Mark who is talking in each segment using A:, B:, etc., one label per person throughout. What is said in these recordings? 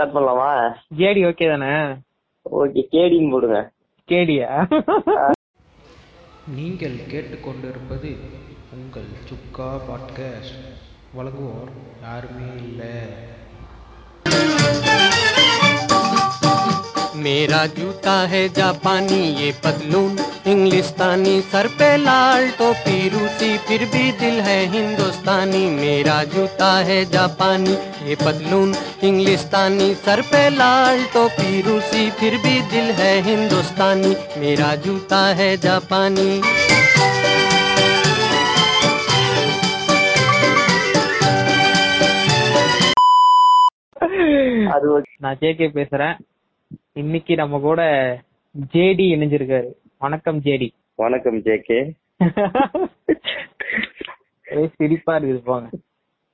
A: Start பண்ணலாமா?
B: JD okay தானே?
A: Okay கேடின்னு போடுங்க.
B: கேடியா?
C: நீங்கள் கேட்டுக்கொண்டிருப்பது உங்கள் சுக்கா பாட்காஸ்ட். வழங்குவோர் யாருமே இல்லை.
D: मेरा जूता है जापानी ये पतलून इंग्लिस्तानी सर पे लाल टोपी रूसी फिर भी दिल है हिंदुस्तानी मेरा जूता है जापानी ये पतलून इंग्लिस्तानी सर पे लाल टोपी रूसी फिर भी दिल है हिंदुस्तानी मेरा जूता है जापानी
A: அது ஓகே
B: நான் ஜேகே பேசுறேன் இன்னைக்கு நம்ம கூட ஜேடி இணைஞ்சிருக்காரு. வணக்கம் ஜேடி
A: வணக்கம் ஜேகே
B: ஒரே சிரிப்பா இருக்குது போங்க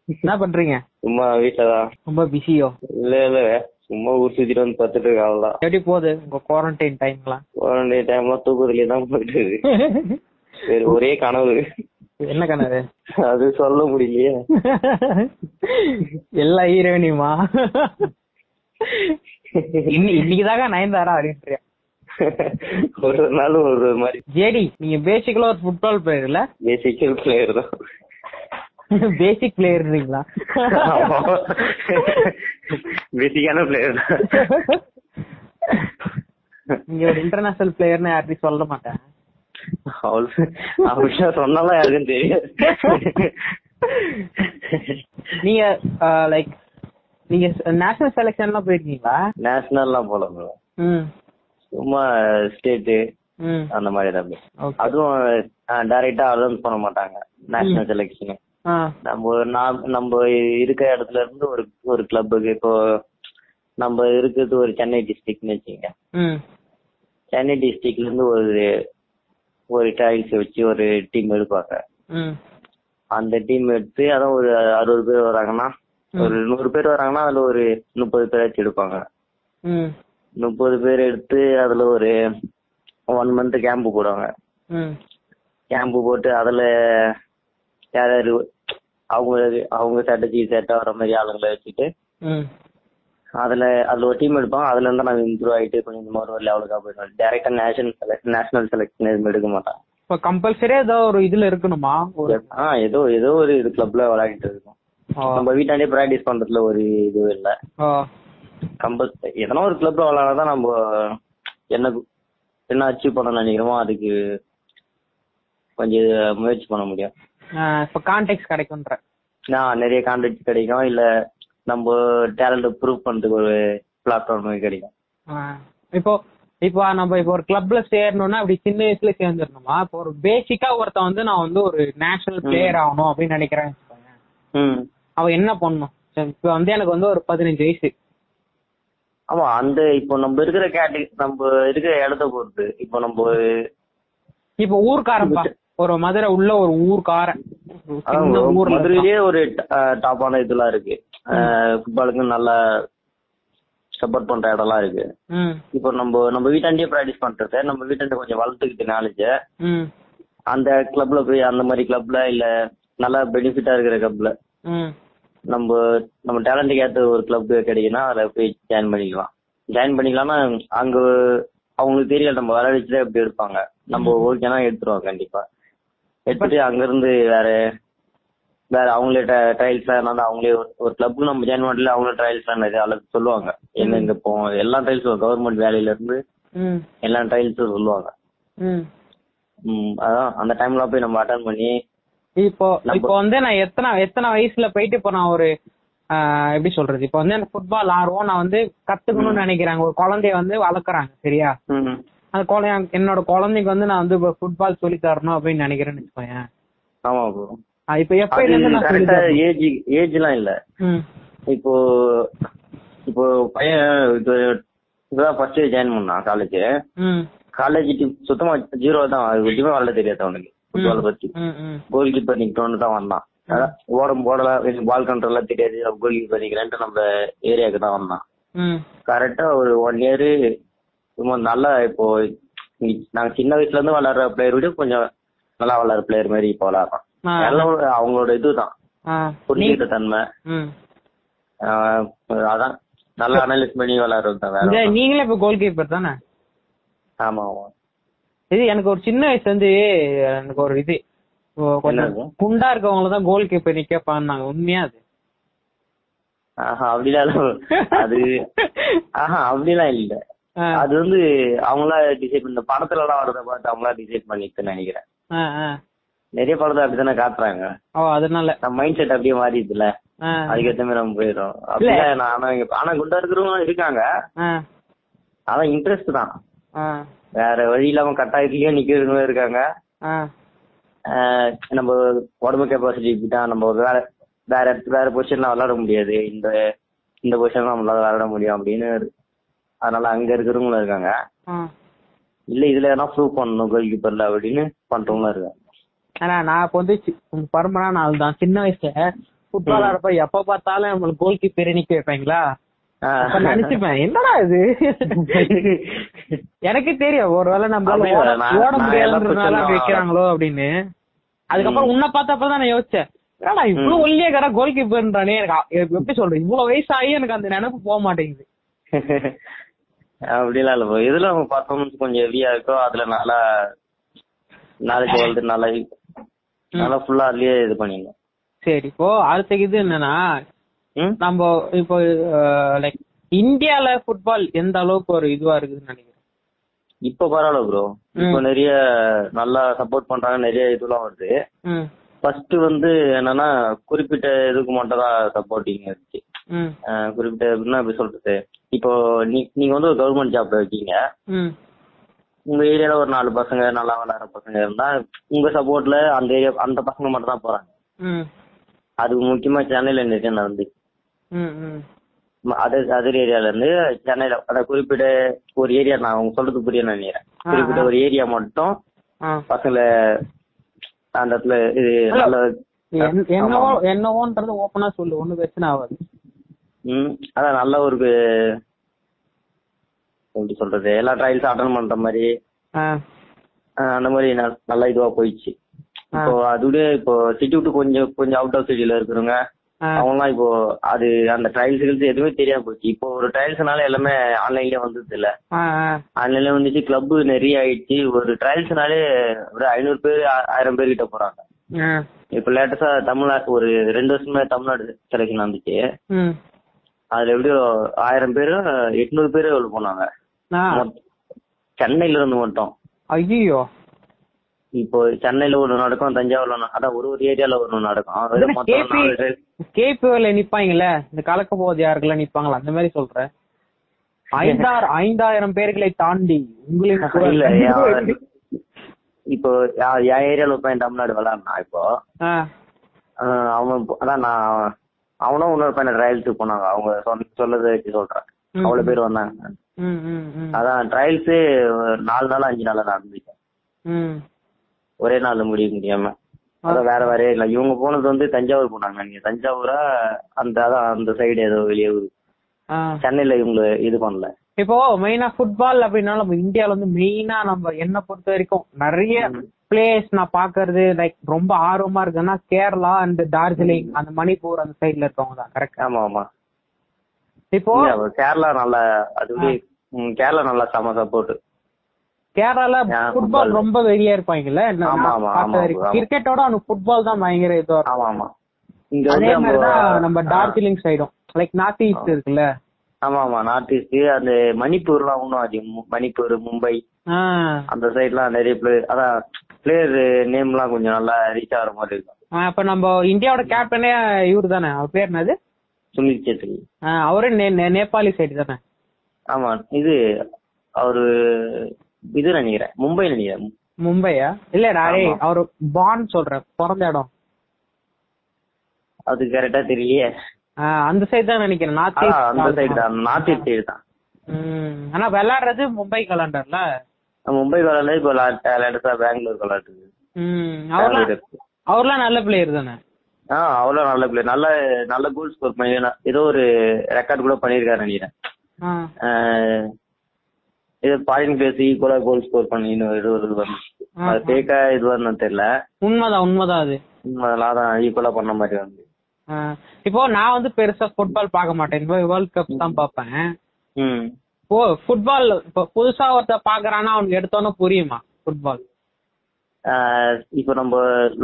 B: என்ன பண்றீங்க?
A: சும்மா வீட்டுலதான்
B: ரொம்ப பிஸியோ
A: இல்ல இல்ல. சும்மா ஊர் சுத்திட்டு வந்து பார்த்துட்டு இருக்க அவ்வளவுதான்.
B: எப்படி போகுது உங்க குவாரண்டைன் டைம்லாம்
A: குவாரண்டைன் டைம்லாம் தூக்கத்துலயே தான் போயிட்டு இருக்கு. வேற ஒரே கனவு.
B: என்ன கனவு?
A: அது சொல்ல முடியலையே.
B: எல்லா ஹீரோயினியுமா இன்னைக்குதாங்க நயன்தாரா அப்படின்றியா
A: ஒரு நாள் ஒரு மாதிரி.
B: ஜேடி நீங்க பேசிக்கலா ஒரு ஃபுட்பால் பிளேயர் இல்ல?
A: பேசிக்கல் பிளேயர் தான்.
B: பேசிக் பிளேயர்ன்றீங்களா
A: பேசிக்கான பிளேயர் தான்.
B: நீங்க ஒரு இன்டர்நேஷனல் பிளேயர்னு யார்ட்டையும் சொல்ல மாட்டேன்.
A: அவள்கிட்ட சொன்னாலும் யாருக்கும் தெரியாது.
B: நீங்க லைக் நீங்க நேஷனல் செலக்ஷன்லாம் போயிருக்கீங்களா?
A: நேஷனல்லாம் போல.
B: ம்.
A: சும்மா ஸ்டேட்டு
B: ம்.
A: அந்த மாதிரி தான் அதுவும் டைரக்டா அலௌன்ஸ் பண்ண மாட்டாங்க. நேஷனல் செலக்ஷன் நம்ம நம்ம இருக்கிற இடத்துல இருந்து ஒரு ஒரு கிளப்புக்கு இப்போ நம்ம இருக்கிறது ஒரு சென்னை டிஸ்ட்ரிக்ட்னு வச்சுக்கோங்க.
B: ம்.
A: சென்னை டிஸ்ட்ரிக்ட்ல இருந்து ஒரு ஒரு ட்ரையல்ஸ் வச்சு ஒரு டீம் எடுப்பாங்க. அந்த டீம் எடுத்து அதான் ஒரு அறுபது பேர் வராங்கன்னா ஒரு நூறு பேர் வராங்கன்னா அதுல ஒரு முப்பது பேராச்சும் எடுப்பாங்க. முப்பது பேர் எடுத்து அதுல ஒரு ஒன் மந்த் கேம்ப் போடுவாங்க. கேம்ப் போட்டு அதுல யார் யாரு அவங்க அவங்க ஸ்ட்ராட்டஜி செட் ஆகிற மாதிரி ஆளுங்களை வச்சுட்டு அதுல அதுல ஒரு டீம் எடுப்பாங்க. அதுல இருந்தா நாங்க இம்ப்ரூவ் ஆயிட்டு கொஞ்சம் இந்த மாதிரி ஒரு லெவலுக்கு போயிடுவோம் டேரக்டா நேஷனல் செலக்ட் நேஷனல் செலக்ஷன் எதுவும் எடுக்க மாட்டாங்க.
B: இப்போ கம்பல்சரியா ஏதோ ஒரு இதுல இருக்கணுமா? ஒரு
A: ஆ ஏதோ ஏதோ ஒரு இது கிளப்ல விளையாடிட்டு இருக்கோம். நம்ம வீட்டாண்டே ப்ராக்டிஸ் பண்றதுல ஒரு இது இல்ல. கம்பல் எதனா ஒரு கிளப்ல விளையாடாதான் நம்ம என்ன என்ன அச்சீவ் பண்ண நினைக்கிறோமோ அதுக்கு கொஞ்சம் முயற்சி பண்ண முடியும்.
B: இப்போ கான்டெக்ட் கிடைக்கும்ன்ற.
A: நான் நிறைய கான்டாக்ட் கிடைக்கும். இல்ல நம்ம டேலண்ட் ப்ரூவ் பண்றதுக்கு ஒரு பிளாட்ஃபார்ம் கிடைக்கும்.
B: இப்போ இப்போ நம்ம இப்போ ஒரு கிளப்ல சேரணும்னா அப்படி சின்ன வயசுல சேர்ந்துடணுமா? இப்போ ஒரு பேசிக்கா ஒருத்தன் வந்து நான் வந்து ஒரு நேஷனல் பிளேயர் ஆகணும் அப்படின்னு நினைக்கிறேன் அவன் என்ன பண்ணணும் சரி, இப்போ வந்து எனக்கு வந்து ஒரு பதினஞ்சு வயசு.
A: ஆமா அந்த இப்போ நம்ம இருக்கிற கேட்டகரி நம்ம இருக்கிற இடத்த பொறுத்து. இப்போ நம்ம
B: இப்போ ஊர்க்காரன்பா ஒரு மதுரை உள்ள ஒரு ஊர்க்காரன்.
A: மதுரையிலேயே ஒரு டாப்பான இதெல்லாம் இருக்கு. ஃபுட்பாலுக்கு நல்லா சப்போர்ட் பண்ற இடம்லாம் இருக்கு. இப்போ நம்ம நம்ம வீட்டாண்டே ப்ராக்டிஸ் பண்றத நம்ம வீட்டாண்ட கொஞ்சம் வளர்த்துக்கிட்டு நாலேஜ அந்த கிளப்ல போய் அந்த மாதிரி கிளப்ல இல்ல நல்லா பெனிஃபிட்டா இருக்கிற கிளப்ல நம்ம நம்ம டேலண்ட்டுக்கு ஏற்ற ஒரு கிளப் கிடைக்குன்னா அதில் போய் ஜாயின் பண்ணிக்கலாம். ஜாயின் பண்ணிக்கலாம்னா அங்க அவங்களுக்கு தெரியல நம்ம விளையாடிச்சுதான் எப்படி எடுப்பாங்க நம்ம ஓகேனா எடுத்துருவோம் கண்டிப்பா. எடுத்துட்டு அங்க இருந்து வேற வேற அவங்களே ட்ரையல்ஸ் எல்லாம் அவங்களே ஒரு- கிளப்புக்கு நம்ம ஜாயின் பண்ணல அவங்களே ட்ரையல்ஸ் நிறைய அளவுக்கு சொல்லுவாங்க. எங்க எங்க போவோம் எல்லா ட்ரையல்ஸும் கவர்மெண்ட் வேலையில இருந்து எல்லா ட்ரையல்ஸும் சொல்லுவாங்க. அதான் அந்த டைம்ல போய் நம்ம அட்டன் பண்ணி
B: இப்போ இப்போ வந்து நான் எத்தனை எத்தனை வயசுல போயிட்டு இப்போ நான் ஒரு எப்படி சொல்றது? இப்போ வந்து எனக்கு ஃபுட்பால் ஆர்வம். நான் வந்து கத்துக்கணும்னு நினைக்கிறாங்க ஒரு குழந்தைய வந்து வளர்க்குறாங்க சரியா? அந்த குழந்தை என்னோட குழந்தைக்கு வந்து நான் வந்து ஃபுட்பால் சொல்லி தரணும் அப்படின்னு நினைக்கிறேன்னு வச்சுக்கோங்க
A: ஆமா ப்ரோ
B: இப்போ எப்ப இருந்து?
A: ஏஜ் ஏஜ்லாம் இல்ல. இப்போ இப்போ பையன் இப்போ இப்பதான் ஃபர்ஸ்ட் ஜாயின் பண்ணான் காலேஜ் காலேஜ் சுத்தமா ஜீரோ தான். எதுவுமே விளாட தெரியாது அவனுக்கு. ஃபுட்பால் பத்தி. கோல் கீப்பர் நிக்கணும்னு தான் வந்தான். அதான் ஓடம் போடலாம் பால் கண்ட்ரோல்லாம் தெரியாது. கோல் கீப்பர் நிக்கிறேன்ட்டு நம்ம ஏரியாவுக்கு தான் வந்தான். கரெக்டா ஒரு ஒன் இயர் சும்மா நல்லா இப்போ நாங்க சின்ன வயசுல இருந்து விளையாடுற பிளேயர் விட கொஞ்சம் நல்லா விளையாடுற பிளேயர் மாதிரி இப்போ. எல்லாம் அவங்களோட இதுதான் புரிஞ்சுக்கிட்ட தன்மை. அதான். நல்லா அனலைஸ் பண்ணி விளையாடுறது தான்.
B: நீங்களே இப்ப கோல் கீப்பர் தானே?
A: ஆமா ஆமா.
B: இது எனக்கு ஒரு சின்ன வயசுல இருந்து எனக்கு ஒரு இது. கொஞ்சம்? குண்டா இருக்கவங்கள தான் கோல் கீப்பர் நிக்க பாருனாங்க உண்மையா அது?
A: ஆஹா அப்படிலாம். அது ஆஹா அப்படிலாம் இல்ல. அது வந்து அவங்களா டிசைட் இந்த படத்துல எல்லாம் வரத பார்த்து அவங்களா டிசைட் பண்ணிட்டு நினைக்கிறேன். நிறைய படத்தை அப்படித்தானே காட்டுறாங்க.
B: ஓ அதனால.
A: நம்ம மைண்ட் செட் அப்படியே மாறிடுதுல அதுக்கேத்த மாதிரி நம்ம போயிடும் அப்படியே ஆனா ஆனா குண்டா இருக்கிறவங்க இருக்காங்க. அதான் இன்ட்ரெஸ்ட் தான். வேற வழி இல்லாம கட்டாயத்திலயே நிக்கிறவங்க இருக்காங்க. நம்ம உடம்பு கெப்பாசிட்டி தான் நம்ம வேற வேற இடத்து- வேற பொசிஷன்லாம் விளையாட முடியாது. இந்த இந்த பொசிஷன் நம்மளால விளையாட முடியும் அப்படின்னு அதனால அங்க இருக்கிறவங்களும் இருக்காங்க. இல்ல இதுல எதனா ப்ரூவ் பண்ணணும் கோல் கீப்பர்ல அப்படின்னு பண்றவங்களும் இருக்காங்க.
B: ஆனா நான் இப்ப வந்து பரம்பரான ஆள் தான் சின்ன வயசுல ஃபுட்பால் ஆடுறப்ப எப்ப பார்த்தாலும் நம்மளுக்கு கோல் கீப்பர் நிக்க வைப்பாங்களா? அப்ப நினைச்சுப்பேன். என்னடா இது? எனக்கு தெரியும். ஒருவேளை நம்மளால? ஓட- முடியாதுன்றதுனால அப்படி வைக்கிறாங்களோ அப்படின்னு. அதுக்கப்புறம் உன்னை பார்த்தப்பதான் நான் யோசிச்சேன். என்னடா இவ்வளவு ஒல்லியா கடை கோல் கீப்பர்ன்றானே எனக்கு எப்படி சொல்றது? இவ்வளவு வயசாகி எனக்கு அந்த நினைப்பு போக மாட்டேங்குது.
A: அப்படிலாம் இல்ல. எதுல அவங்க பர்ஃபார்மன்ஸ் கொஞ்சம் ஹெவியா இருக்கோ அதுல நல்லா நாலேஜ் வளர்த்து நல்லா நல்லா ஃபுல்லா அதுலயே இது பண்ணிடணும்
B: சரி இப்போ அடுத்த இது என்னன்னா நம்ம இப்போ லைக் இந்தியால ஃபுட்பால் எந்த அளவுக்கு ஒரு இதுவா இருக்குதுன்னு நினைக்கிறேன்
A: இப்ப பரவாயில்ல ப்ரோ இப்போ நிறைய நல்லா சப்போர்ட் பண்றாங்க நிறைய இதெல்லாம் வருது. ஃபர்ஸ்ட் வந்து என்னன்னா குறிப்பிட்ட இதுக்கு மட்டும் தான் சப்போர்ட்டிங் இருந்துச்சு அஹ் குறிப்பிட்ட என்ன எப்படி சொல்றது? இப்போ நீங்க வந்து ஒரு கவர்மெண்ட் ஜாப்ல இருக்கீங்க. உங்க ஏரியால ஒரு நாலு பசங்க நல்லா விளையாடுற பசங்க இருந்தா உங்க சப்போர்ட்ல அந்த ஏரியா அந்த பசங்க மட்டும் தான் போறாங்க.
B: ம்.
A: அது முக்கியமா சென்னையில நிறைய நடந்து
B: ம் ம்
A: அதர் அதர் ஏரியால இருந்து சென்னையில அத குறிப்பிட்ட ஒரு ஏரியா நான் அவங்க சொல்றது புரிய நினைக்கிறேன். குறிப்பிட்ட ஒரு ஏரியா மட்டும் பசங்களை அந்த இடத்துல இது நல்ல
B: என்- என்னவோ என்னவோன்றது ஓப்பனா சொல்லு. ஒண்ணும் பிரச்சனை ஆகாது.
A: ம் அதான் நல்ல ஒரு எப்படி சொல்றது? எல்லா ட்ரையல்ஸும் அட்டன் பண்ற மாதிரி. அந்த மாதிரி நல்லா இதுவா போயிடுச்சு. இப்போ அதோட இப்போ சிட்டி விட்டு கொஞ்சம் கொஞ்சம் அவுட் ஆஃப் சிட்டில இருக்கிறவங்க. அவங்கலாம் இப்போ அது அந்த ட்ரையல்ஸ் எதுவுமே தெரியாம போச்சு. இப்போ ஒரு ட்ரையல்ஸ்னால எல்லாமே ஆன்லைன்லயே வந்தது இல்ல ஆன்லைன்ல வந்துச்சு கிளப் நிறைய ஆயிடுச்சு. ஒரு ட்ரையல்ஸ்னாலே ஒரு ஐநூறு பேர் ஆயிரம் பேர் கிட்ட போறாங்க இப்போ லேட்டஸ்டா தமிழ்நாடு ஒரு ரெண்டு வருஷமா தமிழ்நாடு செலக்ஷன் வந்துச்சு அதுல எப்படியோ ஆயிரம் பேரு எட்நூறு பேரு போனாங்க. சென்னையில இருந்து மட்டும்.
B: ஐயோ
A: இப்போ சென்னையில ஒண்ணு நடக்கும் தஞ்சாவூர்ல ஒண்ணு- அதான் ஒரு ஒரு ஏரியால ஒண்ணு நடக்கும்.
B: கேபிஓல நிப்பாங்கல்ல இந்த கலக்க போவது யாருக்கெல்லாம் நிப்பாங்களா அந்த மாதிரி சொல்றேன் ஐந்தாயிரம் ஐந்தாயிரம் பேர்களை தாண்டி.
A: இல்ல யா- இப்போ என் ஏரியால பையன் தமிழ்நாடு விளாட்னா இப்போ அவன் அதான் நான் அவனும் இன்னொரு பையனை ட்ரையல்ஸுக்கு போனாங்க அவங்க சொன்ன சொல்லதை வச்சு சொல்றேன். அவ்வளவு பேர் வந்தாங்க அதான் ட்ரையல்ஸ் நாலு நாள் அஞ்சு நாளா நடந்துச்சு. ஒரே நாள்ல முடிய முடியாம. அதான் வேற வேற இல்ல. இவங்க போனது வந்து தஞ்சாவூர் போனாங்க. நீங்க தஞ்சாவூரா அந்த அதான் அந்த சைடு ஏதோ வெளியே ஊரு. சென்னையில இவங்க இது பண்ணல.
B: இப்போ மெயினா ஃபுட்பால் அப்படின்னா நம்ம இந்தியால வந்து மெயினா நம்ம என்ன பொறுத்த வரைக்கும் நிறைய பிளேஸ் நான் பாக்குறது லைக் ரொம்ப ஆர்வமா இருக்குன்னா கேரளா அண்ட் டார்ஜிலிங் அந்த மணிப்பூர் அந்த சைடுல இருக்கவங்க தான் கரெக்ட்
A: ஆமா ஆமா.
B: இப்போ
A: கேரளா நல்ல அது வந்து, ம், கேரளா நல்லா செம சப்போர்ட்
B: கேரளால
A: ஆ,
B: ஃபுட்பால். ரொம்ப வெறியா இருப்பாங்கல்ல. கிரிக்கெட்டோட அவனுக்கு ஃபுட்பால் தான் பயங்கர இதுவா இருக்கும்.
A: ஆமா ஆமா. இங்க
B: அதே மாதிரிதான் நம்ம டார்ஜிலிங் சைடும் லைக் நார்த் ஈஸ்ட் இருக்குல்ல?
A: ஆமா ஆமா. நார்த் ஈஸ்ட் அந்த மணிப்பூர்லாம் இன்னும் அதிகம். மணிப்பூர் மும்பை. அந்த சைட்லாம் நிறைய பிளேயர் அதான் பிளேயர் நேம்லாம் கொஞ்சம் நல்லா ரீச் ஆகிற மாதிரி இருக்கும்.
B: அப்ப நம்ம இந்தியாவோட கேப்டனே இவரு தானே அவர் பேர் என்னது?
A: சுனில் சேத்ரி.
B: அவரே நேபாளி சைடு தானே?
A: ஆமா இது அவரு இது நினைக்கிறேன். மும்பை நினைக்கிறேன்.
B: மும்பையா? இல்லடா டேய்
A: ஆமா.
B: அவரு பான் சொல்றேன் பிறந்த இடம்.
A: அது கரெக்டா தெரியலையே.
B: அந்த சைடு தான் நினைக்கிறேன். நார்த்
A: அந்த சைடு தான். நார்த் ஈஸ்ட் சைடு தான்.
B: ஆனா விளையாடுறது மும்பை கலாண்டர்ல.
A: மும்பை விளாட்ல இப்போ லேட்டஸ்டா பெங்களூர் விளாட்டுது
B: ம். அவர்லாம் அவர்லாம் நல்ல பிளேயர் தானே?
A: ஆ அவ்வளோ நல்ல பிளேயர் நல்ல நல்ல கோல் ஸ்கோர் பண்ணி ஏதோ ஒரு ரெக்கார்ட் கூட பண்ணியிருக்காரு நினைக்கிறேன். இது பாயிண்ட் பிளேஸ் ஈக்குவலா கோல் ஸ்கோர் பண்ணி இன்னும் ஏதோ ஒரு இது வந்துச்சு அது ஃபேக்கா இது வரணும் தெரியல.
B: உண்மைதான் உண்மைதான் அது.
A: அதெல்லாம் தான் ஈக்குவலா பண்ண மாதிரி வந்து.
B: இப்போ நான் வந்து பெருசா ஃபுட்பால் பார்க்க மாட்டேன். வேர்ல்ட் கப் தான் பார்ப்பேன். ஓ ஃபுட்பால் இப்போ புதுசா ஒருத்த பாக்குறான்னா அவனுக்கு எடுத்தோன்னே புரியுமா ஃபுட்பால்
A: இப்போ நம்ம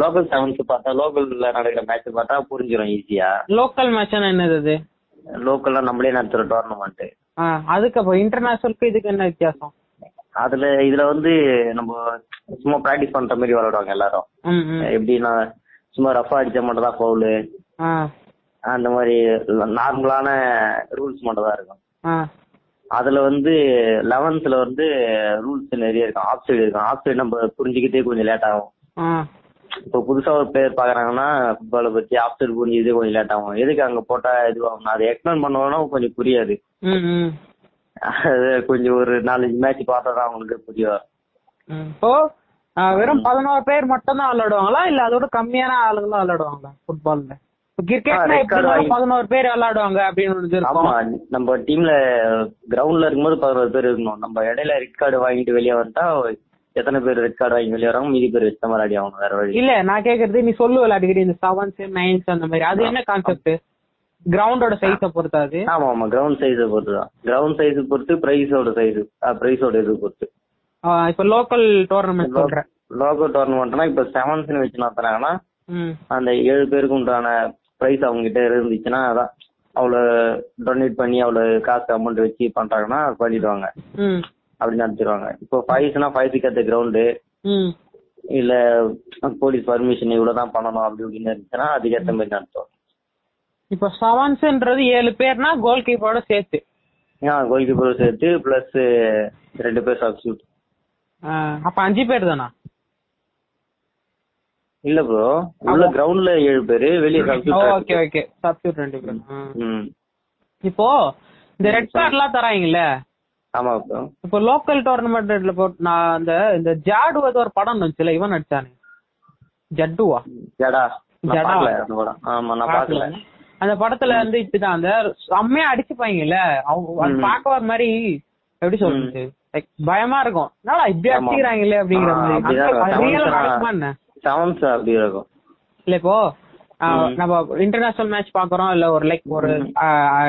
A: லோக்கல் செவன்ஸ் பார்த்தா லோக்கல்ல நடக்கிற மேட்ச் பார்த்தா புரிஞ்சிடும் ஈஸியா
B: லோக்கல் மேட்ச்னா என்னது அது?
A: லோக்கல்ல நம்மளே நடத்துற டோர்னமெண்ட்
B: அதுக்கு அப்போ இன்டர்நேஷனலுக்கு இதுக்கு என்ன வித்தியாசம்?
A: அதுல இதுல வந்து நம்ம சும்மா பிராக்டிஸ் பண்ற மாதிரி விளையாடுவாங்க எல்லாரும். எப்படின்னா சும்மா ரஃபா அடிச்சா மட்டும் தான் ஃபவுலு அந்த மாதிரி நார்மலான ரூல்ஸ் மட்டும் தான் இருக்கும். அதுல வந்து லெவன்த்ல வந்து ரூல்ஸ் நிறைய இருக்கும். ஆஃப் சைடு இருக்கும். ஆஃப் சைடு நம்ம புரிஞ்சுக்கிட்டே கொஞ்சம் லேட் ஆகும். இப்போ புதுசா ஒரு பிளேயர் பாக்குறாங்கன்னா ஃபுட்பாலை பத்தி ஆஃப் சைடு புரிஞ்சது கொஞ்சம் லேட் ஆகும். எதுக்கு அங்க போட்டா இதுவாகும் அதை எக்ஸ்பிளைன் பண்ணோம்னா கொஞ்சம் புரியாது. அது கொஞ்சம் ஒரு நாலஞ்சு மேட்ச் பார்த்தா தான் அவங்களுக்கு புரியும்.
B: இப்போ வெறும் பதினோரு பேர் மட்டும் தான் விளையாடுவாங்களா? இல்ல அதோட கம்மியான ஆளுங்க தான் விளையாடுவாங்களா ஃபுட்பால்ல பதினோரு பேர் விளையாடுவாங்க அப்படின்னு
A: ஆமா நம்ம டீம்ல கிரவுண்ட்ல இருக்கும்போது பதினோரு பேர் இருக்கணும் நம்ம இடையில ரெட் கார்டு வாங்கிட்டு வெளியே வந்துட்டா எத்தனை பேர் ரெட் கார்டு வாங்கி வெளியே வராங்க? மீதி பேர் வச்ச ஆடி ஆகணும் வேற வழி
B: இல்ல. நான் கேக்குறது நீ சொல்லுவல அடிக்கடி இந்த செவன்ஸ் நைன்ஸ் அந்த மாதிரி. அது என்ன கான்செப்ட் கிரவுண்டோட சைஸ பொறுத்து அது
A: ஆமா ஆமா கிரவுண்ட் சைஸை பொறுத்து தான் கிரவுண்ட் சைஸ் பொறுத்து பிரைஸோட சைஸ் பிரைஸோட இது பொறுத்து.
B: இப்ப லோக்கல் டோர்னமெண்ட் சொல்றேன்.
A: லோகோ டோர்னமெண்ட்னா இப்ப செவன்ஸ்னு வச்சு நடத்துறாங்கன்னா அந்த ஏழு பேருக்கு உண்டான பிரைஸ் அவங்க கிட்ட இருந்துச்சுன்னா அதான் அவ்வளவு டொனேட் பண்ணி அவ்வளவு காசு அமௌண்ட் வச்சு பண்றாங்கன்னா பண்ணிடுவாங்க. அப்படி நடத்திடுவாங்க. இப்போ ஃபைவ்ஸ்னா ஃபைவ்ஸுக்கு ஏற்ற கிரவுண்டு இல்ல போலீஸ் பர்மிஷன் இவ்வளவுதான் பண்ணணும் அப்படி இப்படின்னு இருந்துச்சுன்னா அதுக்கேற்ற மாதிரி நடத்துவோம்
B: இப்ப செவன்ஸ்ன்றது ஏழு பேர்னா கோல் கீப்பரோட சேர்த்து.
A: ஏன் கோல் கீப்பரும் சேர்த்து பிளஸ் ரெண்டு பேர்
B: ஆ, அப்ப அஞ்சு பேர் தானா?
A: இல்ல ப்ரோ உள்ள கிரவுண்ட்ல ஏழு பேரு வெளியே
B: ஓகே
A: சப்ஸ்டியூட்
B: ஓகே. சப்ஸ்டியூட் ரெண்டு பேர். ஆ. இப்போ இந்த ரெட் கார்ட் எல்லாம் தராங்கல்ல?
A: ஆமா ப்ரோ
B: இப்போ லோக்கல் டோர்னமெண்ட்ல போட்டு நான் அந்த இந்த ஜாடு ஏதோ ஒரு படம் வந்துச்சுல இவன் நடிச்சானே? ஜட்டுவா?
A: ஜடா.
B: ஜடா.
A: ஆமா நான் பார்க்கல.
B: அந்த படத்துல வந்து இப்படிதான். அந்த செம்மையா அடிச்சுப்பாங்கல்ல. அவங்க. பார்க்க ஒரு மாதிரி எப்படி சொல்றது? Like, பயமா இருக்கும். என்னடா இப்படி. அடிச்சுக்கிறாங்களே அப்படிங்கிற மாதிரி.
A: செவன்ஸ் அப்படி இருக்கும்.
B: இல்ல இப்போ. நம்ம இன்டர்நேஷனல் மேட்ச் பாக்குறோம் இல்ல ஒரு லைக் ஒரு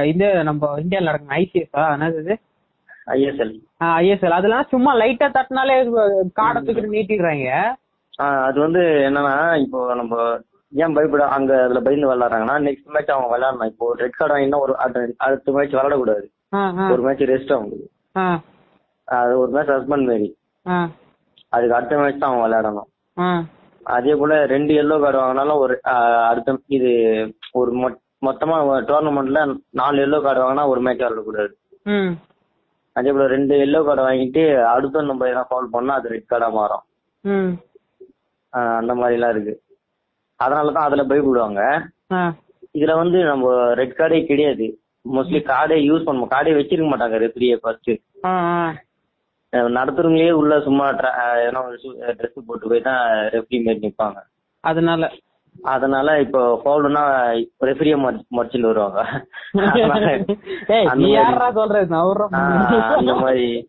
B: இது நம்ம இந்தியால நடக்கும் ஐசிஎஸ் என்னது
A: ஐஎஸ்எல்
B: ஐஎஸ்எல் அதெல்லாம் சும்மா லைட்டா தட்டினாலே காடை தூக்கிட்டு நீட்டிடுறாங்க.
A: அது வந்து என்னன்னா இப்போ நம்ம ஏன் பயப்பட அங்க அதுல பயந்து விளையாடுறாங்கன்னா நெக்ஸ்ட் மேட்ச் அவங்க விளையாடணும். இப்போ ரெட் கார்டு வாங்கினா ஒரு அடுத்த- அடுத்த மேட்ச் விளையாடக்கூடாது. ஒரு மேட்ச் ரெஸ்ட் அவங்களுக்கு
B: ஆ,
A: அது ஒரு மேட்ச் ஹஸ்பண்ட் மாரி.
B: ஆ,
A: அதுக்கு அடுத்த மேட்ச் தான் அவங்க விளையாடணும்.
B: ஆ.
A: அதே போல ரெண்டு எல்லோ கார்டு வாங்கினாலும் ஒரு ஆஹ், அடுத்த இது ஒரு மொ- மொத்தமா டோர்னமெண்ட்ல நாலு எல்லோ கார்டு வாங்கினா ஒரு மேட்ச் விளையாடக்கூடாது.
B: ம்.
A: அதே போல ரெண்டு எல்லோ கார்டு வாங்கிட்டு அடுத்த நம்ம எதனா ஃபால் பண்ணா அது ரெட் கார்டா மாறும்.
B: ம்.
A: ஆஹ், அந்த மாதிரி எல்லாம் இருக்கு. அதனாலதான் அதுல பயப்படுவாங்க இதுல வந்து நம்ம ரெட் கார்டே கிடையாது. மோஸ்ட்லி கார்டே யூஸ் பண்ண கார்டே வச்சிருக்க மாட்டாங்க ரெஃப்ரியை ஃபர்ஸ்ட். நடத்துறவங்களே உள்ள சும்மா ஒரு ட்ரெஸ் போட்டு போய் தான் ரெஃப்ரி மாரி நிப்பாங்க.
B: அதனால.
A: அதனால இப்போ ஃபவுல்னா ரெஃப்ரியை மறைச்சிட்டு வருவாங்க. அந்த மாதிரி-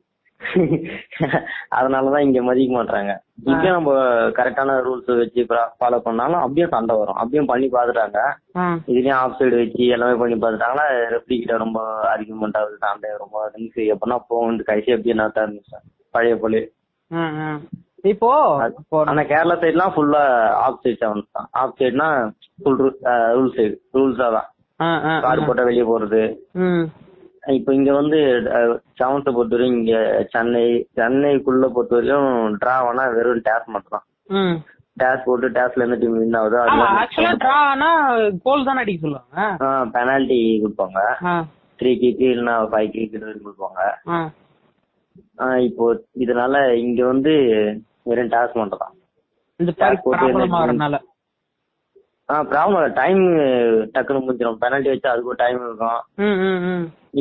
A: அதனாலதான் இங்க மதிக்க மாட்டாங்க இங்க நம்ம கரெக்டான ரூல்ஸ் வச்சு ஃபாலோ பண்ணாலும் அப்படியே சண்டை வரும். அப்படியும் பண்ணி பாத்துட்டாங்க இதுலயும் ஆஃப் சைடு வச்சு எல்லாமே பண்ணி பார்த்துட்டாங்கன்னா ரெஃப்ரி கிட்ட ரொம்ப ஆர்குமெண்ட் ஆகுது சண்டை ரொம்ப ரிங்ஸ் எப்படின்னா போகும் கடைசி அப்படியே நான் ஆரம்பிச்சேன் பழைய போல
B: இப்போ
A: ஆனா கேரளா சைட்லாம் ஃபுல்லா ஆஃப் சைட் செவன்ஸ் தான். ஆஃப் சைட்னா ஃபுல் ரூல் சைடு ரூல்ஸா தான். கார் போட்டா வெளியே போறது. இப்போ இங்க வந்து செவன்ஸை பொறுத்தவரையும் இங்க சென்னை சென்னைக்குள்ள பொறுத்தவரையும் டிரா ஆனா வெறும் டேஸ் மட்டும் தான் டேஸ் போட்டு டேஸ்ல எந்த டீம் வின் ஆகுதோ
B: ஆமா ஆக்சுவலா டிரா ஆனா கோல் தானே அடிக்க சொல்லுவாங்க?
A: பெனால்டி கொடுப்பாங்க. த்ரீ கிக்கு இல்லைன்னா ஃபைவ் வரைக்கும் கொடுப்பாங்க. இப்போ இதனால இங்க வந்து வெறும் டாஸ் மட்டும் தான்
B: இந்த
A: போட்டு ஆ ப்ராப்ளம் டைம் டக்குன்னு முடிஞ்சிடும் பெனால்டி வச்சா அதுக்கு ஒரு டைம் இருக்கும்.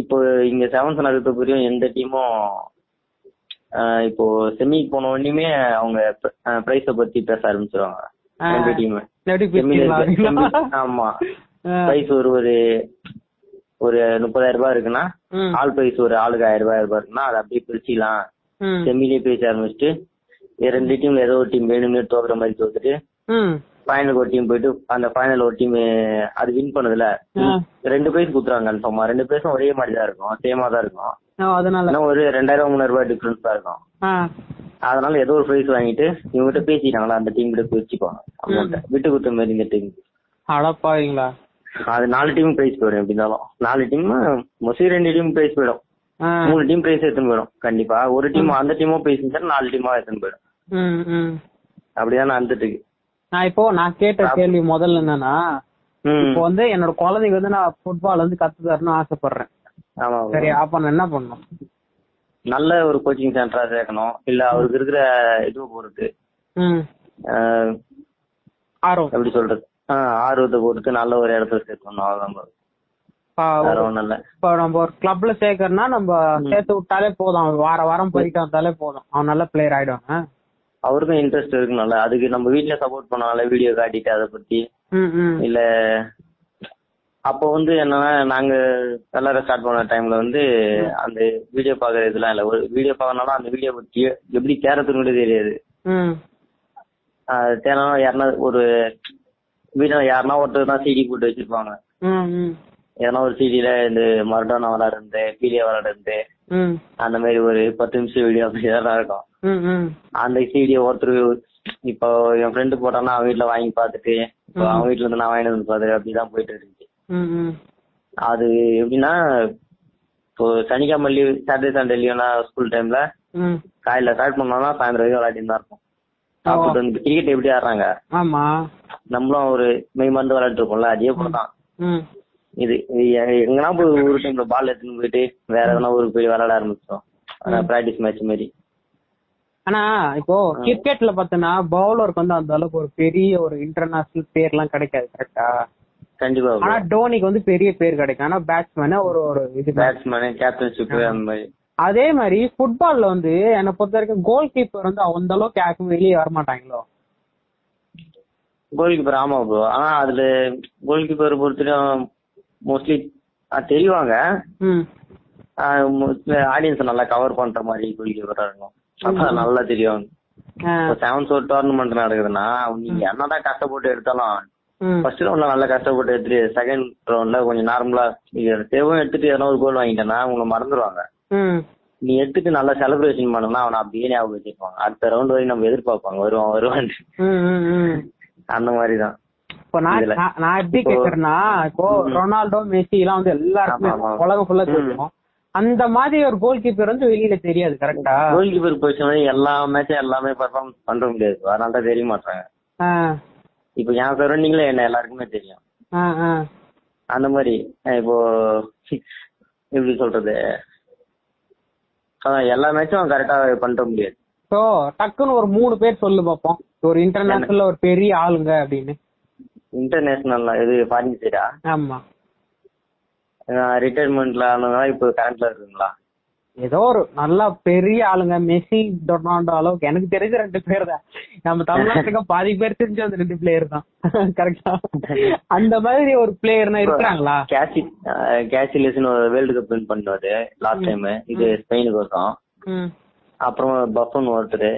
A: இப்போ இங்க செவன்த் நடத்த புரியும் எந்த டீமும் இப்போ செமிக்கு போன உடனே அவங்க பிரைஸ பத்தி பேச ஆரம்பிச்சிருவாங்க. ரெண்டு டீம் ஆமா. பிரைஸ் ஒரு ஒரு ஒரு முப்பதாயிரம் ரூபாய் இருக்குன்னா ஆல் பிரைஸ் ஒரு ஆளுக்கு ஆயிரம் ரூபாய் ரூபாய் இருக்குன்னா அதை அப்படியே பிரிச்சிக்கலாம்.
B: ம்.
A: செமிலே பேச ஆரம்பிச்சுட்டு ரெண்டு டீம்ல ஏதோ ஒரு டீம் வேணும்னு தோக்குற மாதிரி தோத்துட்டு
B: ம்
A: ஃபைனல் ஒரு டீம் போயிட்டு அந்த ஃபைனல் ஒரு டீம் அது வின் பண்ணுதுல. ரெண்டு பிரைஸ் குடுத்துறாங்க கன்ஃபார்மா ரெண்டு பிரைஸும் ஒரே மாதிரி தான் இருக்கும். சேமா தான் இருக்கும்.
B: அதனால.
A: ஒரு ரெண்டாயிரம் மூணாயிரம் ரூபாய் டிஃபரன்ஸ் தான் இருக்கும். அதனால ஏதோ ஒரு பிரைஸ் வாங்கிட்டு இவங்ககிட்ட பேசிட்டாங்களா அந்த டீம் கிட்ட பிரிச்சுப்பாங்க அமௌண்ட் விட்டு கொடுத்த மாதிரி இந்த டீம்
B: அடப்பாவீங்களா
A: அது நாலு டீம் பிரைஸ் போயிடும் எப்படி இருந்தாலும். நாலு டீம் மோஸ்ட்லி ரெண்டு டீம் பிரைஸ் போயிடும். மூணு டீம் பிரைஸ் எடுத்துன்னு போயிடும் கண்டிப்பா. ஒரு டீம் அந்த டீமும் பிரைஸ் நாலு டீமா எடுத்துன்னு போயிடும். அப்படிதான் நடந்துட்டு இருக்கு.
B: நான் இப்போ நான் கேட்ட கேள்வி முதல்ல என்னன்னா இப்போ வந்து என்னோட குழந்தைக்கு வந்து நான் ஃபுட்பால் வந்து கத்து தரணும்னு ஆசைப்படுறேன் சரி அப்ப நான் என்ன பண்ணணும்?
A: நல்ல ஒரு கோச்சிங் சென்டரா சேர்க்கணும். இல்ல அவருக்கு இருக்கிற இது பொறுத்து
B: ஆர்வம்.
A: எப்படி சொல்றது? ஆர்வத்தை பொறுத்து நல்ல ஒரு இடத்துல சேர்க்கணும். அவ்வளவுதான்
B: இப்போ நம்ம ஒரு கிளப்ல சேர்க்கறனா நம்ம சேர்த்து விட்டாலே போதும். வார வாரம் போயிட்டு வந்தாலே போதும். அவன் நல்ல பிளேயர் ஆயிடுவாங்க
A: அவருக்கும் இன்ட்ரெஸ்ட் இருக்குனால அதுக்கு நம்ம வீட்ல சப்போர்ட் பண்ணால வீடியோ காட்டிட்டு அதை பத்தி. இல்ல அப்போ வந்து என்னன்னா நாங்க விளாட ஸ்டார்ட் பண்ண டைம்ல வந்து அந்த வீடியோ பாக்குற இதெல்லாம் இல்ல. ஒரு வீடியோ பாக்கறனால அந்த வீடியோ பத்தி எப்படி தேரத்துன்னு கூட தெரியாது. தேனா யாருன்னா ஒரு வீட்டுல யாருன்னா ஒருத்தர் தான் சிடி போட்டு வச்சிருப்பாங்க. எதனா ஒரு சிடில இந்த மரடோனா விளாடுறது பீலியா விளாடுறது அந்த மாதிரி ஒரு பத்து நிமிஷம் வீடியோ அப்படி இருக்கும். அந்த சிடியை ஒருத்தர் இப்போ என் ஃப்ரெண்டு போட்டான்னா அவன் வீட்டுல வாங்கி பார்த்துட்டு இப்போ அவன் வீட்டுல இருந்து நான் வாங்கிட்டு வந்து பார்த்துட்டு அப்படிதான் போயிட்டு இருந்துச்சு அது எப்படின்னா இப்போ சனிக்கிழமை லீவ் சாட்டர்டே சண்டே லீவ்னா ஸ்கூல் டைம்ல காலையில ஸ்டார்ட் பண்ணோம்னா சாயந்தரம் வரைக்கும் விளையாடிட்டு தான் இருக்கும் சாப்பிட்டு வந்து கிரிக்கெட் எப்படி ஆடுறாங்க?
B: ஆமா.
A: நம்மளும் ஒரு மெய் மருந்து விளையாட்டு இருக்கோம்ல அதே போல தான்
B: ம்.
A: இது எங்கன்னா போய் ஒரு டைம்ல பால் எடுத்துன்னு போயிட்டு வேற எதனா ஊருக்கு போய் விளையாட ஆரம்பிச்சோம் பிராக்டிஸ் மேட்ச் மாதிரி
B: ஆனா இப்போ கிரிக்கெட்ல பார்த்தனா பவுலருக்கு வந்து அந்த அளவுக்கு ஒரு பெரிய ஒரு இன்டர்நேஷனல் பேர்லாம் கிடைக்காது கரெக்டா
A: கண்டிப்பா
B: ஆனா டோனிக்கு வந்து பெரிய பேர் கிடைக்கும். ஆனா பேட்ஸ்மேன ஒரு ஒரு இது
A: பேட்ஸ்மேனு கேப்டன்ஷிப் அந்த மாதிரி.
B: அதே மாதிரி ஃபுட்பால்ல வந்து என்னை பொறுத்த வரைக்கும் கோல் கீப்பர் வந்து அந்த அளவுக்கு யாருக்கும் வெளியே வர மாட்டாங்களோ
A: கோல் கீப்பர் ஆமா ப்ரோ ஆனா அதுல கோல் கீப்பர் பொறுத்தவரைக்கும் மோஸ்ட்லி தெரிவாங்க. ஆடியன்ஸ் நல்லா கவர் பண்ற மாதிரி கோல் கீப்பரா இருக்கும். அதான் நல்லா தெரியும். செவன்ஸ் ஒரு டோர்னமெண்ட் நடக்குதுன்னா நீங்க என்னதான் கஷ்டப்பட்டு எடுத்தாலும் ஃபர்ஸ்ட் ரவுண்ட்ல நல்லா கஷ்டப்பட்டு எடுத்துட்டு செகண்ட் ரவுண்ட்ல கொஞ்சம் நார்மலா சேவும் எடுத்துட்டு எதனா ஒரு கோல் வாங்கிட்டேன்னா உங்களை மறந்துடுவாங்க நீ எடுத்துட்டு நல்லா செலிப்ரேஷன் பண்ணனா அவனை அப்படியே ஞாபகம் வச்சிருப்பாங்க அடுத்த ரவுண்ட் வரைக்கும் நம்ம எதிர்பார்ப்பாங்க. வருவான் வருவான். அந்த மாதிரி தான்
B: இப்போ நான். நான்- எப்படி கேக்குறேன்னா இப்போ ரொனால்டோ மெஸ்ஸி எல்லாம் வந்து எல்லாருக்குமே. உலகம் ஃபுல்லா தெரியும். அந்த மாதிரி ஒரு கோல் கீப்பர் வந்து வெளியில தெரியாது கரெக்டா
A: கோல் கீப்பர் பொசிஷன் எல்லா மேட்சும் எல்லாமே பெர்ஃபார்ம் பண்ண முடியாது. அதனால தான் தெரிய மாட்டாங்க இப்போ என் சரௌண்டிங்ல என்ன எல்லாருக்குமே தெரியும். அந்த மாதிரி இப்போ எப்படி சொல்றது? எல்லா மேட்சும் கரெக்டா பண்ணிட முடியாது.
B: சோ டக்குன்னு ஒரு மூணு பேர் சொல்லு பாப்போம். ஒரு இன்டர்நேஷனல்ல ஒரு பெரிய ஆளுங்க அப்படின்னு.
A: இன்டர்நேஷனல் இது ஃபாரின் சைடா
B: ஆமா.
A: ரிட்டையர்மெண்ட்ல ஆனதுனால இப்போ கரண்ட்ல இருக்குங்களா?
B: ஏதோ ஒரு நல்லா பெரிய ஆளுங்க மெஸ்ஸி டொனால்டோ அளவுக்கு. எனக்கு தெரிஞ்ச ரெண்டு பேர் தான். நம்ம தமிழ்நாட்டுக்கு பாதி பேர் தெரிஞ்ச அந்த ரெண்டு பிளேயர் தான். கரெக்டா அந்த மாதிரி ஒரு பிளேயர்னா இருக்கிறாங்களா?
A: கேசி கேசிலஸ்னு ஒரு வேர்ல்டு கப் வின் பண்ணுவாரு லாஸ்ட் டைம் இது ஸ்பெயினுக்கு வரும்
B: ம்.
A: அப்புறம் பஃபன் ஒருத்தர்.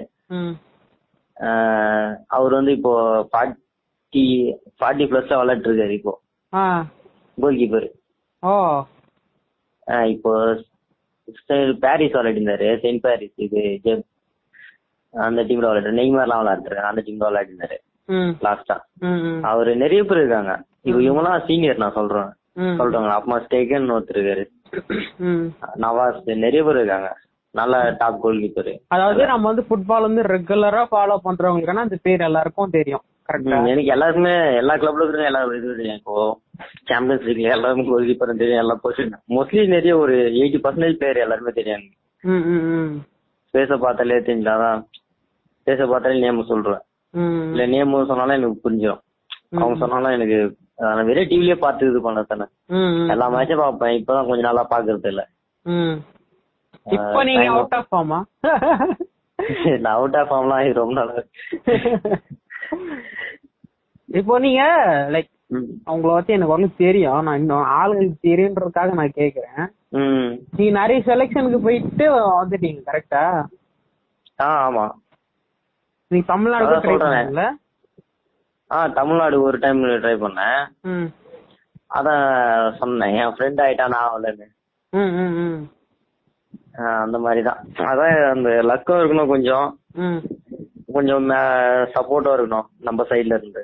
A: அவர் வந்து இப்போ ஃபார்ட்டி ஃபார்ட்டி பிளஸ்ல விளையாட்டு இருக்காரு இப்போ. கோல் கீப்பர் இப்போ பாரிஸ் விளையாடிருந்தாரு செயின்ட் பாரிஸ் இது அந்த டீம்ல விளையாடுறாரு நெய்மார்லாம் விளையாடுறாரு அந்த டீம்ல விளையாடிருந்தாரு.
B: ம்.
A: லாஸ்டா அவரு நிறைய பேர் இருக்காங்க. இப்போ இவங்கலாம் சீனியர் நான் சொல்றேன். சொல்றாங்க அப்பமா ஸ்டேகன் ஒருத்தர் இருக்காரு. நவாஸ் நிறைய பேர் இருக்காங்க. நல்ல டாப் கோல் கீப்பர்
B: அதாவது நம்ம வந்து ஃபுட்பால் வந்து ரெகுலரா ஃபாலோ பண்றவங்களுக்கான அந்த பேர் எல்லாருக்கும் தெரியும் கரெக்டா
A: எனக்கு எல்லாருக்குமே எல்லா கிளப்ல இருக்கிற எல்லா இது தெரியும் இப்போ. சாம்பியன்ஸ் லீக்ல எல்லாருமே கோல் கீப்பர் தெரியும் எல்லா பொசிஷன் மோஸ்ட்லி நிறைய ஒரு எயிட்டி பர்சன்டேஜ் பேர் எல்லாருமே தெரியும் பேச பார்த்தாலே தெரிஞ்சாதான் பேச பார்த்தாலே நேம் சொல்றேன். இல்ல நேம் சொன்னாலும் எனக்கு புரிஞ்சிடும் அவங்க சொன்னாலும் எனக்கு நான் வெறும் டிவிலயே பார்த்து இது பண்ண தானே. எல்லா மேட்சும் பார்ப்பேன். இப்பதான் கொஞ்சம் நாளா பாக்குறது இல்ல.
B: இப்போ நீங்க அவுட் ஆஃப் ஃபார்மா
A: நான் அவுட் ஆஃப் ஃபார்ம்லாம் ரொம்ப நாளா
B: இப்போ நீங்க லைக். அவங்கள வச்சு எனக்கு வந்து தெரியும். நான் இன்னும் ஆளுங்களுக்கு தெரியுன்றதுக்காக நான் கேக்குறேன்.
A: ம்.
B: நீங்க நிறைய செலெக்ஷனுக்கு போயிட்டு வந்துட்டீங்க கரெக்டா
A: ஆமா.
B: நீங்க தமிழ்நாடு ட்ரை. பண்ணல?
A: ஆ தமிழ்நாடு ஒரு டைம் ட்ரை பண்ணேன். அதான் சொன்னேன். என் ஃப்ரெண்ட் ஆயிட்டா நான் ஆகலன்னு
B: ம் ம் ம்.
A: ஆ, அந்த மாதிரி தான் அதான் அந்த லக்கம் இருக்கணும் கொஞ்சம்.
B: ம்.
A: கொஞ்சம் சப்போர்ட்டும் இருக்கணும் நம்ம சைடுல இருந்து.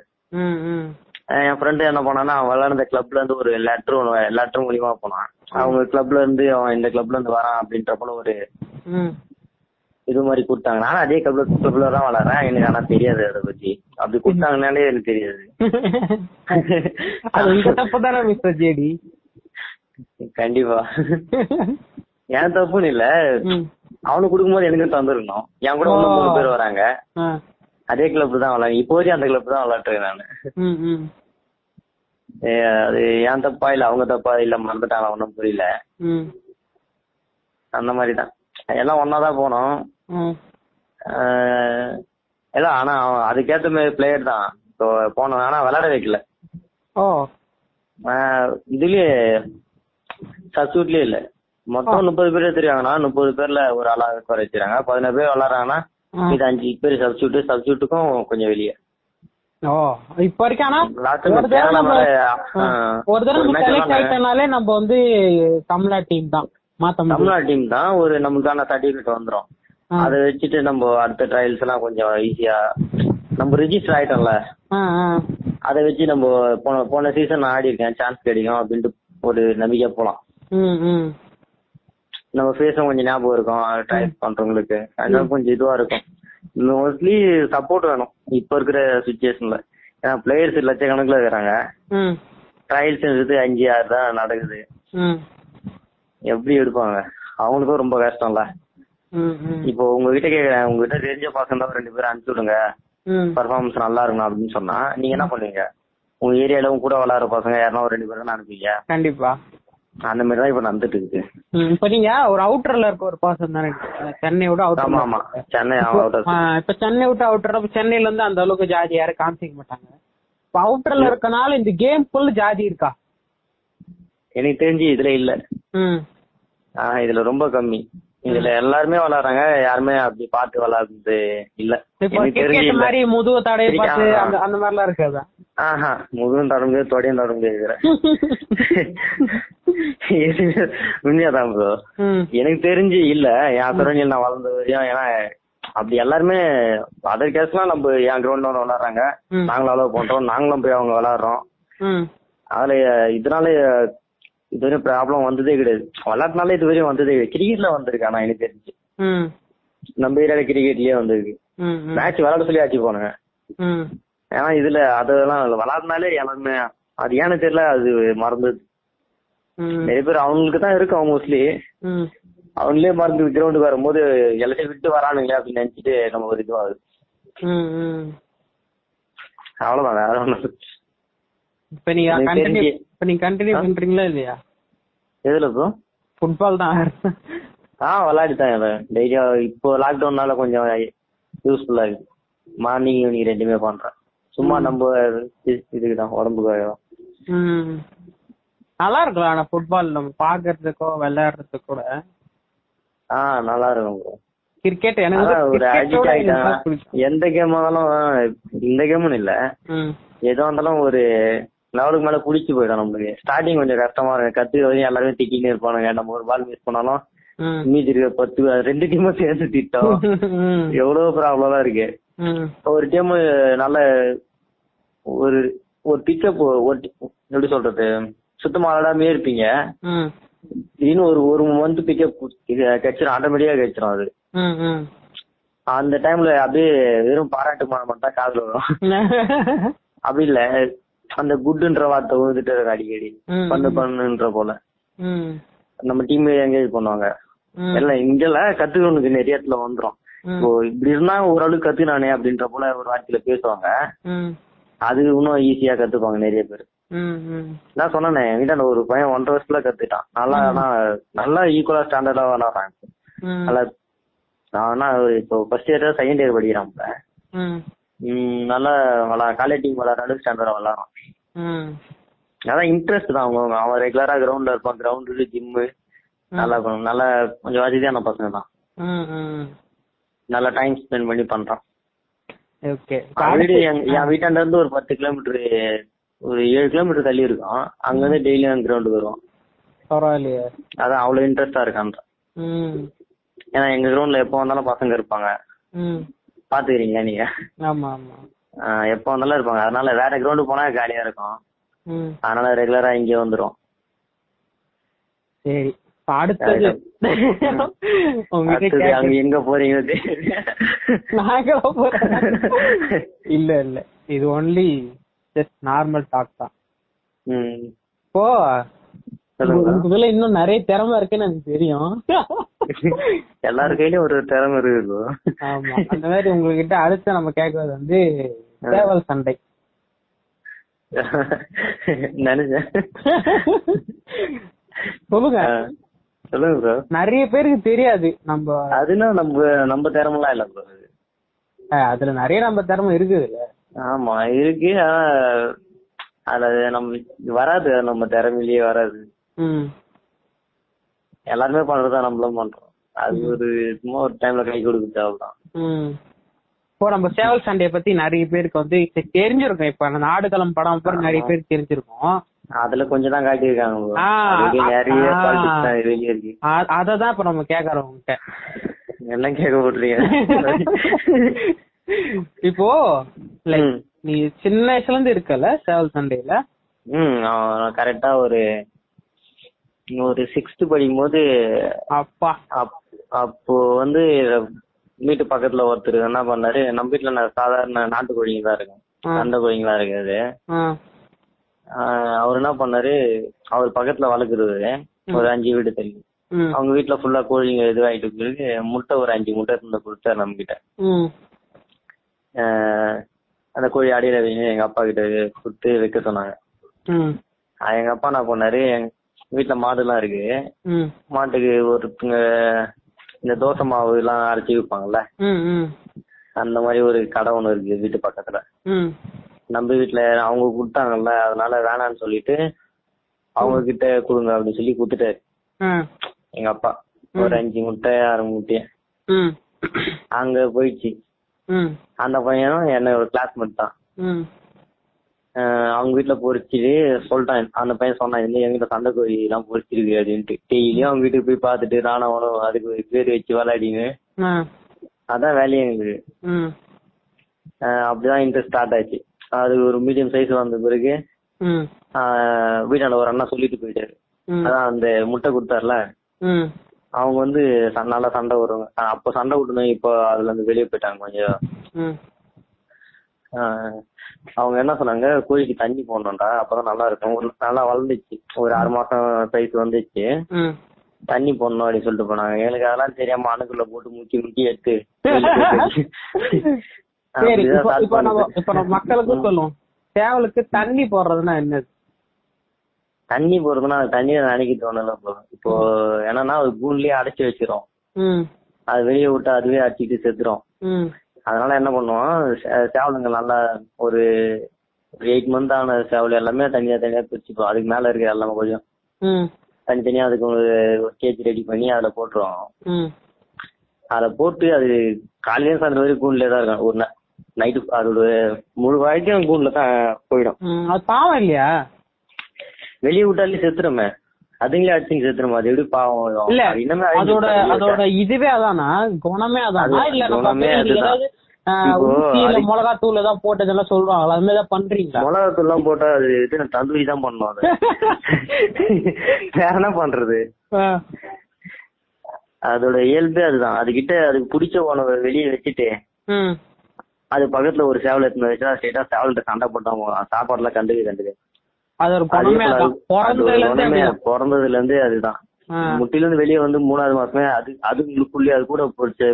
A: என் ஃப்ரெண்டு என்ன பண்ணான்னா அவன் விளையாடுற கிளப்ல இருந்து ஒரு லெட்டர் ஒன்று லெட்டர் மூலியமா போனான். அவங்க கிளப்ல இருந்து அவன் இந்த கிளப்ல இருந்து வரான் அப்படின்ற போல ஒரு இது மாதிரி கொடுத்தாங்க. நானும் அதே கிளப்ல கிளப்ல தான் விளையாடுறேன் எனக்கு ஆனா தெரியாது அதை பத்தி. அப்படி கொடுத்தாங்கனாலே எனக்கு தெரியாது.
B: அது உங்க தப்பு தானே மிஸ்டர் ஜேடி
A: கண்டிப்பா. என் தப்புன்னு இல்ல. அவனுக்கு கொடுக்கும்போது எனக்கும் தந்துருக்கணும். என் கூட மூணு பேர் வராங்க. அதே கிளப் தான் விளையாடு இப்போதைக்கு அந்த கிளப் தான் விளையாட்டுறேன் நானு. அது என் தப்பா இல்ல அவங்க தப்பா இல்ல மறந்துட்டாங்க ஒன்றும் புரியல. அந்த மாதிரி தான். எல்லாம் ஒன்னா தான் போனோம்.
B: ம்
A: ஆஹ் இல்ல ஆனா அதுக்கேத்த மாதிரி பிளேயர் தான். இப்போ போனோம் ஆனா விளையாட வைக்கல.
B: ஓ.
A: இதுலயே சப்ஸ்டியூட்லயே இல்ல. மொத்தம் முப்பது பேர் தெரியாங்கன்னா முப்பது பேர்ல ஒரு ஆளா வச்சிருக்காங்க பதினாறு பேர் விளையாடுறாங்கன்னா. இது அஞ்சு பேர் சப்ஸ்டியூட் சப்ஸ்டியூட்டுக்கும் கொஞ்சம் வெளியே
B: ஓ இப்ப வரைக்கும் ஆனா
A: Last
B: ஒரு
A: நம்ம
B: தடவை
A: கேரளா
B: நம்ம
A: மேல,
B: ஆ,
A: ஆ,
B: ஒரு தடவை
A: ஒரு
B: நம்ம
A: match
B: செலக்ட்
A: விளையாடுனாங்க.
B: ஆயிட்டனாலே நம்ம வந்து தமிழா டீம் தான் மாத்த
A: தமிழ்நாடு டீம் தான் ஒரு நமக்கான சர்டிபிகேட் வந்துரும். அதை வச்சுட்டு நம்ம அடுத்த ட்ரையல்ஸ் எல்லாம் கொஞ்சம் ஈஸியா நம்ம ரிஜிஸ்டர் ஆயிட்டோம்ல. அதை வச்சு நம்ம போன போன சீசன் ஆடி இருக்கேன் சான்ஸ் கிடைக்கும் அப்படின்ட்டு ஒரு நம்பிக்கை போலாம். நம்ம ஃபேஸும் கொஞ்சம் ஞாபகம் இருக்கும். ட்ரை பண்றவங்களுக்கு. அதனால கொஞ்சம் இதுவா இருக்கும். மோஸ்ட்லி சப்போர்ட் வேணும். இப்ப இருக்கிற சுச்சுவேஷன்ல ஏன்னா பிளேயர்ஸ் லட்சக்கணக்கில் இருக்கிறாங்க. ட்ரையல்ஸ் அஞ்சு ஆறு தான் நடக்குது. எப்படி எடுப்பாங்க? அவங்களுக்கும் ரொம்ப கஷ்டம்ல. இப்போ உங்ககிட்ட கேக்குறேன். உங்ககிட்ட தெரிஞ்ச பசங்க ரெண்டு பேரும் அனுப்பிச்சு விடுங்க. பர்ஃபார்மன்ஸ் நல்லா இருக்கணும் அப்படின்னு சொன்னா நீங்க என்ன பண்ணுவீங்க? உங்க ஏரியால உங்க கூட விளையாடுற பசங்க யாருன்னா ஒரு ரெண்டு பேரும் அனுப்புவீங்க?
B: கண்டிப்பா.
A: அந்த மாதிரி தான் இப்ப நடந்துட்டு இருக்கு.
B: இப்ப நீங்க ஒரு அவுட்டர்ல இருக்க ஒரு பர்சன் தானே சென்னை விட
A: ஆமா ஆமா.
B: அவுட்டர்
A: சென்னை அவுட்
B: இப்ப சென்னை விட்டு அவுட்டர் சென்னையில இருந்து அந்த அளவுக்கு ஜாதி யாரும் காமிச்சிக்க மாட்டாங்க. இப்ப அவுட்டர்ல இருக்கனால இந்த கேம் ஃபுல் ஜாதி இருக்கா?
A: எனக்கு தெரிஞ்சு இதுல இல்ல. இதுல ரொம்ப கம்மி. இதுல எல்லாருமே விளையாடுறாங்க யாருமே அப்படி பார்த்து விளையாடுறது இல்ல.
B: மாதிரி முதுவ தடைய பார்த்து. அந்த அந்த மாதிரிலாம் இருக்காதா?
A: ஆஹா முதுகும் தட முடியாது தொடையும் தட முடியாது உண்மையாதான் ப்ரோ எனக்கு தெரிஞ்சு இல்ல என் சரௌண்டில் நான் வளர்ந்த வரையும் ஏன்னா அப்படி எல்லாருமே அதர் கேஸ்லாம் நம்ம என் கிரவுண்ட்ல வந்து விளையாடுறாங்க
B: ம்.
A: நாங்களும் அலோவ் பண்றோம். நாங்களும் போய் அவங்க விளையாடுறோம்
B: ம்.
A: அதுல இதனால இதுவரையும் ப்ராப்ளம் வந்ததே கிடையாது. விளையாட்டுனால இதுவரையும் வந்ததே கிடையாது. கிரிக்கெட்ல வந்திருக்கு ஆனா எனக்கு தெரிஞ்சு. நம்ம ஏரியால கிரிக்கெட்லயே வந்திருக்கு. மேட்ச் விளையாட சொல்லி ஆச்சு
B: ம்.
A: ஏன்னா இதுல அதெல்லாம் இல்ல. விளையாடுனாலே எல்லாருமே அது ஏன்னு தெரியல அது மறந்தது.
B: ம்.
A: நிறைய பேர் அவங்களுக்கு தான் இருக்கும் மோஸ்ட்லி அவங்களே மறந்து கிரவுண்டுக்கு வரும்போது எல்லாத்தையும் விட்டு வரானுங்களே அப்படின்னு நினைச்சிட்டு நம்ம ஒரு இதுவாகுது. அவ்வளவுதான் வேற ஒண்ணும்
B: இப்ப நீங்க கண்டினியூ இப்ப நீங்க கண்டினியூ பண்றீங்களா இல்லையா?
A: எதுல ப்ரோ
B: ஃபுட்பால் தான்.
A: ஆ விளையாடிதான் டெய்லியும் இப்போ லாக்டவுன்னால கொஞ்சம் யூஸ்ஃபுல்லா இருக்கு. மார்னிங் ஈவினிங் ரெண்டுமே பண்றேன். சும்மா நம்ம இது- இதுக்குதான் உடம்புக்கு
B: நல்லா இருக்கும் ஆனா ஃபுட்பால் நம்ம பாக்குறதுக்கோ விளையாடுறதுக்கு கூட.
A: ஆ நல்லா இருக்கும்
B: கிரிக்கெட் எனக்கு.
A: எந்த கேம் ஆனாலும் இந்த கேம்னு இல்ல. எதுவும் இருந்தாலும் ஒரு லெவலுக்கு மேல புடிச்சு போயிடும் நம்மளுக்கு. ஸ்டார்டிங் கொஞ்சம் கஷ்டமா இருக்கும். கத்துக்க வரையும் எல்லாருமே திட்டினே இருப்பானுங்க. நம்ம ஒரு பால் மிஸ் பண்ணாலும் மீதி இருக்க பத்து ரெண்டு டீமும் சேர்ந்து திட்டம். எவ்வளவு ப்ராப்ளம் இருக்கு. ஒரு டீம் நல்ல ஒரு ஒரு பிக்கப் ஒரு எப்படி சொல்றது சுத்தமா விளையாடாமே இருப்பீங்க.
B: ம்.
A: திடீர்னு ஒரு ஒரு மந்த் பிக்கப் கிடைச்சிரும் ஆட்டோமேட்டிக்கா கிடைச்சிரும் அது. அந்த டைம்ல அப்படியே வெறும் பாராட்டு மட்டும் தான் காதுல வரும். அப்படி இல்ல. அந்த குட்ன்ற வார்த்தை விழுந்துட்டு இருக்கு அடிக்கடி. பண்ணு பண்ணுன்ற போல. நம்ம டீம் என்கேஜ் பண்ணுவாங்க. எல்லாம் இங்கல கத்துக்கணுக்கு நிறைய இடத்துல வந்துரும். இப்போ இப்படி இருந்தா ஓரளவுக்கு கத்துனானே அப்படின்ற போல ஒரு வார்த்தையில பேசுவாங்க. அது இன்னும் ஈஸியா கத்துப்பாங்க நிறைய பேர். நான் சொன்னேனே என்கிட்ட அந்த ஒரு பையன் ஒன்றரை வருஷத்துல கத்துட்டான் நல்லா ஆனா நல்லா ஈக்குவலா ஸ்டாண்டர்டா நல்லா நான் ஆனா இப்போ ஃபர்ஸ்ட் இயர் செகண்ட் இயர் படிக்கிறான் நல்லா விளா காலேஜ் டீம் விளாட்ற அளவுக்கு ஸ்டாண்டர்டா விளாட்றான். அதான் இன்ட்ரெஸ்ட் தான் அவங்க. அவன் ரெகுலரா கிரவுண்ட்ல இருப்பான். கிரவுண்டு ஜிம்மு நல்லா. நல்லா கொஞ்சம் வசதியான பசங்க தான். நல்லா டைம் ஸ்பெண்ட் பண்ணி பண்றான்.
B: ஓகே
A: என் வீட்டாண்ட இருந்து ஒரு பத்து கிலோமீட்டர் ஒரு ஏழு கிலோமீட்டர் தள்ளி இருக்கும் அங்க இருந்து டெய்லியும் கிரவுண்டுக்கு வருவோம்
B: பரவாயில்லையே.
A: அதான் அவ்வளவு இன்ட்ரெஸ்டா இருக்கான்ற
B: ம்.
A: ஏன்னா எங்க கிரவுண்ட்ல எப்போ வந்தாலும் பசங்க இருப்பாங்க.
B: ம்.
A: பாத்துக்கிறீங்களா நீங்க?
B: ஆமா ஆமா.
A: எப்போ வந்தாலும் இருப்பாங்க. அதனால வேற கிரவுண்டு போனா ஜாலியா இருக்கும். அதனால ரெகுலரா இங்க வந்துரும்.
B: சரி. அடுத்தது.
A: அங்க எங்க போறீங்க
B: இல்ல இல்ல. இது ஒன்லி ஜஸ்ட் நார்மல் டாக் தான். இப்போ. உங்களுக்குள்ள இன்னும் நிறைய திறமை இருக்குன்னு எனக்கு தெரியும்.
A: எல்லார் கையிலயும் ஒரு திறமை இருக்கு
B: ஆமா. அந்த மாதிரி உங்ககிட்ட அடுத்து நம்ம கேட்கறது வந்து சேவல் சண்டை.
A: நினைச்சேன்.
B: சொல்லுங்க.
A: சொல்லுங்க ப்ரோ
B: நிறைய பேருக்கு தெரியாது. நம்ம
A: அதுனா நம்ம நம்ம திறமெல்லாம் இல்ல ப்ரோ
B: அதுல நிறைய நம்ம திறமை இருக்குதுல்ல
A: ஆமா இருக்கு. ஆனா அது நம்ம வராது. நம்ம திறமையிலேயே வராது. எல்லாருமே பண்றதா நம்மளும் பண்றோம். அது ஒரு சும்மா ஒரு டைம்ல கை கொடுக்குது அவ்வளவுதான்
B: இப்போ நம்ம சேவல் சண்டைய பத்தி நிறைய பேருக்கு வந்து தெரிஞ்சிருக்கும். இப்ப அந்த ஆடுகளம் படம் அப்புறம் நிறைய பேருக்கு தெரிஞ்சிருக்கும்.
A: அதுல கொஞ்சம் தான் காட்டியிருக்காங்க அதுக்கு நிறைய தான் வெளியே இருக்கு.
B: அ- அததான் இப்ப நம்ம கேக்குறோம் உங்ககிட்ட.
A: எல்லாம் கேட்க போட்டுறீங்க
B: இப்போ லைக். நீ சின்ன வயசுல இருந்து இருக்கல சேவல் சண்டையில?
A: ம் கரெக்டா ஒரு ஒரு சிக்ஸ்த் படிக்கும் போது
B: அப்பா.
A: அப்- அப்போ வந்து வீட்டு பக்கத்துல ஒருத்தர் என்ன பண்ணாரு நம்ம வீட்டுல சாதாரண நாட்டு கோழிங்க தான் இருக்கும். சண்டை கோழிங்களா இருக்காது. அவர் என்ன பண்ணாரு? அவர் பக்கத்துல வளர்க்குறது. ஒரு அஞ்சு வீடு தள்ளி அவங்க வீட்டுல ஃபுல்லா கோழிங்க இதுவாயிட்டு பிறகு முட்டை ஒரு அஞ்சு முட்டை இருந்த கொடுத்தாரு நம்ம கிட்ட அந்த கோழி அடியில வைங்க எங்க அப்பா கிட்ட கொடுத்து வைக்க சொன்னாங்க. எங்க அப்பா என்ன பண்ணாரு? வீட்டுல மாடுலாம் இருக்கு.
B: ம்,
A: மாட்டுக்கு ஒருத்தங்க இந்த தோசை மாவு எல்லாம் அரைச்சி விற்பாங்கல்ல
B: ம்,
A: அந்த மாதிரி ஒரு கடை ஒண்ணு இருக்கு வீட்டு பக்கத்துல. நம்ம வீட்டுல அவங்க கொடுத்தாங்கல்ல அதனால வேணாம்னு சொல்லிட்டு அவங்க கிட்ட கொடுங்க அப்படின்னு சொல்லி கொடுத்துட்டாரு. எங்க அப்பா. ஒரு அஞ்சு முட்டை ஆறு முட்டைய
B: ம்,
A: அங்க போயிடுச்சு. அந்த பையனும் என்ன ஒரு கிளாஸ்மேட் தான். அவங்க வீட்டுல பொரிச்சுட்டு சொல்லிட்டான். அந்த பையன் சொன்னான் இந்த எங்கிட்ட சண்டை கோழி எல்லாம் பொரிச்சிருக்கு அப்படின்ட்டு. டெய்லியும் அவங்க வீட்டுக்கு போய் பார்த்துட்டு ராணவனும் அதுக்கு பேர் வச்சு விளையாடின்னு.
B: ஆ,
A: அதான் வேலையே ஆஹ் அப்படிதான் இன்ட்ரெஸ்ட் ஸ்டார்ட் ஆச்சு. அது ஒரு மீடியம் சைஸ் வந்த பிறகு வீட்டாண்ட ஒரு அண்ணா சொல்லிட்டு போயிட்டாரு. அதான் அந்த முட்டை கொடுத்தாருல அவங்க வந்து நல்லா சண்டை வருவாங்க அப்ப சண்டை விட்டுனோம் இப்போ அதுல இருந்து வெளியே போயிட்டாங்க கொஞ்சம். அவங்க என்ன சொன்னாங்க கோழிக்கு தண்ணி போடணும்டா அப்பதான் நல்லா இருக்கும். ஒரு நல்லா வளர்ந்துச்சு. ஒரு ஆறு மாசம் சைஸ் வந்துச்சு. தண்ணி போடணும் அப்படின்னு சொல்லிட்டு போனாங்க. எனக்கு அதெல்லாம் தெரியாம அணுக்குள்ள போட்டு முக்கி முக்கி எடுத்து
B: சரி இப்போ நம்ம. இப்போ நம்ம மக்களுக்கு சொல்லுவோம். சேவலுக்கு தண்ணி போடுறதுன்னா என்னது?
A: தண்ணி போடுறதுன்னா தண்ணியை நினைக்க தோணல இப்போ இப்போ என்னன்னா அது கூண்லயே அடைச்சு வச்சிரும். அது வெளியே விட்டு அதுவே அடிச்சுட்டு செத்துரும். அதனால என்ன பண்ணுவோம்? சேவலுங்க நல்லா ஒரு எயிட் மந்த் ஆன சேவல் எல்லாமே தனியா தனியா பிரிச்சுப்போம். அதுக்கு மேல இருக்க எல்லாமே கொஞ்சம் தனித்தனியா அதுக்கு ஒரு கேஜ் ரெடி பண்ணி அதுல போட்டுருவோம். அதுல போட்டு அது காலையில சாயந்தரம் வரைக்கும் கூண்டுல தான் இருக்கும். ஒரு நைட்டு அதோட முழு வாழ்க்கையும் கூண்டுல தான் போயிடும்.
B: அது பாவம் இல்லையா?
A: வெளியே விட்டாலே செத்துருமே. அதுங்களே அடிச்சுங்க செத்துருமா. அது எப்படி பாவம்
B: இல்ல
A: இன்னுமே
B: அதோட அதோட இதுவே அதானா? குணமே அதானா?
A: அது
B: இல்ல
A: குணமே அதுதான்.
B: ஏதாவது ஆஹ்,
A: இப்போ
B: ஊசி இல்ல
A: அதுக்கு-
B: மிளகா தூள் ஏதாவது போட்டு இதெல்லாம் சொல்றாங்களா அது மாதிரி பண்றீங்களா?
A: மிளகாத்தூள் எல்லாம் போட்டா அது இது தந்தூரி தான் பண்ணும் அது. வேற என்ன பண்றது? அதோட இயல்பே அதுதான். அதுகிட்ட அதுக்கு பிடிச்ச உணவை வெளியே வச்சுட்டு அது பக்கத்துல ஒரு சேவல் எடுத்து வச்சா ஸ்ட்ரெயிட்டா சேவல்கிட்ட சண்டை போட்டா சாப்பாடு எல்லாம் கண்டுக்கு கண்டுக்கு.
B: பிறந்ததுல இருந்தே
A: அதுதான். முட்டில இருந்து வெளியே வந்து மூணாவது மாசமே அது அதுக்குள்ளே அது கூட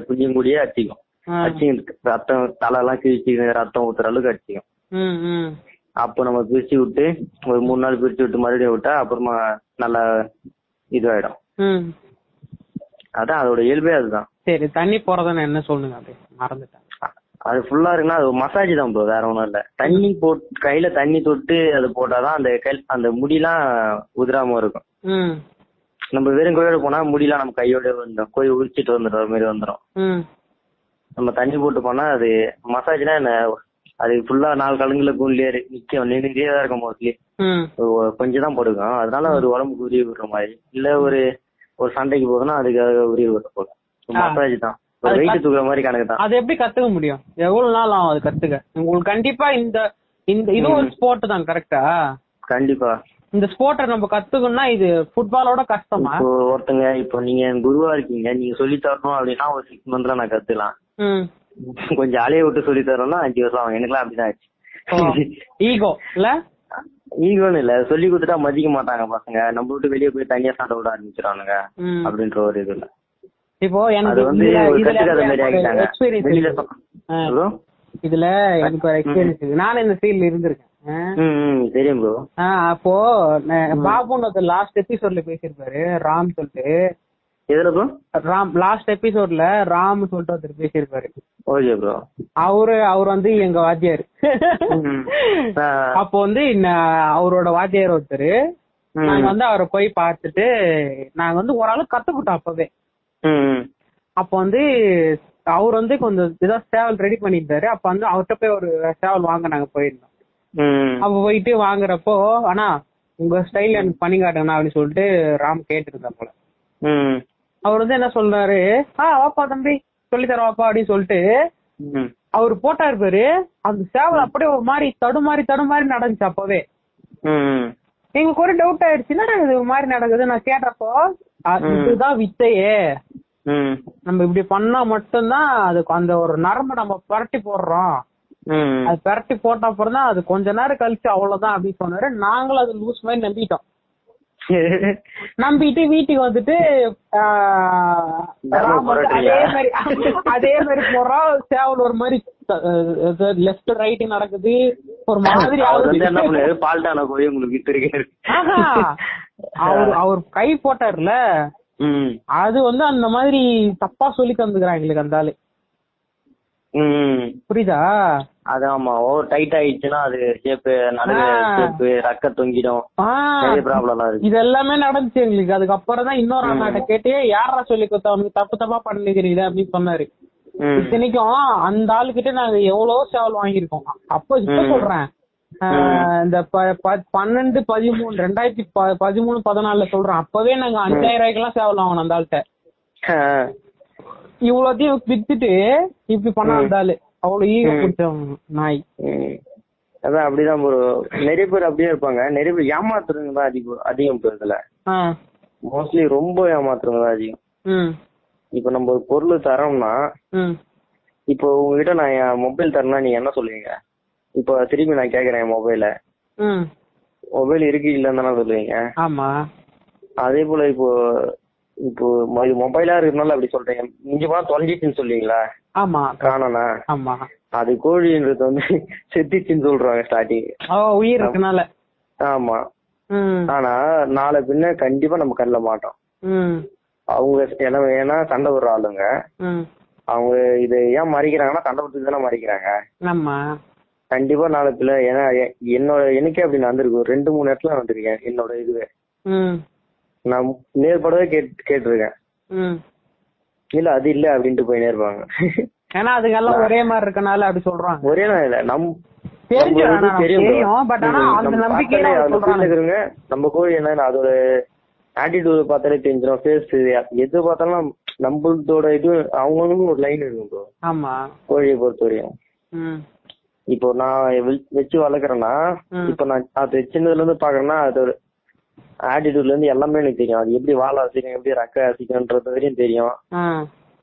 A: குஞ்சும் கூடயே அடிச்சிக்கும்.
B: ஆ,
A: அடிச்சு ரத்தம் தலை எல்லாம் கிழிச்சு ரத்தம் ஊத்துற அளவுக்கு அடிச்சிக்கும். அப்போ நம்ம பிரிச்சு விட்டு ஒரு மூணு நாள் பிரிச்சு விட்டு மறுபடியும் விட்டா அப்புறமா நல்லா இதுவாயிடும். அதான் அதோட இயல்பே அதுதான்.
B: சரி தண்ணி போறதுன்னு என்ன சொல்லுங்க அப்படியே? மறந்துட்டேன்.
A: அது ஃபுல்லா இருக்குன்னா அது மசாஜ் தான் ப்ரோ வேற ஒண்ணும் இல்ல. தண்ணி போட் கையில தண்ணி தொட்டு அது போட்டாதான் அந்த கை அந்த முடியெல்லாம் உதிராம இருக்கும். நம்ம வெறும் கையோட போனா முடியெல்லாம் நம்ம கையோட வந்துடும் கோழி உரிச்சிட்டு வந்துடும் மாதிரி வந்துடும் நம்ம தண்ணி போட்டு போனா அது மசாஜ்னா என்ன? அது ஃபுல்லா நாலு கலங்குல கூண்டிலே நிக்கும். நின்றுட்டே தான் இருக்கும் மோஸ்ட்லி கொஞ்சம் தான் படுக்கும். அதனால ஒரு உடம்புக்கு உரிய விடுற மாதிரி. இல்ல ஒரு ஒரு சண்டைக்கு போகுதுன்னா அதுக்காக உரிய விடுற போல. மசாஜ் தான்.
B: அது எப்படி கத்துக்க முடியும்? எவ்வளவு நாள் ஆகும் அது கத்துக்க? உங்களுக்கு கண்டிப்பா இந்த இந்த இது ஒரு ஸ்போர்ட் தான் கரெக்டா
A: கண்டிப்பா.
B: இந்த ஸ்போர்ட்டை நம்ம கத்துக்கணும்னா இது ஃபுட்பாலோட கஷ்டமா?
A: ஒருத்தங்க இப்போ நீங்க என் குருவா இருக்கீங்க நீங்க சொல்லி தரணும் அப்படின்னா ஒரு சிக்ஸ் மந்த்ல நான் கத்துக்கலாம். கொஞ்சம் அலைய விட்டு சொல்லி தரணும்னா அஞ்சு வருஷம் ஆகும். எனக்குலாம் அப்படிதான் ஆச்சு.
B: ஈகோ இல்ல?
A: ஈகோன்னு இல்ல. சொல்லி கொடுத்துட்டா மதிக்க மாட்டாங்க பசங்க. நம்ம விட்டு வெளியே போய் தனியா சண்டை விட ஆரம்பிச்சிடானுங்க. அப்படின்ற ஒரு இது இல்ல.
B: இப்போ எனக்கு
A: வந்து
B: இதுல எனக்கு ஒரு எக்ஸ்பீரியன்ஸ் நானும் இந்த ஃபீல்ட்ல இருந்திருக்கேன்.
A: தெரியும் ப்ரோ
B: அப்போ பாபுன்னு ஒருத்தர் லாஸ்ட் எபிசோட்ல பேசியிருப்பாரு. ராம் சொல்லிட்டு.
A: எதுல ப்ரோ
B: ராம் லாஸ்ட் எபிசோட்ல ராம் சொல்லிட்டு ஒருத்தர் பேசியிருப்பாரு.
A: ஓகே ப்ரோ
B: அவரு அவர் வந்து எங்க வாத்தியார். அப்போ வந்து அவரோட வாத்தியார் ஒருத்தர். நாங்க வந்து அவரை போய் பார்த்துட்டு நாங்க வந்து ஓரளவு கத்துக்கிட்டோம் அப்பவே. அப்போ வந்து அவர் வந்து கொஞ்சம் ஏதோ சேவல் ரெடி பண்ணியிருந்தாரு. அப்ப வந்து அவர்கிட்ட போய் ஒரு சேவல் வாங்க நாங்க போயிருந்தோம். அப்ப போயிட்டு வாங்குறப்போ ஆனா உங்க ஸ்டைல் எனக்கு பண்ணி காட்டுங்கண்ணா அப்படின்னு சொல்லிட்டு ராம் கேட்டிருந்தா போல. அவர் வந்து என்ன சொல்றாரு? ஆ வாப்பா தம்பி சொல்லி தர வாப்பா அப்படின்னு சொல்லிட்டு அவர் போட்டாரு பாரு அந்த சேவல் அப்படியே ஒரு மாதிரி தடுமாறி தடுமாறி நடந்துச்சு அப்பவே. எங்களுக்கு ஒரு டவுட் ஆயிடுச்சு என்னடா இது மாதிரி நடக்குது. நான் கேட்டப்போ "அ, இதுதான் வித்தையே. நம்ம இப்படி பண்ணா மட்டும்தான் அதுக்கு அந்த ஒரு நரம்பு நம்ம புரட்டி போடுறோம். அது புரட்டி போட்ட அப்புறம் தான் அது கொஞ்ச நேரம் கழிச்சு அவ்வளவுதான் அப்படின்னு சொன்னாரு. நாங்களும் அது லூஸ் மாதிரி நம்பிட்டோம். நம்பிட்டு வீட்டுக்கு வந்துட்டு? அதே மாதிரி அதே மாதிரி போடுறோம் சேவல் ஒரு மாதிரி லெஃப்ட் ரைட் நடக்குது. ஒரு மாதிரி
A: பால்டான கோழி உங்களுக்கு
B: ஆஹா. அவர் அவர் கை போட்டார்ல. அது வந்து அந்த மாதிரி தப்பா சொல்லி தந்துக்கிறான் எங்களுக்கு அந்த ஆளு. புரியுதா?
A: அது ஆமா ஓவர் டைட் ஆயிடுச்சுன்னா அது ஷேப்பு நடுவு
B: ஆ.
A: ஷேப்பு ரக்க தொங்கிடும். இருக்கு
B: இது எல்லாமே நடந்துச்சு எங்களுக்கு. அதுக்கப்புறம் தான் இன்னொரு அண்ணாட்ட கேட்டு யாரா சொல்லி கொடுத்தா? தப்பு தப்பா பண்ணிக்கிறீங்க அப்படின்னு சொன்னாரு. இத்தனைக்கும் அந்த ஆளுகிட்ட நாங்க எவ்வளவு சேவல் வாங்கியிருக்கோம். அப்ப இப்ப. சொல்றேன். இந்த பன்னெண்டு பதிமூணு ரெண்டாயிரத்தி பதிமூணு பதினாலுல சொல்றேன். அப்பவே நாங்க அஞ்சாயிரம் ரூபாய்க்கெல்லாம் சேவல் வாங்கணும் அந்த ஆள்கிட்ட. இவ்வளோத்தையும் வித்துட்டு இப்படி பண்ண அந்த ஆளு. அவ்வளவு ஈக பிடிச்ச நாய்.
A: அதான் அப்படிதான் ப்ரோ நிறைய பேர் அப்படியே இருப்பாங்க. நிறைய பேர் ஏமாத்துறவங்க தான் அதிகம் அதிகம் இப்போ இதுல. மோஸ்ட்லி ரொம்ப ஏமாத்துறவங்க தான் அதிகம். இப்போ நம்ம ஒரு பொருள் தரோம்னா இப்போ உங்ககிட்ட நான் என் மொபைல் தரேன்னா நீங்க என்ன சொல்லுவீங்க? இப்போ திரும்பி நான் கேக்குறேன் என் மொபைல மொபைல் இருக்கு இல்லைன்னு தானே சொல்லுவீங்க?
B: ஆமா.
A: அதே போல இப்போ இப்போ மொபைலா இருக்கனால அப்படி சொல்றீங்க. மிஞ்சி போனா தொலைஞ்சிச்சுன்னு சொல்லுவீங்களா?
B: ஆமா.
A: காணனா
B: ஆமா.
A: அது கோழின்றது வந்து செத்துச்சுன்னு சொல்றாங்க ஸ்டார்டிங்
B: உயிர் இருக்கனால.
A: ஆமா. ஆனா நாளை பின்ன கண்டிப்பா நம்ம கண்ணில் மாட்டோம். அவங்க ஏன்னா ஏன்னா சண்டை விடுற ஆளுங்க. அவங்க இது ஏன் மறைக்கிறாங்கன்னா சண்டை விட்டு தானே மறைக்கிறாங்க. கண்டிப்பா நாளை பின்ன ஏன்னா என்னோட எனக்கே அப்படி நடந்திருக்கு. ரெண்டு மூணு இடத்துல வந்திருக்கேன் என்னோட இதுவே. நான் நேர்படவே கேட் கேட்டிருக்கேன். இல்ல அது இல்ல அப்படின்ட்டு போய் நேர்ப்பாங்க
B: ஏன்னா அதுங்கெல்லாம் ஒரே மாதிரி இருக்கனால அப்படி சொல்றாங்க.
A: ஒரே நாள் இல்ல நம் தெரியும்
B: பட் ஆனா அந்த
A: நம்ம
B: நம்பிக்கையில சொல்றாங்க.
A: கோழி என்ன அதோட ஆட்டிடியூட் பார்த்தாலே தெரிஞ்சிடும் ஃபேஸ் எது பார்த்தாலும் நம்மளோட இது அவங்களுக்கும் ஒரு லைன் இருக்கும் ப்ரோ
B: ஆமா.
A: கோழியை பொறுத்த வரையும்.
B: ம்.
A: இப்போ நான் வச்சு வளர்க்குறேன்னா. இப்போ நான் அது சின்னதுல இருந்து பாக்குறேன்னா அதோட ஆட்டிடியூட்ல இருந்து எல்லாமே எனக்கு தெரியும். அது எப்படி வாழை அசைக்கும் எப்படி ரெக்க அசைக்கும்ன்றது வரையும் தெரியும்.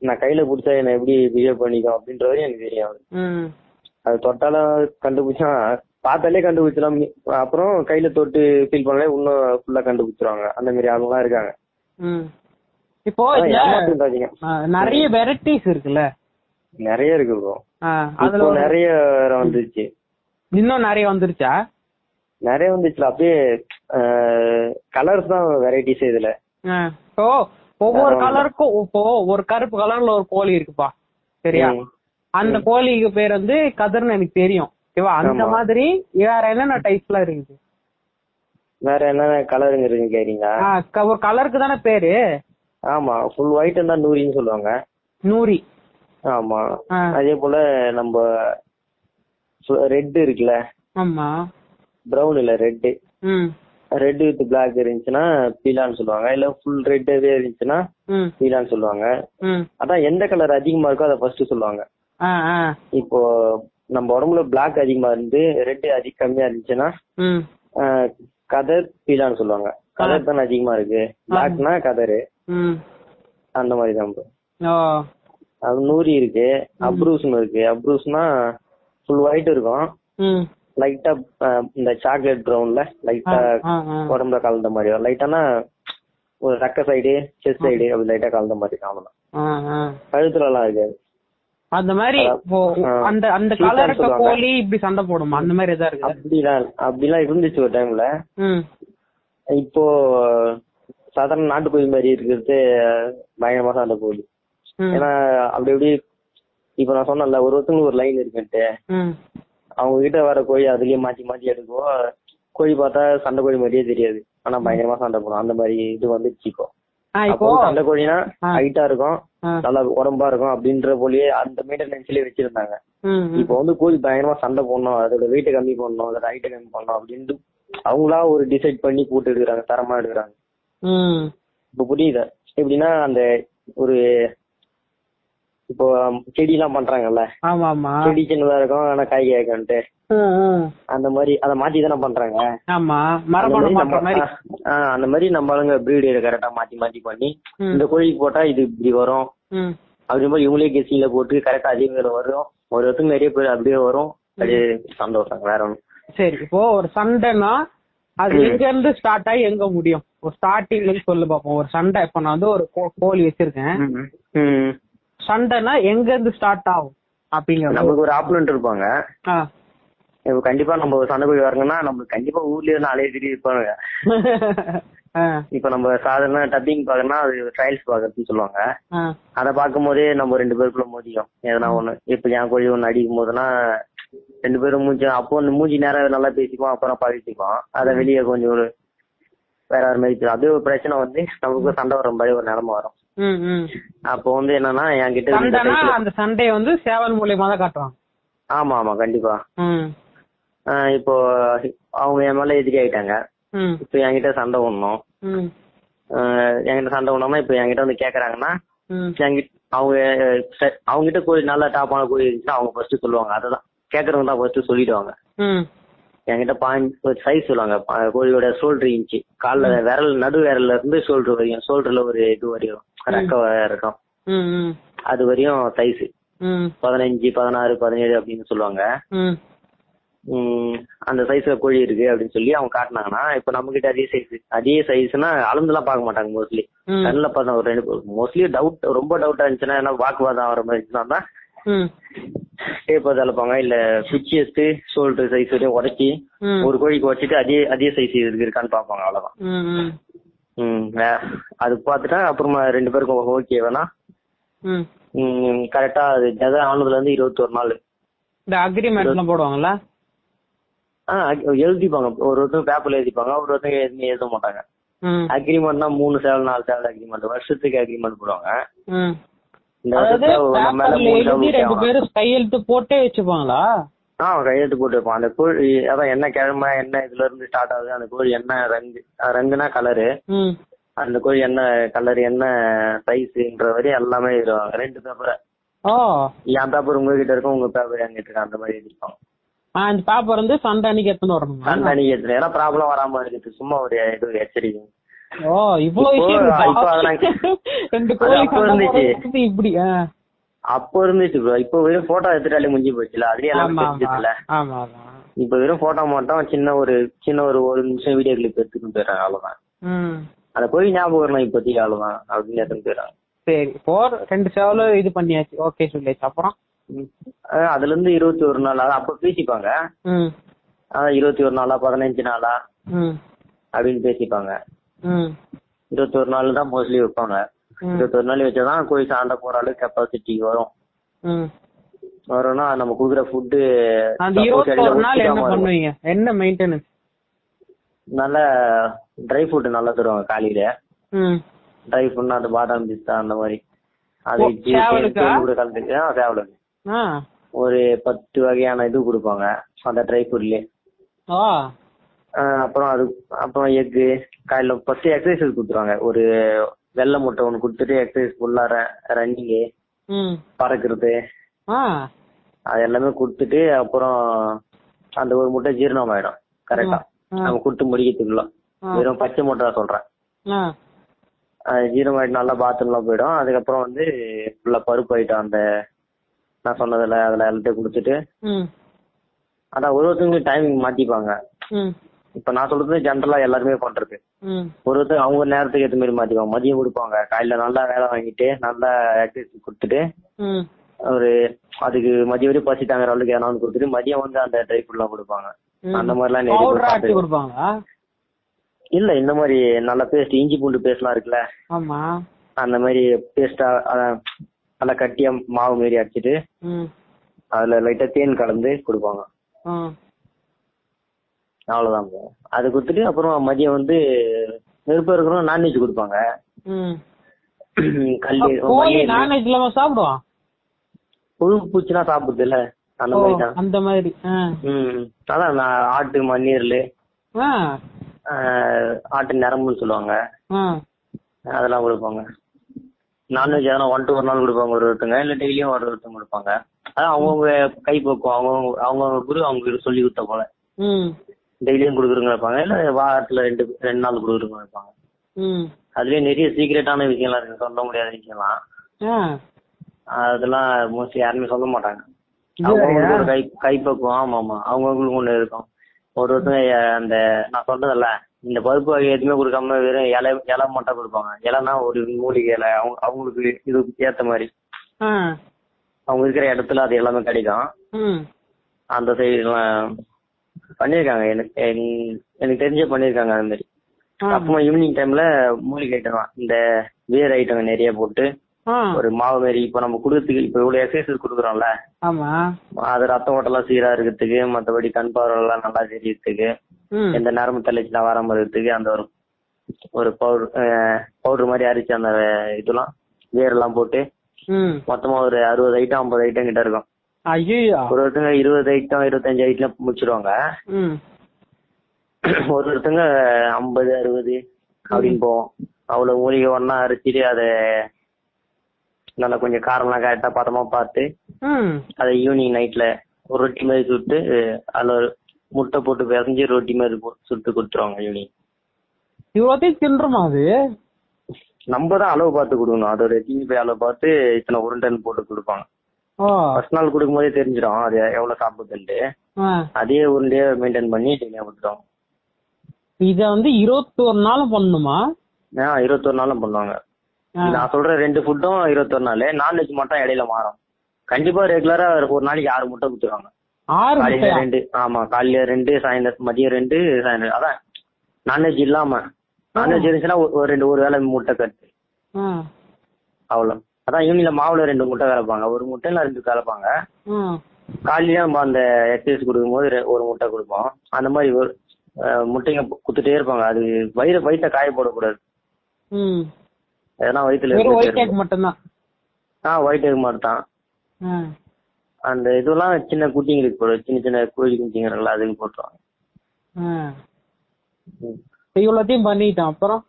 A: நான் கையில பிடிச்சா என்ன எப்படி பிஹேவ் பண்ணிக்கும் அப்படின்ற வரையும் எனக்கு தெரியும் அது. தொட்டாலும் கண்டுபிடிச்சா பார்த்தாலே கண்டுபிடிச்சலாம் அப்புறம் கையில தொட்டு ஃபீல் பண்ணலே இன்னும் ஃபுல்லா கண்டுபிடிச்சிருவாங்க. அந்த மாதிரி ஆளுங்கலாம் இருக்காங்க.
B: இப்போ நிறைய வெரைட்டிஸ் இருக்குல்ல?
A: நிறைய இருக்கு ப்ரோ
B: அதுல
A: நிறைய வந்துருச்சு.
B: இன்னும் நிறைய வந்துருச்சா?
A: நிறைய வந்துச்சுல அப்படியே கலர்ஸ் தான் வெரைட்டிஸ் இதுல.
B: இப்போ ஒவ்வொரு. கலருக்கும் இப்போ ஒரு கருப்பு கலர்ல ஒரு கோழி இருக்குப்பா. சரியா. அந்த கோழிக்கு பேர் வந்து கதிர்னு எனக்கு தெரியும். ஓகேவா? அந்த. மாதிரி வேற என்னென்ன டைப்ஸ்லாம் இருக்குது?
A: வேற என்னென்ன கலருங்க இருக்கு கேக்குறீங்களா
B: ஒரு கலருக்கு தானே பேரு?
A: ஆமா. ஃபுல் ஒயிட் இருந்தா நூறின்னு சொல்லுவாங்க.
B: நூரி
A: ஆமா. அதே போல நம்ம ரெட் இருக்குல்ல?
B: ஆமா.
A: பிரவுன் இல்ல ரெட் ரெட் வித் பிளாக் இருந்துச்சுன்னா பீலான்னு சொல்லுவாங்க. இல்ல ஃபுல் ரெட்டவே இருந்துச்சுன்னா பீலான்னு சொல்லுவாங்க. அதான் எந்த கலர் அதிகமா இருக்கோ அதை ஃபர்ஸ்ட் சொல்லுவாங்க. இப்போ நம்ம உடம்புல பிளாக் அதிகமா இருந்து ரெட் அதிக கம்மியா இருந்துச்சுன்னா கதர் பீலான்னு சொல்லுவாங்க. கதர் தானே அதிகமா இருக்கு. பிளாக்னா கதரு. அந்த மாதிரி தான் அது நூறி இருக்கு. அப்ரூஸ்னு இருக்கு. அப்ரூஸ்னா ஃபுல் ஒயிட் இருக்கும். லைட்டா இந்த சாக்லேட் ப்ரௌன்ல லைட்டா உடம்புல கலந்த மாதிரி வரும். லைட்டானா ஒரு ரெக்க சைடு செஸ்ட் சைடு அப்படி லைட்டா கலந்த மாதிரி அவ்வளவுதான்
B: ஆ ஆ.
A: கழுத்துல எல்லாம் இருக்காது.
B: அந்த மாதிரி. அந்த அந்த கலர். கோழி இப்படி சண்டை போடுமா? அந்த மாதிரி எதா இருக்கு
A: அப்படிலாம் அப்படிலாம் இருந்துச்சு ஒரு டைம்ல இப்போ சாதாரண நாட்டுக்கோழி மாதிரி இருக்கிறது பயங்கரமா சண்டை போகுது. ஏன்னா அப்படி எப்படி இப்ப நான் சொன்னேன்ல ஒரு ஒருத்தவங்களுக்கு ஒரு லைன் இருக்குன்ட்டு. அவங்க கிட்ட வர கோழி அதுலயே மாத்தி மாத்தி எடுக்கும் கோழி பார்த்தா சண்டை கோழி மாதிரியே தெரியாது. ஆனா பயங்கரமா சண்டை போடும். அந்த மாதிரி இது வந்துச்சு இப்போ சண்டை கோழினா. ஹைட்டா இருக்கும். நல்லா உடம்பா இருக்கும். அப்படின்ற போலயே அந்த மெயின்டெனன்ஸ்லயே வச்சிருந்தாங்க. இப்போ வந்து கோழி பயங்கரமா சண்டை போடணும். அதோட வெயிட்டை கம்மி பண்ணணும். அதோட ஹைட்டை கம்மி பண்ணணும். அப்படின்ட்டு அவங்களா ஒரு டிசைட் பண்ணி போட்டு எடுக்கிறாங்க. தரமா எடுக்கிறாங்க. இப்போ புரியுதா? எப்படின்னா அந்த ஒரு இப்போ செடி எல்லாம் பண்றாங்கல்ல செடி சின்னதா இருக்கும் ஆனா காய்
B: ம்.
A: அந்த மாதிரி அதை மாத்தி தானே பண்றாங்க? அந்த மாதிரி நம்ம- ஆளுங்க பிரீடு கரெக்டா மாத்தி மாத்தி பண்ணி. இந்த கோழிக்கு போட்டா இது இப்படி வரும். அப்படி மாதிரி இவங்களே கெஸ்டிங்ல போட்டு கரெக்டா அதே வரும். ஒரு ஒருத்தங்க நிறைய பேர் அப்படியே வரும். அப்படியே சந்தோஷம் வேற ஒண்ணும்.
B: சரி இப்போ ஒரு சண்டைனா அது எங்க இருந்து ஸ்டார்ட் ஆகி எங்க முடியும்? ஒரு ஸ்டார்டிங்ல சொல்லு பாப்போம். ஒரு சண்டை இப்ப நான் வந்து ஒரு கோழி வச்சிருக்கேன். சண்டைனா எங்க இருந்து ஸ்டார்ட் ஆகும்? அப்படிங்கிற
A: நமக்கு ஒரு ஆப்லண்ட் இருப்பாங்க. இப்ப கண்டிப்பா நம்ம ஒரு சண்டை கோழி வரங்கன்னா நம்மளுக்கு கண்டிப்பா ஊர்லயே நாளே திரி இருப்பாங்க இப்ப நம்ம சாதாரண டப்பிங் பாக்கணும்னா அது ட்ரையல்ஸ் பாக்குறதுன்னு சொல்லுவாங்க. அதை பார்க்கும் போதே நம்ம ரெண்டு பேருக்குள்ள மோதிக்கும். எதனா ஒண்ணு. இப்ப என் கோழி ஒண்ணு அடிக்கும் போதுன்னா ரெண்டு பேரும் மூஞ்சி அப்போ மூஞ்சி நேரம் நல்லா பேசிக்குவோம் அப்புறம் பழகிக்குவோம் அதை வெளியே கொஞ்சம் ஒரு வேற வேற மாதிரி. அது ஒரு பிரச்சனை வந்து நமக்கு சண்டை வர மாதிரி ஒரு நிலைமை வரும். அப்போ வந்து என்னன்னா என்கிட்ட
B: அந்த சண்டையை வந்து சேவல் மூலியமா தான் காட்டுவாங்க.
A: ஆமா ஆமா கண்டிப்பா. இப்போ அவங்க என் மேல எதிரி ஆயிட்டாங்க. இப்போ என்கிட்ட சண்டை ஒண்ணும் என்கிட்ட சண்டை ஒண்ணாம இப்போ என்கிட்ட வந்து கேக்குறாங்கன்னா. என்கிட்ட அவங்க ச- அவங்க கிட்ட கோழி நல்லா டாப்பான கோழி இருந்துச்சுன்னா அவங்க ஃபர்ஸ்ட் சொல்லுவாங்க. அததான். கேக்குறவங்க தான் ஃபர்ஸ்ட் சொல்லிடுவாங்க. என்கிட்ட பாயிண்ட் சைஸ் சொல்லுவாங்க. கோழியோட ஷோல்டர் இன்ச்சு கால்ல விரல் நடு விரல்ல இருந்து ஷோல்டர் வரையும் ஷோல்டர்ல ஒரு இது வரையும் ரெக்க இருக்கும். அது வரையும் சைஸ் பதினஞ்சு பதினாறு பதினேழு அப்படின்னு சொல்லுவாங்க. அந்த சைஸ்ல கோழி இருக்கு அப்படின்னு சொல்லி அவங்க காட்டினாங்கன்னா இப்ப நம்ம கிட்ட அதே சைஸ் அதே சைஸ்னா அளந்துலாம் பார்க்க மாட்டாங்க மோஸ்ட்லி. கண்ணில் பார்த்தா ஒரு ரெண்டு மோஸ்ட்லி டவுட் ரொம்ப டவுட்டா இருந்துச்சுன்னா என்ன வாக்குவாதம் வர மாதிரி இருந்துச்சுன்னா
B: ம்,
A: டேப் அதை அளப்பாங்க இல்ல பிச்சு எடுத்து ஷோல்டர் சைஸ் வரையும் உடச்சி. ஒரு கோழிக்கு வச்சுட்டு அதே அதே சைஸ் இருக்கு இருக்கான்னு பார்ப்பாங்க. அவ்வளவுதான். அது பார்த்துட்டா அப்புறமா ரெண்டு பேருக்கும் ஓகே வேணா. கரெக்டா அது ஜெக ஆனதுல இருந்து இருபத்தொரு நாள்.
B: இந்த அக்ரிமெண்ட் எல்லாம் போடுவாங்கல்ல?
A: ஆ எழுதிப்பாங்க. ஒரு ஒருத்தங்க பேப்பர்ல எழுதிப்பாங்க. ஒரு ஒருத்தங்க எதுவுமே எழுத மாட்டாங்க. அக்ரிமெண்ட்னா மூணு சேவல் நாலு சேவல் அக்ரிமெண்ட் வருஷத்துக்கு அக்ரிமெண்ட் போடுவாங்க.
B: அதாவது பேப்பர்ல எழுதி ரெண்டு. பேரும் கையெழுத்து போட்டே வச்சுப்பாங்களா?
A: ஆ கையெழுத்து போட்டு வைப்போம் அந்த கோழி அதான் என்ன கிழமை என்ன இதுல இருந்து ஸ்டார்ட் ஆகுது அந்த கோழி என்ன ரங்கு ரங்குனா கலரு அந்த கோழி என்ன கலர் என்ன சைஸ்ன்ற வரையும் எல்லாமே எழுதுவாங்க ரெண்டு பேப்பரை என் பேப்பர் உங்ககிட்ட இருக்கும் உங்க பேப்பர் என்கிட்ட இருக்கு அந்த மாதிரி எழுதிருப்பாங்க
B: ஆ, இந்த பேப்பர் வந்து சண்டை அன்னைக்கு எடுத்துன்னு வரணும்?
A: அந்த அன்னைக்கு எடுத்துட்டு ஏன்னா ப்ராப்ளம் வராம இருக்குது. சும்மா ஒரு இது எச்சரிக்கை.
B: ஓ இவ்வளவு விஷயம்
A: அது இருந்துச்சு.
B: போடுறது இப்படி ஆ.
A: அப்போ இருந்துச்சு ப்ரோ இப்போ வெறும் போட்டோ எடுத்துட்டாலே முடிஞ்சு போச்சுல. அதுலயே எல்லாம் தெரிஞ்சதுல இப்போ வெறும் போட்டோ மட்டும் சின்ன ஒரு சின்ன ஒரு ஒரு நிமிஷம் வீடியோ கிளிப் எடுத்துட்டு போயிடுறாங்க அவ்வளவுதான். அந்த கோழி ஞாபகம் வரணும் இப்போதைக்கு அவ்வளவுதான். அப்படின்னு எடுத்துட்டு போயிடுறாங்க
B: சரி போர் ரெண்டு சேவலும் இது பண்ணியாச்சு. ஓகே சொல்லியாச்சு. அப்புறம்?
A: அதுல இருந்து இருபத்தி ஒரு நாள் அப்ப பேசிப்பாங்க. இருபத்தி ஒரு நாளா பதினஞ்சு நாளா அப்படின்னு பேசிப்பாங்க.
B: ம்.
A: இருபத்தி ஒரு நாள் தான் மோஸ்ட்லி வைப்பாங்க.
B: ம்.
A: இருபத்தி ஒரு நாள் வச்சாதான் கோழி சாண்டை போற அளவுக்கு கெப்பாசிட்டி வரும். வரும்னா நம்ம குடுக்குற ஃபுட்டு
B: அந்த இருபத்தொரு நாள் என்ன பண்ணுவீங்க? என்ன மெயின்டெனன்ஸ்
A: நல்ல ட்ரை ஃபுட் நல்லா தருவாங்க காலையில. ட்ரை ஃபுட்னா அந்த பாதாம் பிஸ்தா அந்த மாதிரி. அது கூட சேவலுக்கு.
B: ஆ.
A: ஒரு பத்து வகையான இது கொடுப்பாங்க. அந்த ட்ரை ஃப்ரூட்லயே
B: ஓ
A: அப்புறம் அது அப்புறம் எக்கு காலையில ஃபர்ஸ்ட் எக்ஸசைஸ் கொடுத்துருவாங்க. ஒரு வெள்ளை முட்டை ஒன்று கொடுத்துட்டு எக்ஸசைஸ் ஃபுல்லாக ரன்னிங்கு பறக்கிறது. அது எல்லாமே கொடுத்துட்டு அப்புறம் அந்த ஒரு முட்டை ஜீரணம் ஆயிடும். கரெக்டா. நம்ம கொடுத்து முடிக்கிறதுக்குள்ள. வெறும் பச்சை முட்டை தான் சொல்றேன் ஜீரணம் ஆயிட்டு நல்லா பாத்ரூம்லாம் போயிடும். அதுக்கப்புறம் வந்து ஃபுல்லா பருப்பு ஆயிட்டும் அந்த நான் சொன்னதுல அதுல எல்லாத்தையும் கொடுத்துட்டு. அதான் ஒரு ஒருத்தவங்களுக்கு டைமிங் மாத்திப்பாங்க. இப்ப நான் சொல்றது ஜென்ரலா எல்லாருமே பண்றது. ஒரு ஒருத்தர் அவங்க நேரத்துக்கு ஏற்ற மாதிரி மாத்திப்பாங்க மதியம் கொடுப்பாங்க. காலையில நல்லா வேலை வாங்கிட்டு நல்லா எக்ஸசைஸ் கொடுத்துட்டு ஒரு அதுக்கு மதியம் வரையும் பசி தாங்குற அளவுக்கு ஏதாவது கொடுத்துட்டு மதியம் வந்து அந்த ட்ரை ஃபுட்லாம் கொடுப்பாங்க. அந்த பார்த்திருக்கேன்.
B: கொடுப்பாங்களா
A: இல்ல இந்த மாதிரி நல்ல பேஸ்ட் இஞ்சி பூண்டு பேஸ்ட்லாம் இருக்குல்ல? அந்த மாதிரி பேஸ்டா நல்லா கட்டியா மாவு மாரி அடிச்சிட்டு அதுல லைட்டா தேன் கலந்து கொடுப்பாங்க. அவ்வளவுதான் bro. அது கொடுத்துட்டு அப்புறம் மதியம் வந்து நெருப்பு இருக்கிறோம் நான்வெஜ் கொடுப்பாங்க. கல்லி
B: கோழி நான்வெஜ் இல்லாம சாப்பிடுவான்.
A: புழு பூச்சிலாம் சாப்பிடுது இல்ல. அந்த மாதிரி தான்
B: அந்த மாதிரி
A: ம். அதான் ஆட்டு மண்ணீரல் ஆட்டு நரம்புன்னு சொல்லுவாங்க. அதெல்லாம் கொடுப்பாங்க. நான்வெஜ் எதனா ஒன் டு ஒரு நாள் கொடுப்பாங்க ஒரு ஒருத்தங்க. இல்ல டெய்லியும் ஒரு ஒருத்தங்க கொடுப்பாங்க. அதான் அவங்கவுங்க கை பக்குவம் அவங்கவுங்க அவங்கவுங்க குரு அவங்க சொல்லி கொடுத்த போல. டெய்லியும் கொடுக்குறவங்க இருப்பாங்க. இல்ல வாரத்துல ரெண்டு ரெண்டு நாள் கொடுக்குறவங்க இருப்பாங்க. அதுலயே நிறைய சீக்கிரட்டான விஷயம்லாம் இருக்கு. சொல்ல முடியாத விஷயம்லாம். அதெல்லாம் மோஸ்ட்லி யாருமே சொல்ல மாட்டாங்க? ஒரு கை கைப்பக்குவம். ஆமா ஆமா. அவங்களுக்கு ஒண்ணு இருக்கும். ஒரு ஒருத்தங்க அந்த நான் சொல்றதில்ல இந்த பருப்பு வகை எதுவுமே கொடுக்காம வெறும் இலை இலை மட்டும் கொடுப்பாங்க. இலைன்னா ஒரு மூலிகை இலை. அவங்க அவங்களுக்கு இது ஏத்த மாதிரி. அவங்க இருக்கிற இடத்துல அது எல்லாமே கிடைக்கும். அந்த சைடுலாம் பண்ணியிருக்காங்க எனக்கு என்- எனக்கு தெரிஞ்சே பண்ணியிருக்காங்க அந்த மாதிரி. அப்புறமா ஈவினிங் டைம்ல மூலிகை ஐட்டம் தான் இந்த வேர் ஐட்டம் நிறைய போட்டு ஒரு மாவு மாரி இப்போ நம்ம கொடுக்கறதுக்கு இப்போ இவ்வளவு எக்ஸசைஸ் கொடுக்குறோம்ல. அது ரத்த ஓட்டெல்லாம் சீரா இருக்கிறதுக்கு மத்தபடி கண் பார்வை எல்லாம் நல்லா தெரியறதுக்கு எந்த நேரமும் தள்ளிச்சுலாம் வராம இருக்கிறதுக்கு அந்த ஒரு ஒரு பவுடர் பவுடர் மாதிரி அரைச்சு அந்த இதெல்லாம் வேரெல்லாம் போட்டு
B: ம்.
A: மொத்தமா ஒரு அறுபது ஐட்டம் ஐம்பது ஐட்டம் கிட்ட இருக்கும்.
B: ஐயோ
A: ஒரு ஒருத்தங்க இருபது ஐட்டம் இருபத்தஞ்சு ஐட்டம் முடிச்சிருவாங்க. ஒரு ஒருத்தங்க ஐம்பது அறுபது அப்படின்னு போவோம். அவ்வளவு மூலிகை ஒண்ணா அரைச்சிட்டு அதை நல்லா கொஞ்சம் காரம்லாம் கரெக்டா பதமா பார்த்து அதை ஈவினிங் நைட்ல ஒரு ரொட்டி மாதிரி சுட்டு அதுல முட்டை போட்டு பிசைஞ்சு ரொட்டி மாதிரி சுட்டு கொடுத்துருவாங்க ஈவினிங்
B: இவ்வளோத்தையும் தின்றுமா அது?
A: நம்ம தான் அளவு பார்த்து கொடுக்கணும். அதோட தீனி போய் அளவு பார்த்து இத்தனை உருண்டைன்னு போட்டு கொடுப்பாங்க. ஃபர்ஸ்ட் நாள் கொடுக்கும் போதே தெரிஞ்சிடும். அது எவ்வளவு சாப்பிடுதுன்ட்டு. அதே உருண்டையே மெயின்டைன் பண்ணி டெய்லியாக கொடுத்துருவாங்க
B: இத வந்து இருபத்தோரு நாள் பண்ணணுமா
A: ஆ இருபத்தொரு நாளும் பண்ணுவாங்க. நான் சொல்ற ரெண்டு ஃபுட்டும் இருபத்தொரு நாள். நான்வெஜ் மட்டும் இடையில மாறும். கண்டிப்பா ரெகுலரா ஒரு நாளைக்கு ஆறு முட்டை கொடுத்துருவாங்க காலையில ரெண்டு ஆமா காலையில ரெண்டு சாயந்தரம் மதியம் ரெண்டு சாயந்தரம். அதான் நான்வெஜ் இல்லாம. நான்வெஜ் இருந்துச்சுன்னா ஒரு- ரெண்டு ஒரு வேளை முட்டை கட்டு. அவ்வளவு அதான் ஈவினிங்ல மாவுல ரெண்டு முட்டை கலப்பாங்க. ஒரு முட்டை இல்ல ரெண்டு கலப்பாங்க. காலையில நம்ம அந்த எக்ஸசைஸ் கொடுக்கும்போது ஒரு முட்டை கொடுப்போம். அந்த மாதிரி ஒரு முட்டைங்க குத்துட்டே இருப்பாங்க. அது வயிறு வயிற்ற காய போடக்கூடாது.
B: ம்.
A: எதனா வயிற்றுல
B: ஒயிட் எக் மட்டும்தான்.
A: ஆ ஒயிட் எக்
B: ஆ.
A: அந்த இதெல்லாம் சின்ன குட்டிங்களுக்கு போடுவோம். சின்ன சின்ன கோழி குஞ்சுங்கிறல அதுக்கு போட்டுருவாங்க.
B: ஆ.
A: ம்.
B: இப்ப இவ்வளோத்தையும் பண்ணிட்டோம். அப்புறம்?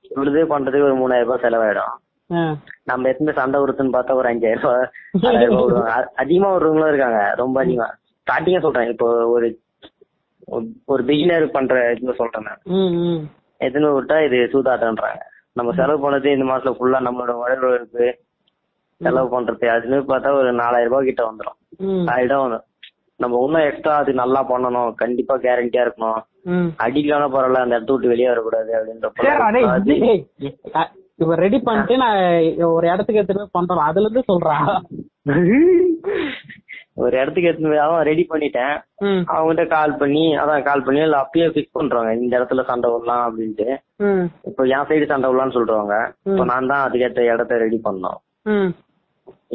A: இவ்வளவு பண்றதுக்கு ஒரு மூணாயிரம் ரூபாய் செலவாயிடும். நம்ம எத்தனை சண்டை வருதுன்னு பார்த்தா ஒரு அஞ்சாயிரம் ரூபாய் ரூபாய் அதிகமா விடுறவங்களும் இருக்காங்க ரொம்ப அதிகமா. ஸ்டார்டிங்கா சொல்றேன் இப்போ ஒரு ஒரு- பிகினர் பண்ற இதுல சொல்றேன் நான். எத்தனை விட்டா இது சூதாட்டம்ன்றாங்க. நம்ம செலவு பண்ணது இந்த மாசத்துல ஃபுல்லா நம்மளோட உழைப்பு செலவு பண்றது அதுன்னு பார்த்தா ஒரு நாலாயிரம் ரூபாய் கிட்ட வந்துடும்
B: ம்.
A: ஆயிடும் வந்துரும். நம்ம இன்னும் எக்ஸ்ட்ரா அது நல்லா பண்ணணும் கண்டிப்பா கேரண்டியா இருக்கணும்.
B: ம்.
A: அடிக்கலான பரவாயில்ல அந்த இடத்த விட்டு வெளியே வரக்கூடாது அப்படின்ற
B: இப்ப ரெடி பண்ணிட்டு நான் ஒரு இடத்துக்கு எடுத்துட்டு போய் பண்றேன். அதுல இருந்து சொல்றா.
A: ஒரு இடத்துக்கு எடுத்து போய் அவன் ரெடி பண்ணிட்டேன். அவங்ககிட்ட கால் பண்ணி அதான் கால் பண்ணி இல்ல அப்பயே ஃபிக்ஸ் பண்றாங்க. இந்த இடத்துல சண்டை விடலாம் அப்படின்ட்டு. இப்போ என் சைடு சண்டை விடலாம்னு சொல்றாங்க. இப்போ நான் தான் அதுக்கேற்ற இடத்த ரெடி பண்ணோம்.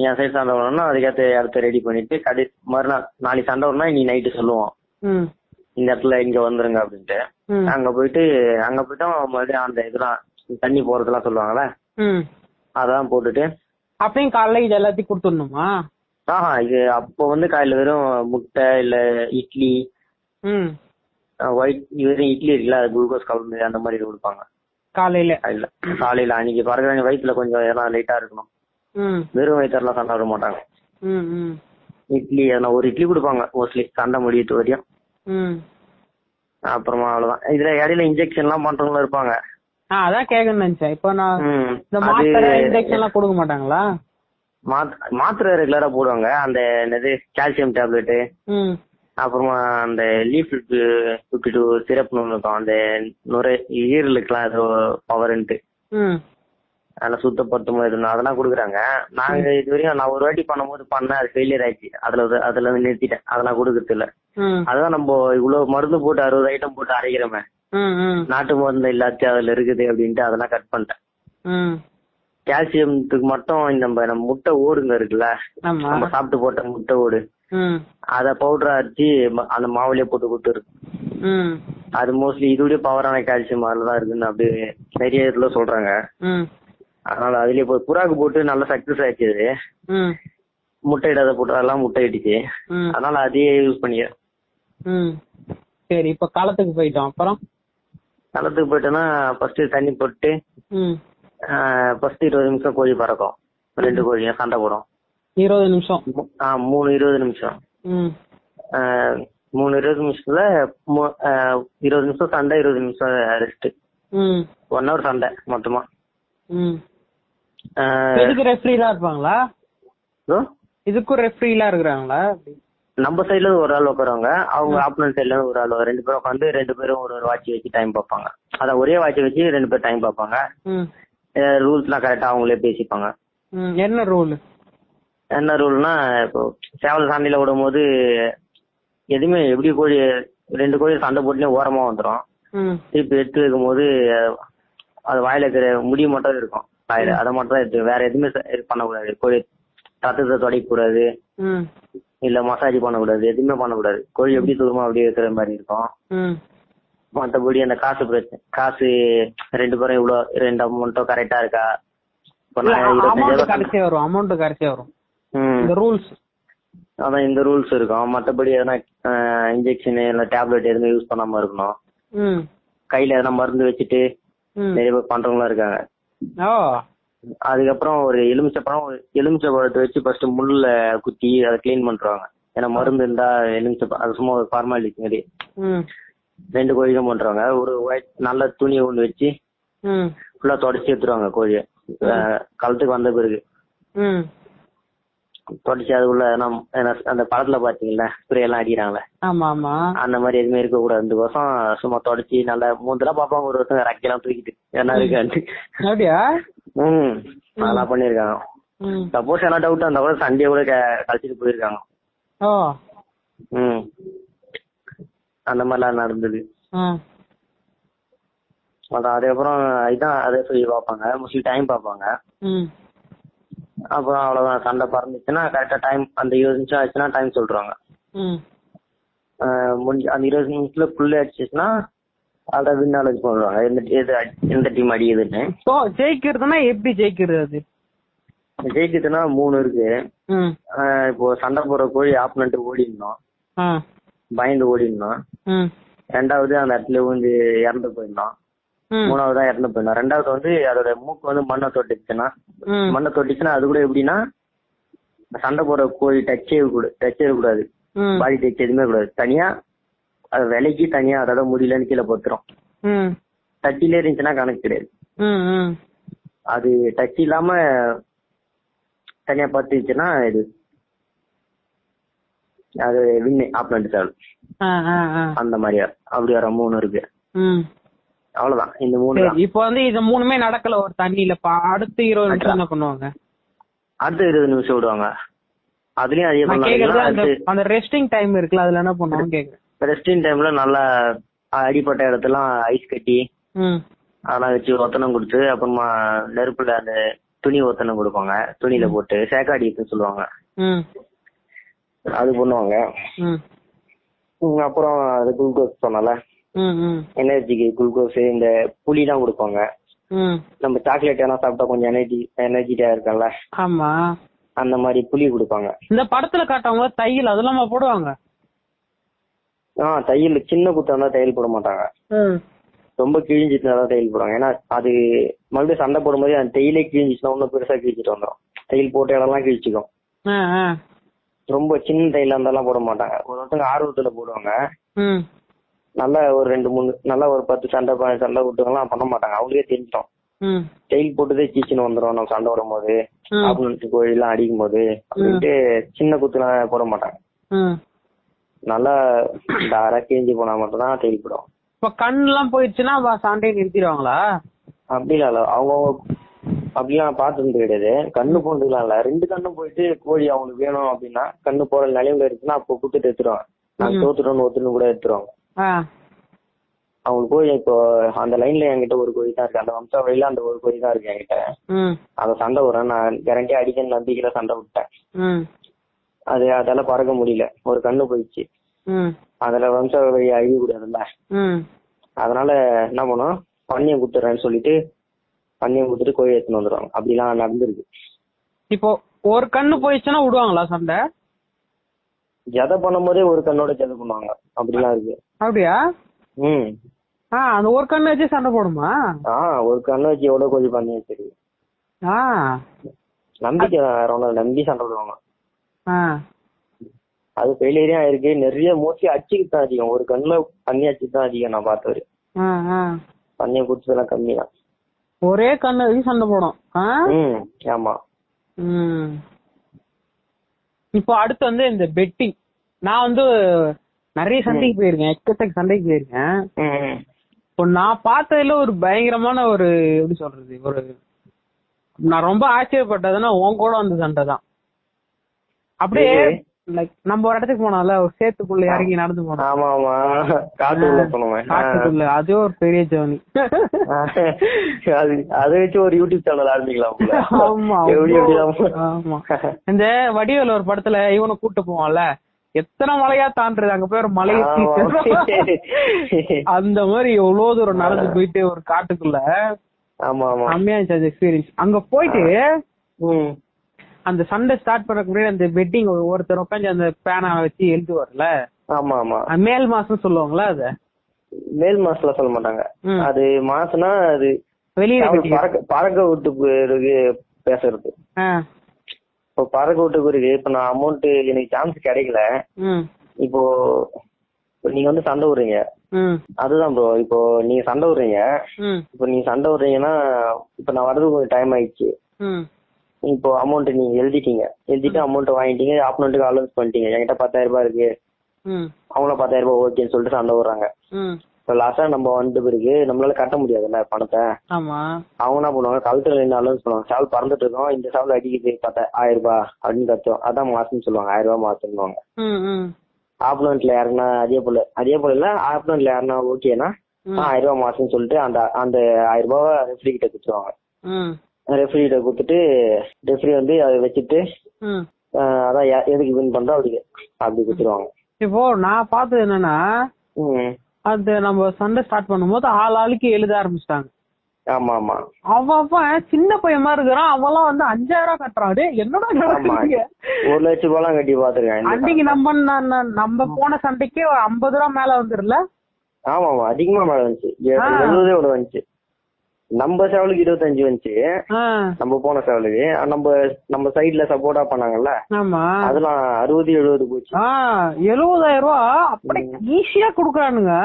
A: என் சைடு சண்டை விடணும்னா அதுக்கேற்ற இடத்த ரெடி பண்ணிட்டு கடை மறுநாள் நாளைக்கு சண்டை விடணும் இன்னைக்கு நைட்டு சொல்லுவோம் இந்த இடத்துல இங்க வந்துருங்க அப்படின்ட்டு. அங்க போயிட்டு அங்க போயிட்டு மறுபடியும் அந்த இதெல்லாம் தண்ணி போறதெல்லாம் சொல்லுவாங்கல்ல? அதான் போட்டுட்டு.
B: அப்பயும் காலைல இது எல்லாத்தையும் கொடுத்துடணுமா?
A: ஆஹா இது அப்போ வந்து காலையில வெறும் முட்டை இல்ல இட்லி. ஒயிட் வெறும் இட்லி இருக்குல்ல அது குளுக்கோஸ் கலந்து அந்த மாதிரி கொடுப்பாங்க.
B: காலையில
A: காலையில காலையில அன்னைக்கு பறக்கிற வயிற்றுல கொஞ்சம் எல்லாம் லைட்டா இருக்கணும். வெறும் வயிற்றுலாம் சண்டை விட மாட்டாங்க. இட்லி எதனா ஒரு இட்லி கொடுப்பாங்க மோஸ்ட்லி சண்டை முடியிட்டு வரையும். அப்புறமா அவ்வளவுதான். இதுல இடையில இன்ஜெக்ஷன் எல்லாம் பண்றவங்களும் இருப்பாங்க.
B: அதான் கேட்கணும்னு நினைச்சேன். இப்போ நான். இந்த மாத்திரை இன்ஜெக்ஷன் எல்லாம் கொடுக்க மாட்டாங்களா?
A: மாத்- மாத்திரை ரெகுலரா போடுவாங்க. அந்த என்னது கால்சியம் டேப்லெட்டு
B: ம்.
A: அப்புறமா அந்த லீஃப் ஃபிஃப்டி டூ சிரப்னு ஒன்று இருக்கும். அந்த நுரை ஈரலுக்குலாம் ஏதோ பவர்ன்ட்டு அதெல்லாம் சுத்தப்படுத்தும் எதுனா அதெல்லாம் கொடுக்குறாங்க. நாங்க இது வரையும் நான் ஒரு வாட்டி பண்ணும்போது பண்ணேன். அது ஃபெயிலியர் ஆயிடுச்சு. அதுல அதுல இருந்து நிறுத்திட்டேன். அதெல்லாம் கொடுக்கறது இல்ல
B: ம்.
A: அதுதான் நம்ம இவ்வளவு மருந்து போட்டு அறுபது ஐட்டம் போட்டு அரைக்கிறோமே. நாட்டு மருந்து எல்லாத்தையும் அதுல இருக்குது அப்படின்ட்டு அதெல்லாம் கட் பண்ணிட்டேன். கால்சியத்துக்கு மட்டும் நம்ம நம்ம முட்டை ஓடுங்க இருக்குல்ல? நம்ம சாப்பிட்டு போட்ட முட்டை ஓடு. அத பவுடரா அரைச்சி அந்த மாவுலயே போட்டு கொடுத்துரு
B: ம்.
A: அது மோஸ்ட்லி இதோடய பவரான கால்சியம் அதுல தான் இருக்குன்னு அப்படியே நிறைய இதுல சொல்றாங்க. அதனால அதுலயே போய் புறாக்கு போட்டு நல்ல சக்சஸ்.
B: ம்.
A: முட்டை இடாத போட்டு அதெல்லாம் முட்டை இட்டுச்சு
B: ம்.
A: அதனால அதையே யூஸ் பண்ணிக்க
B: ம். சரி இப்ப காலத்துக்கு போயிட்டோம். அப்புறம்?
A: களத்துக்கு போயிட்டோன்னா ஃபர்ஸ்ட் தண்ணி போட்டு ஃபர்ஸ்ட் இருபது நிமிஷம் கோழி பறக்கும். ரெண்டு கோழியும் சண்டை போடும்.
B: இருபது நிமிஷம்?
A: ஆ, மூணு இருபது நிமிஷம். மூணு இருபது நிமிஷத்துல இருபது நிமிஷம் சண்டை இருபது நிமிஷம் ரெஸ்ட் ஒன் ஹவர் சண்டை மொத்தமா.
B: இதுக்கு ரெஃப்ரிலாம் இருப்பாங்களா?
A: இதோ,
B: இதுக்கும் ரெஃப்ரிலாம் இருக்கிறாங்களா?
A: நம்ம சைடுல ஒரு ஆள் உட்காருவாங்க. அவங்க ஆப்போனன்ட் சைடுல ஒரு ஆள். ரெண்டு பேரும் உட்காந்து ரெண்டு பேரும் ஒரு ஒரு வாட்ச் வச்சு டைம் பார்ப்பாங்க. அதான் ஒரே வாட்ச் வச்சு ரெண்டு பேரும் டைம் பார்ப்பாங்க.
B: ம்.
A: ரூல்ஸ்லாம் கரெக்டா அவங்களே பேசிப்பாங்க.
B: என்ன ரூல்
A: என்ன ரூல்னா இப்போ சேவல் சண்டையில விடும்போது எதுவுமே எப்படி கோழி ரெண்டு கோழி சண்டை போட்டுனே ஓரமா வந்துடும் திருப்பி எடுத்து வைக்கும்போது அஹ், அது வாயில இருக்கிற முடி மட்டும் இருக்கும். வாயில. அதை மட்டும் தான் எடுத்து வேற எதுவுமே பண்ணக்கூடாது கோழி ரத்தத்தை தொடைக்க கூடாது
B: ம்.
A: இல்ல மசாஜ் பண்ணக்கூடாது எதுவுமே பண்ணக்கூடாது. கோழி எப்படி தூரமா அப்படியே இருக்கிற மாதிரி இருக்கும். மத்தபடி அந்த காசு பிரச்சனை காசு ரெண்டு பேரும் இவ்வளவு ரெண்டு அமௌண்ட்டும் கரெக்டா இருக்கா?
B: கடைசியா வரும் அமௌண்ட் கடைசியா வரும்.
A: ம்.
B: இந்த ரூல்ஸ்
A: அதான் இந்த ரூல்ஸ் இருக்கும். மத்தபடி எதனா இன்ஜெக்ஷன் இல்ல டேப்லெட் எதுவுமே யூஸ் பண்ணாம இருக்கணும். கையில எதனா மருந்து வச்சுட்டு நிறைய பேர் பண்றவங்களும் இருக்காங்க. அதுக்கப்புறம் ஒரு எலுமிச்சப்பழம் எலுமிச்சை பழத்தை வச்சு ஃபர்ஸ்ட் முள்ளுல குத்தி அதை க்ளீன் பண்றாங்க. ஏன்னா மருந்து இருந்தா எலுமிச்சை அது சும்மா ஒரு ஃபார்மாலிட்டி மாதிரி. ரெண்டு கோழிக்கும் பண்றாங்க. ஒரு ஒயிட் நல்ல துணி ஒன்று வச்சு ஃபுல்லா தொடச்சி எடுத்துருவாங்க கோழியை. களத்துக்கு வந்த பிறகு. தொடச்சி அதுக்குள்ள அந்த படத்துல பாத்தீங்களா ஸ்ப்ரே எல்லாம் அடிக்கிறாங்களே அந்த மாதிரி எதுவுமே இருக்க கூடாது வருஷம் சும்மா தொடச்சி நல்லா மூந்தெல்லாம் பார்ப்பாங்க ஒரு வருஷம் ரெக்கையெல்லாம் தூக்கிட்டு. என்ன இருக்கான்ட்டு.
B: அப்படியா?
A: ம். அதெல்லாம் பண்ணிருக்காங்க சப்போஸ் என்ன டவுட் இருந்தா கூட சண்டே கூட கழிச்சிட்டு போயிருக்காங்க.
B: ஓ.
A: ம். அந்த மாதிரிலாம் நடந்தது. அதான் அதுக்கப்புறம் இதான் அதே சொல்லி பார்ப்பாங்க. மோஸ்ட்லி டைம் பார்ப்பாங்க. அப்புறம் அவ்வளவுதான். சண்டை பறந்துச்சுன்னா கரெக்டா டைம் அந்த இருபது நிமிஷம் ஆச்சுன்னா டைம் ஆஹ் முடிஞ்சு அந்த இருபது நிமிஷத்துல புல்லு அடிச்சிச்சுன்னா அதை வின் நாலேஜ் பண்ணுவாங்க எந்த எந்த டீம் அடிக்குதுன்னு.
B: ஸோ ஜெயிக்கிறதுனா எப்படி ஜெயிக்கிறது அது?
A: ஜெயிக்குதுன்னா மூணு இருக்கு. இப்போ சண்டை போடுற கோழி ஆப்பனண்ட் ஓடிடணும். பயந்து ஓடிடணும். ரெண்டாவது அந்த இடத்துல வந்து இறந்து போயிடணும். மூணாவது இறந்து போயிடணும் ரெண்டாவது வந்து அதோட மூக்கு வந்து மண்ணை தொட்டுச்சுன்னா மண்ணை தொட்டுச்சுன்னா அது கூட எப்படின்னா சண்டை போடுற கோழி டச்சே கூட டச்சே கூடாது பாடி டச் எதுவுமே கூடாது தனியா அது விலைக்கு தனியா அதோட முடியலன்னு கீழே போத்துரும் டச்சிலே இருந்துச்சுன்னா கணக்கு கிடையாது. அது டச் இல்லாம தனியா பத்துச்சுன்னா இது அது வின்னு ஆப்னண்ட் சேவல்
B: ஆ ஆ ஆ.
A: அந்த மாதிரியா அப்படி வர மூணு இருக்கு. அவ்வளவுதான். இந்த மூணு
B: இப்போ வந்து இது மூணுமே நடக்கல ஒரு தண்ணியில. பா அடுத்து இருபது நிமிஷம் என்ன பண்ணுவாங்க?
A: அடுத்த இருபது நிமிஷம் விடுவாங்க. அதுலயும் அதே
B: அந்த
A: பண்ணலாம்.
B: அந்த ரெஸ்டிங் டைம் இருக்குல்ல அதுல என்ன பண்ணுவாங்க கேக்குறேன்.
A: ரெஸ்டிங் டைம்ல நல்லா அடிப்பட்ட இடத்துலாம் ஐஸ் கட்டி அதெல்லாம் வச்சு ஒத்தனம் கொடுத்து அப்புறமா நெருப்புல அந்த துணி ஒத்தனம் கொடுப்பாங்க. துணியில போட்டு சேக்காடின்னு சொல்லுவாங்க. அது பண்ணுவாங்க. அப்புறம் அது குளுக்கோஸ் சொன்னல எனர்ஜிக்கு குளுக்கோஸ் இந்த புளிலாம் கொடுப்பாங்க.
B: ம்.
A: நம்ம சாக்லேட் எல்லாம் சாப்பிட்டா கொஞ்சம் எனர்ஜி எனர்ஜிட்டியா இருக்கும்ல.
B: ஆமா.
A: அந்த மாதிரி புளி கொடுப்பாங்க.
B: இந்த படத்துல காட்டவங்க தையல் அதெல்லாம் போடுவாங்க.
A: ஆ தையல் சின்ன குத்தா இருந்தா தையல் போட மாட்டாங்க. ரொம்ப கிழிஞ்சிட்டு தான் தையல் போடுவாங்க. ஏன்னா அது மறுபடியும் சண்டை போடும்போது அந்த தையலே கிழிஞ்சிச்சுன்னா இன்னும் பெருசா கிழிச்சிட்டு வந்துடும் தையல் போட்ட இடம்லாம் கிழிச்சிக்கும். ரொம்ப சின்ன தையலா இருந்தாலும் போட மாட்டாங்க. ஒரு ஒருத்தங்க ஆர்வத்துல போடுவாங்க. நல்லா ஒரு ரெண்டு மூணு நல்லா ஒரு பத்து சண்டை சண்டை விட்டுங்கலாம் பண்ண மாட்டாங்க. அவங்களே தெரிஞ்சிட்டோம்
B: ம்.
A: தையல் போட்டுதே கீச்சுன்னு வந்துடும் நம்ம சண்டை விடும் போது
B: ம்.
A: ஆப்பனண்ட் கோழி எல்லாம் அடிக்கும் போது அப்படின்ட்டு சின்ன குத்துலாம் போட மாட்டாங்க. நல்லா தாரா கிழிஞ்சு போனா மட்டும் தான் போடும்
B: இப்ப கண்ணெல்லாம் போயிடுச்சுன்னா சண்டையை நிறுத்திடுவாங்களா?
A: அப்படிலாம் இல்ல அவங்க அப்படிலாம் பார்த்தது கிடையாது. கண்ணு போனதுலாம் இல்ல. ரெண்டு கண்ணும் போயிட்டு கோழி அவங்களுக்கு வேணும் அப்படின்னா கண்ணு போற நிலைமையில இருக்குன்னா அப்போ குத்துட்டு எடுத்துருவாங்க. நாங்க தோத்துட்டோம்னு ஒத்துன்னு கூட எடுத்துருவாங்க.
B: ஆ.
A: அவங்களுக்கு கோழி இப்போ அந்த லைன்ல என்கிட்ட ஒரு கோழி தான் இருக்கு. அந்த வம்சாவளியில அந்த ஒரு கோழி தான் இருக்கு என்கிட்ட. அந்த சண்டை வரும் நான் கேரண்டியா அடிக்கணும் நம்பிக்கையில சண்டை விட்டேன்.
B: ம்.
A: அது அதால பறக்க முடியல. ஒரு கண்ணு போயிடுச்சு. அதுல வம்சாவளி அழிய கூடாதுல்ல. அதனால என்ன பண்ணோம்? பன்னியம் குத்துறேன்னு சொல்லிட்டு பன்னியம் குத்துட்டு கோழி எடுத்துன்னு வந்துடுவாங்க அப்படிலாம் நடந்திருக்கு.
B: இப்போ ஒரு கண்ணு போயிடுச்சுன்னா விடுவாங்களா சண்டை?
A: ஜதை பண்ணும்போதே ஒரு கண்ணோட ஜதை பண்ணுவாங்க. அப்படிலாம் இருக்கு.
B: அப்படியா?
A: ம்.
B: ஆ அந்த ஒரு கண்ணு வச்சு சண்டை போடுமா?
A: ஆ ஒரு கண்ணை வச்சு எவ்வளவு கோழி பண்ணி தெரியும்
B: ஆ.
A: நம்பிக்கை தான் வேற இல்ல. நம்பி சண்டை விடுவாங்க
B: ஆ.
A: அது ஃபெயிலியரே ஆயிருக்கு. நிறைய மோஸ்ட்லி அச்சுக்கு தான் அதிகம். ஒரு கண்ணுல பண்ணி அச்சுக்கு தான் அதிகம் நான் பார்த்தவரு பண்ணியை குடிச்சதெல்லாம் கம்மி தான்.
B: ஒரே கண்ணு வச்சு சண்டை போடும்.
A: ம் ஆமா.
B: ம். இப்போ அடுத்து வந்து இந்த பெட்டிங் நான் வந்து நிறைய சண்டைக்கு போயிருக்கேன். எக்கச்சக்க சண்டைக்கு போயிருக்கேன். இப்போ நான் பார்த்ததுல ஒரு பயங்கரமான ஒரு எப்படி சொல்றது ஒரு நான் ரொம்ப ஆச்சரியப்பட்டதுன்னா உன் கூட வந்த சண்டை தான். அப்படியே? லைக் நம்ம ஒரு இடத்துக்கு போனோம்ல ஒரு சேத்துக்குள்ள இறங்கி நடந்து போனோம்.
A: ஆமா ஆமா காட்டுக்குள்ள.
B: அதே ஒரு பெரிய ஜேர்னி
A: அது அதை வச்சு ஒரு யூடியூப் சேனல் ஆரம்பிக்கலாம்.
B: ஆமா ஆமா. இந்த வடிவேல் ஒரு படத்துல இவனை கூட்டு போவான்ல. எத்தனை மலையா தாண்டுறது? அங்க போய் ஒரு மலையை அந்த மாதிரி எவ்வளவு தூரம் நடந்து போயிட்டு ஒரு காட்டுக்குள்ள செம்மையா இருந்துச்சு எக்ஸ்பீரியன்ஸ் அங்க போயிட்டு அந்த சண்டை ஸ்டார்ட் பண்ணக்கு முன்னாடி அந்த பெட்டிங் ஒருத்தர் உட்காந்து அந்த பேனா வச்சு எழுதுவார்ல
A: ஆமா ஆமா.
B: மேல் மாசம் சொல்லுவாங்களா அத?
A: மேல் மாசத்துல சொல்ல மாட்டாங்க. அது மாசம்னா அது
B: பெட்டி
A: பறக்க பறக்க விட்டு பேசுறது. இப்போ விட்டு பிறகு இப்ப நான் அமௌண்ட் எனக்கு சான்ஸ் கிடைக்கல. இப்போ நீங்க வந்து சண்டை விடுறீங்க. அதுதான் ப்ரோ இப்போ நீங்க சண்டை விடுறீங்க. இப்போ நீங்க சண்டை விடுறீங்கன்னா இப்போ நான் வர்றதுக்கு கொஞ்சம் டைம் ஆயிடுச்சு. இப்போ அமௌண்ட் நீங்க எழுதிட்டீங்க. எழுதிட்டு அமௌண்ட் வாங்கிட்டீங்க. ஆப்பனண்ட்டுக்கு அலௌன்ஸ் பண்ணிட்டீங்க. என்கிட்ட பத்தாயிரம் ரூபாய் இருக்கு.
B: ம்,
A: அவங்கள பத்தாயிரம் ரூபாய் ஓகேன்னு சொல்லிட்டு சண்டை விடுறாங்க. இப்போ லாஸ்டா நம்ம வந்துட்டு பிறகு நம்மளால கட்ட முடியாதுல்ல பணத்தை.
B: ஆமா.
A: அவங்க என்ன பண்ணுவாங்க? கழுத்துல அலௌன்ஸ் பண்ணுவாங்க சால் பறந்துட்டு இருக்கோம். இந்த சால் அடிக்குது. பத்தா ஆயிரம் ரூபாய் அப்படின்னு கத்துவோம் அதான் மாசம்னு சொல்லுவாங்க. ஆயிரம் ரூபாய் மாசம்னுவாங்க ஆப்பனண்ட்ல யாருன்னா அதே போல. அதே போல இல்ல ஆப்பனண்ட்ல யாருன்னா ஓகேனா. ஆயிரம் ரூபாய் மாசம்னு சொல்லிட்டு அந்த அந்த ஆயிரம் ரூபாய் ரெஃப்ரி கிட்ட கொடுத்துருவாங்க. ரெஃப்ரி கிட்ட கொடுத்துட்டு ரெஃப்ரி வந்து அதை வச்சுட்டு அதான் எதுக்கு வின் பண்றோம் அப்படி அப்படி கொடுத்துருவாங்க.
B: இப்போ நான் பார்த்தது என்னன்னா
A: ம்
B: அந்த நம்ம சண்டை ஸ்டார்ட் பண்ணும்போது ஆள் ஆளுக்கு எழுத ஆரம்பிச்சிட்டாங்க.
A: ஆமா ஆமா
B: அவன் சின்ன பையன் மாதிரி இருக்கிறான். அவன்லாம் வந்து அஞ்சாயிரம் ரூபாய் கட்டுறான். என்னடா நடக்குதுங்க
A: ஒரு லட்சம் ரூபாய்லாம் கட்டி பாத்துருக்கேன்.
B: அன்னைக்கு நம்ம நம்ம போன சண்டைக்கே ஐம்பது ரூபா மேல வந்துருல?
A: ஆமா ஆமா அதிகமா வந்துச்சு. எழுபதே விட வந்துச்சு. நம்ம சேவலுக்கு இருபத்தஞ்சு வந்துச்சு. நம்ம போன சேவலுக்கு நம்ம நம்ம சைடுல சப்போர்ட்டா பண்ணாங்கல்ல? அதெல்லாம் அறுபது எழுபது போச்சு.
B: எழுபதாயிரம் ரூபா அப்படி ஈஸியா குடுக்குறானுங்க.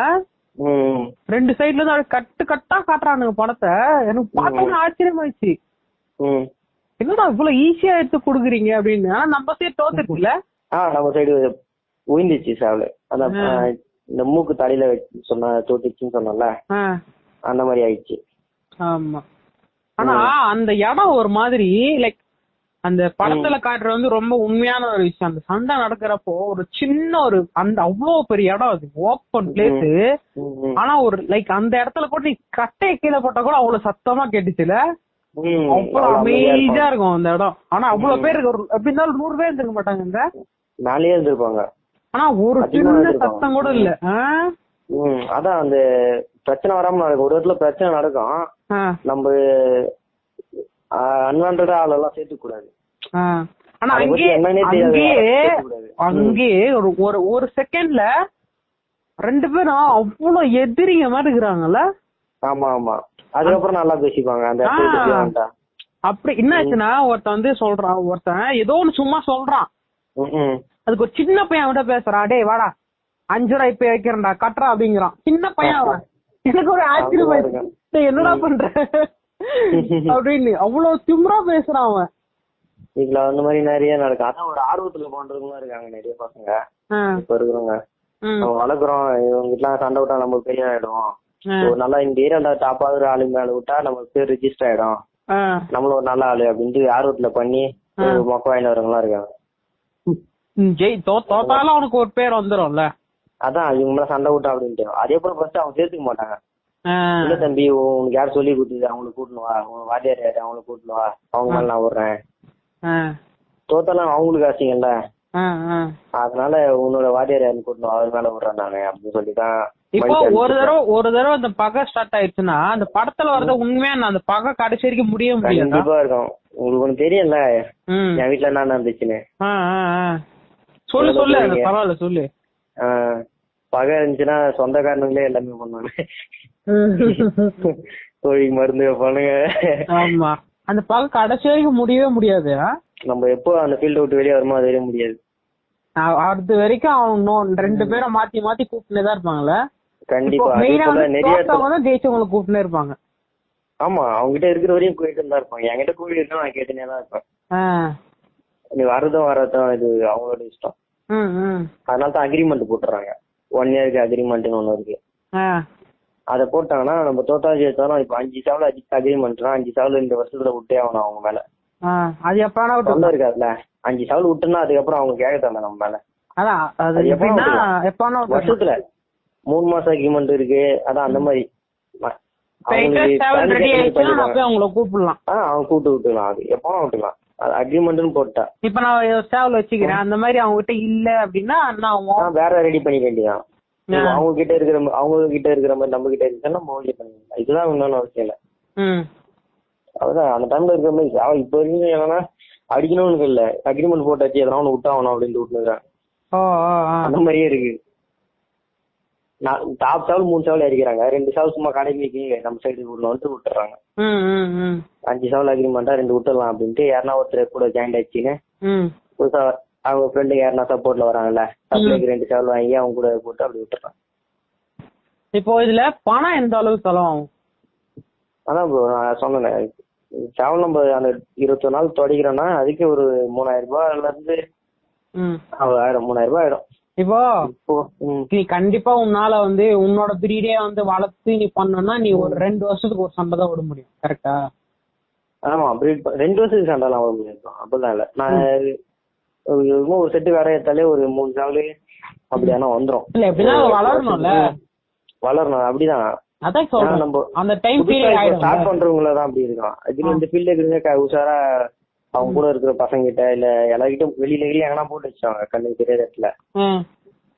B: ரெண்டு சைடுல இருந்து கட்டு கட்டா காட்டுறானுங்க படத்தை. எனக்கு பார்த்தோன்னே ஆச்சரியமாயிடுச்சு. என்னடா இவ்வளவு ஈஸியா எடுத்து குடுக்குறீங்க அப்படின்னு. ஆனா நம்ம சைடு தோத்துருக்குல்ல
A: நம்ம சைடு உயிந்துச்சு சேவல் அதான்.
B: ஆ,
A: இந்த மூக்கு தலையில சொன்ன தோத்துச்சுன்னு சொன்னல அந்த மாதிரி ஆயிடுச்சு.
B: ஆமா. ஆனா அந்த இடம் ஒரு மாதிரி லைக் அந்த படத்துல காட்டுறது வந்து ரொம்ப உண்மையான ஒரு விஷயம். அந்த சண்டை நடக்கிறப்போ ஒரு சின்ன ஒரு அந்த அவ்வளவு பெரிய இடம் அது.
A: Open place.
B: ஆனா ஒரு லைக் அந்த இடத்துல கூட நீ கட்டையை கீழே போட்டா கூட அவ்வளவு சத்தமா கேட்டுச்சுல? அவ்வளவு
A: அமைதியா இருக்கும்.
B: அந்த இடம். ஆனா அவ்வளவு பேர் எப்படி இருந்தாலும் நூறு பேர் இருக்க மாட்டாங்க
A: மேலேயே இருந்திருப்பாங்க.
B: ஆனா ஒரு சின்ன. சத்தம் கூட இல்ல.
A: அதான் அந்த பிரச்சனை வராம நடக்கும். ஒரு இடத்துல பிரச்சனை நடக்கும். நம்ம அன்வான்டா ஆளெல்லாம் சேர்த்துக்க கூடாது.
B: ஆனா அங்கேயே. அங்கேயே ஒரு ஒரு ஒரு செகண்ட்ல ரெண்டு பேரும் அவ்வளவு எதிரிங்க மாதிரி இருக்கிறாங்கல்ல?
A: ஆமா ஆமா. அதுக்கப்புறம் நல்லா பேசிப்பாங்க. அந்த.
B: அப்படி என்ன ஆச்சுன்னா ஒருத்தன் வந்து சொல்றான் ஒருத்தன் ஏதோ ஒண்ணு சும்மா சொல்றான். அதுக்கு ஒரு சின்ன பையன் விட பேசுறான் டேய் வாடா அஞ்சு ரூபாய் இப்ப வைக்கிறேன்டா கட்டுறா அப்படிங்கிறான். சின்ன பையன் அவன். எனக்கு ஒரு ஆச்சரியம் என்னடா பண்ற? அப்படின்னு அவ்வளவு திமிரா பேசுறான் அவன்.
A: இதுல அந்த மாதிரி நிறைய நடக்கும் அதான் ஒரு ஆர்வத்துல பண்றவங்களும் இருக்காங்க நிறைய பசங்க. இப்ப இருக்கிறவங்க. நம்ம வளர்க்குறோம் இவங்க எல்லாம் சண்டை விட்டா நம்ம பெரிய ஆயிடும் நல்லா இந்த ஏரியால டாப்பாகிற ஆளு மேல விட்டா நம்ம பேர் ரிஜிஸ்டர் ஆயிடும். நம்மள ஒரு நல்ல ஆளு அப்படின்ட்டு ஆர்வத்துல பண்ணி மொக்க வாங்கிட்டு வரவங்களாம் இருக்காங்க.
B: ஜெய் தோ தோத்தாலும் அவனுக்கு ஒரு பேர் வந்துரும்ல.
A: அதான் இவங்க சண்டை விட்டா அப்படின்ட்டு. அதே போல ஃபர்ஸ்ட் அவங்க சேர்த்துக்க மாட்டாங்க. இல்ல தம்பி உனக்கு யார் சொல்லி கொடுத்தது அவங்களுக்கு கூட்டணும் வா. உங்க வாத்தியார் யாரு அவங்களுக்கு கூட்டணும் வா. அவங்க மேல நான் விடுறேன்
B: ஆ,
A: தோத்தாலும் அவங்களுக்கு ஆசைங்கல்ல. அதனால உன்னோட வாத்தியார் யாருன்னு கூட்டணும் அவர் மேல விடுறேன் நானு அப்படின்னு சொல்லி தான்
B: இப்போ ஒரு தடவை ஒரு தடவை அந்த பகை ஸ்டார்ட் ஆயிடுச்சுன்னா அந்த படத்துல வரத உண்மையா அந்த பகை கடைசி வரைக்கும் முடிய முடியாதா?
A: கண்டிப்பா இருக்கும். உங்களுக்கு ஒண்ணு தெரியும்ல?
B: ம்.
A: என் வீட்டுல என்ன நடந்துச்சுன்னு.
B: சொல்லு சொல்லு. பரவாயில்ல சொல்லு.
A: பகை இருந்துச்சுன்னா சொந்தக்காரனுங்களே எல்லாமே பண்ணுவாங்க. கோழி மருந்து வைப்பானுங்க
B: ஆமா. அந்த பகை கடைசி வரைக்கும் முடியவே முடியாது?
A: நம்ம எப்போ அந்த ஃபீல்ட் விட்டு வெளியே வருமோ அது வரையும் முடியாது.
B: அடுத்த வரைக்கும் அவன் ரெண்டு பேரும் மாத்தி மாத்தி கூப்பிட்டுனே தான் இருப்பாங்கல்ல?
A: கண்டிப்பா. நிறைய
B: ஜெயிச்சவங்களை கூப்பிட்டுனே இருப்பாங்க.
A: ஆமா. அவங்க கிட்ட இருக்கிற வரையும் போயிட்டு தான் இருப்பாங்க. என்கிட்ட இருந்தா நான் கேட்டுனே தான் இருப்பேன். நீ வரதும் வரதும் இது அவங்களோட இஷ்டம். அதனால தான் அக்ரிமெண்ட் போட்டுறாங்க. ஒன் இயருக்கு அக்ரிமெண்ட்னு ஒண்ணு இருக்கு. அதை போட்டாங்கன்னா நம்ம தோத்தா ஜெயித்தாலும் இப்ப அஞ்சு சாவல அக்ரிமெண்ட்னா அஞ்சு சாவல இந்த வருஷத்துல விட்டே ஆகணும் அவங்க மேல.
B: அது எப்ப வேணா
A: சொந்தம்
B: விட்டு
A: இருக்காதுல்ல அஞ்சு சாவல் விட்டுனா அதுக்கப்புறம் அவங்க கேட்க தேவை நம்ம மேல. வருஷத்துல மூணு மாசம் அக்ரிமெண்ட் இருக்கு. அதான் அந்த மாதிரி. அவங்க கூப்பிட்டு விட்டுக்கலாம். அது எப்போ விட்டுக்கலாம். அது அக்ரிமெண்ட்னு போட்டா.
B: இப்ப நான் சேவல் வச்சுக்கிறேன். அந்த மாதிரி அவங்க கிட்ட இல்ல அப்படின்னா
A: நான் வேற ரெடி பண்ணிக்க வேண்டியதான். அவங்க கிட்ட இருக்கிற அவங்க கிட்ட இருக்கிற மாதிரி நம்ம கிட்ட இருக்குன்னா நம்ம ஓகே பண்ணிக்கலாம் இதுதான் இன்னொன்னு அவசியம் இல்ல
B: ம்.
A: அதுதான் அந்த டைம்ல இருக்கிற மாதிரி அவன் இப்ப வரைக்கும் என்னன்னா அடிக்கணும்னு இல்ல அக்ரிமெண்ட் போட்டாச்சு எதனா ஒண்ணு விட்டாகணும் அப்படின்னு விட்டுருக்கான். அந்த மாதிரியே இருக்கு. டாப் சாவல் மூணு சாவல் அடிக்கிறாங்க ரெண்டு சாவல் சும்மா கடைமைக்கு நம்ம சைடு விட்டுறாங்க.
B: ம், ம், ம்.
A: அஞ்சு சாவல் அக்ரிமெண்டா ரெண்டு விட்டுடலாம் அப்படின்ட்டு யாருன்னா ஒருத்தர் கூட ஜாயின் ஆயிடுச்சுன்னு. புதுசா அவங்க ஃப்ரெண்டு யாருன்னா சப்போர்ட்ல வராங்கல்ல சப்ளைக்கு ரெண்டு சாவல் வாங்கி அவங்க கூட போட்டு அப்படி விட்டுறாங்க
B: இப்போ இதுல பணம் எந்த அளவுக்கு செலவாகும்?
A: அதான் ப்ரோ நான் சொன்னேன். சாவல் நம்ம அந்த இருபத்தொரு நாள் தொடக்கிறோம்னா அதுக்கு ஒரு மூணாயிரம் ரூபாய்ல இருந்து. ஆயிரம் மூணாயிரம் ரூபாய் ஆயிடும்.
B: இப்போ நீ கண்டிப்பா உன்னால வந்து உன்னோட பிரீடே வந்து வளர்த்து நீ பண்ணனா நீ ஒரு ரெண்டு வருஷத்துக்கு ஒரு சண்டை தான் விட முடியும் கரெக்டா
A: ஆமா ரெண்டு வருஷத்துக்கு சண்டைலாம் வர முடியாது bro. அப்படிலாம் இல்ல. நான் ஒரு செட்டு வேற ஏத்தாலே ஒரு மூணு சாவல் அப்படியானா வந்துரும்.
B: இல்ல எப்படின்னா வளரணும்ல.
A: வளரணும் அப்படிதான்.
B: அதான் சொல்றேன்.
A: நம்ம
B: அந்த டைம் பீரியட்
A: ஸ்டார்ட் பண்றவங்கள தான் அப்படி இருக்கும் இதுல இந்த இருக்கிறவங்க உஷாரா அவங்க கூட இருக்கிற பசங்க கிட்ட இல்ல எல்லார்கிட்டும் வெளியில வெளியே எங்கன்னா போட்டு வச்சாங்க கண்ணுக்கு தெரியாத இடத்துல.